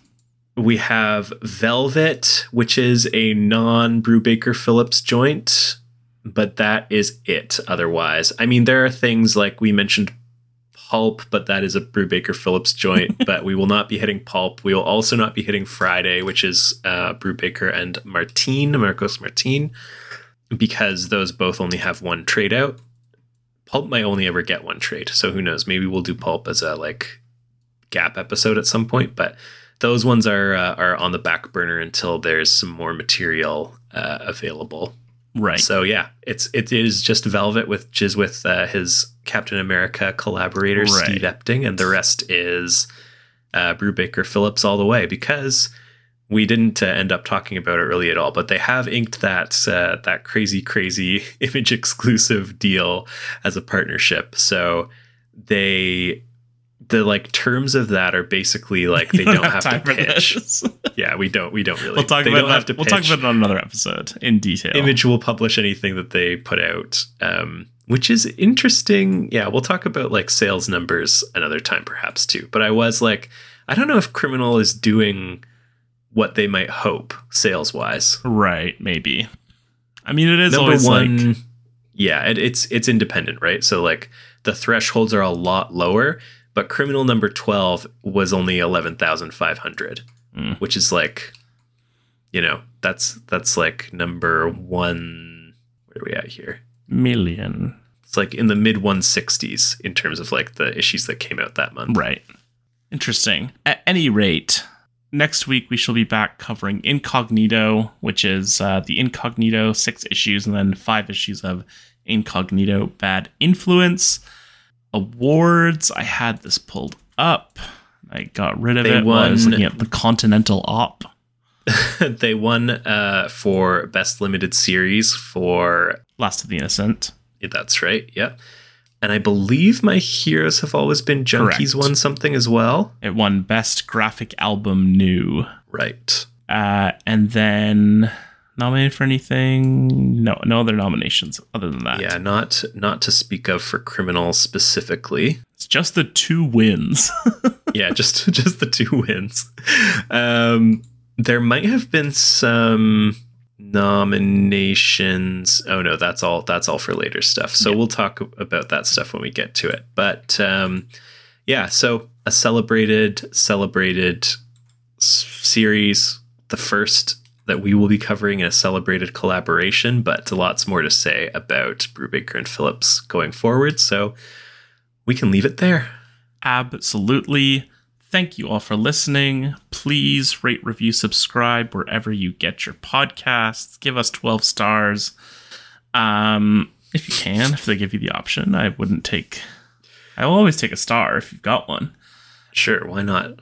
we have Velvet, which is a non Brubaker Phillips joint, but that is it otherwise. I mean, there are things like we mentioned Pulp, but that is a Brubaker Phillips joint, but we will not be hitting Pulp. We will also not be hitting Friday, which is uh, Brubaker and Martin, Marcos Martin, because those both only have one trade out. Pulp might only ever get one trade, so who knows? Maybe we'll do Pulp as a like gap episode at some point, but those ones are uh, are on the back burner until there's some more material uh, available. Right So yeah, it's it is just Velvet with which is with uh, his Captain America collaborator Right. Steve Epting, and the rest is uh, Brubaker Phillips all the way because we didn't uh, end up talking about it really at all. But they have inked that uh, that crazy crazy image exclusive deal as a partnership. So they the like terms of that are basically like they You don't, have, to pitch. Yeah, we don't. We don't really. we'll talk they about don't that. have to we'll talk about it on another episode in detail Image will publish anything that they put out, um, which is interesting. Yeah, we'll talk about like sales numbers another time, perhaps too. But I was like, I don't know if Criminal is doing what they might hope sales wise. right maybe i mean it is Number always one, like yeah, it, it's it's independent, right? So like the thresholds are a lot lower, but Criminal number twelve was only eleven thousand five hundred, Mm. which is like, you know, that's that's like number one. Where are we at here? million It's like in the mid 160s in terms of like the issues that came out that month. Right. Interesting. At any rate, next week we shall be back covering Incognito, which is uh, the Incognito six issues and then five issues of Incognito Bad Influence. Awards. I had this pulled up. I got rid of They it while I was looking at the Continental Op. they won uh, for best limited series for Last of the Innocent. that's right. Yeah. And I believe my heroes have always been junkies Correct. won something as well. It won Best Graphic Album New. Right. Uh, and then nominated for anything? No, no other nominations other than that. Yeah, not not to speak of for criminal specifically. It's just the two wins. yeah, just just the two wins. Um, there might have been some nominations. Oh no, that's all. That's all for later stuff. So yeah. we'll talk about that stuff when we get to it. But um, yeah, so a celebrated celebrated series, the first that we will be covering in a celebrated collaboration, but lots more to say about Brubaker and Phillips going forward. So we can leave it there. Absolutely. Thank you all for listening. Please rate, review, subscribe wherever you get your podcasts. Give us 12 stars. Um, if you can, if they give you the option, I wouldn't take. I will always take a star if you've got one. Sure, why not?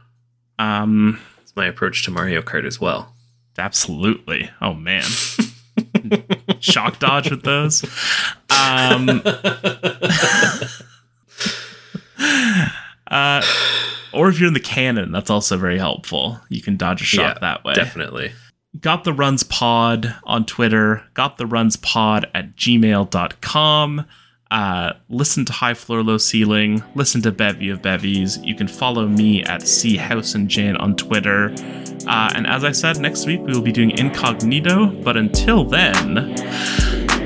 Um, it's my approach to Mario Kart as well. Absolutely. Oh man. Shock dodge with those. Um, uh, or if you're in the cannon, that's also very helpful. You can dodge a shot yeah, that way. Definitely. Got the runs pod on Twitter, got the runs pod at gmail.com. Uh, listen to High Floor Low Ceiling, listen to Bevy of Bevies. You can follow me at C House and Jan on Twitter. Uh, and as I said, next week we will be doing Incognito. But until then,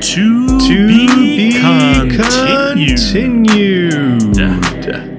to, to be, be continued. continued.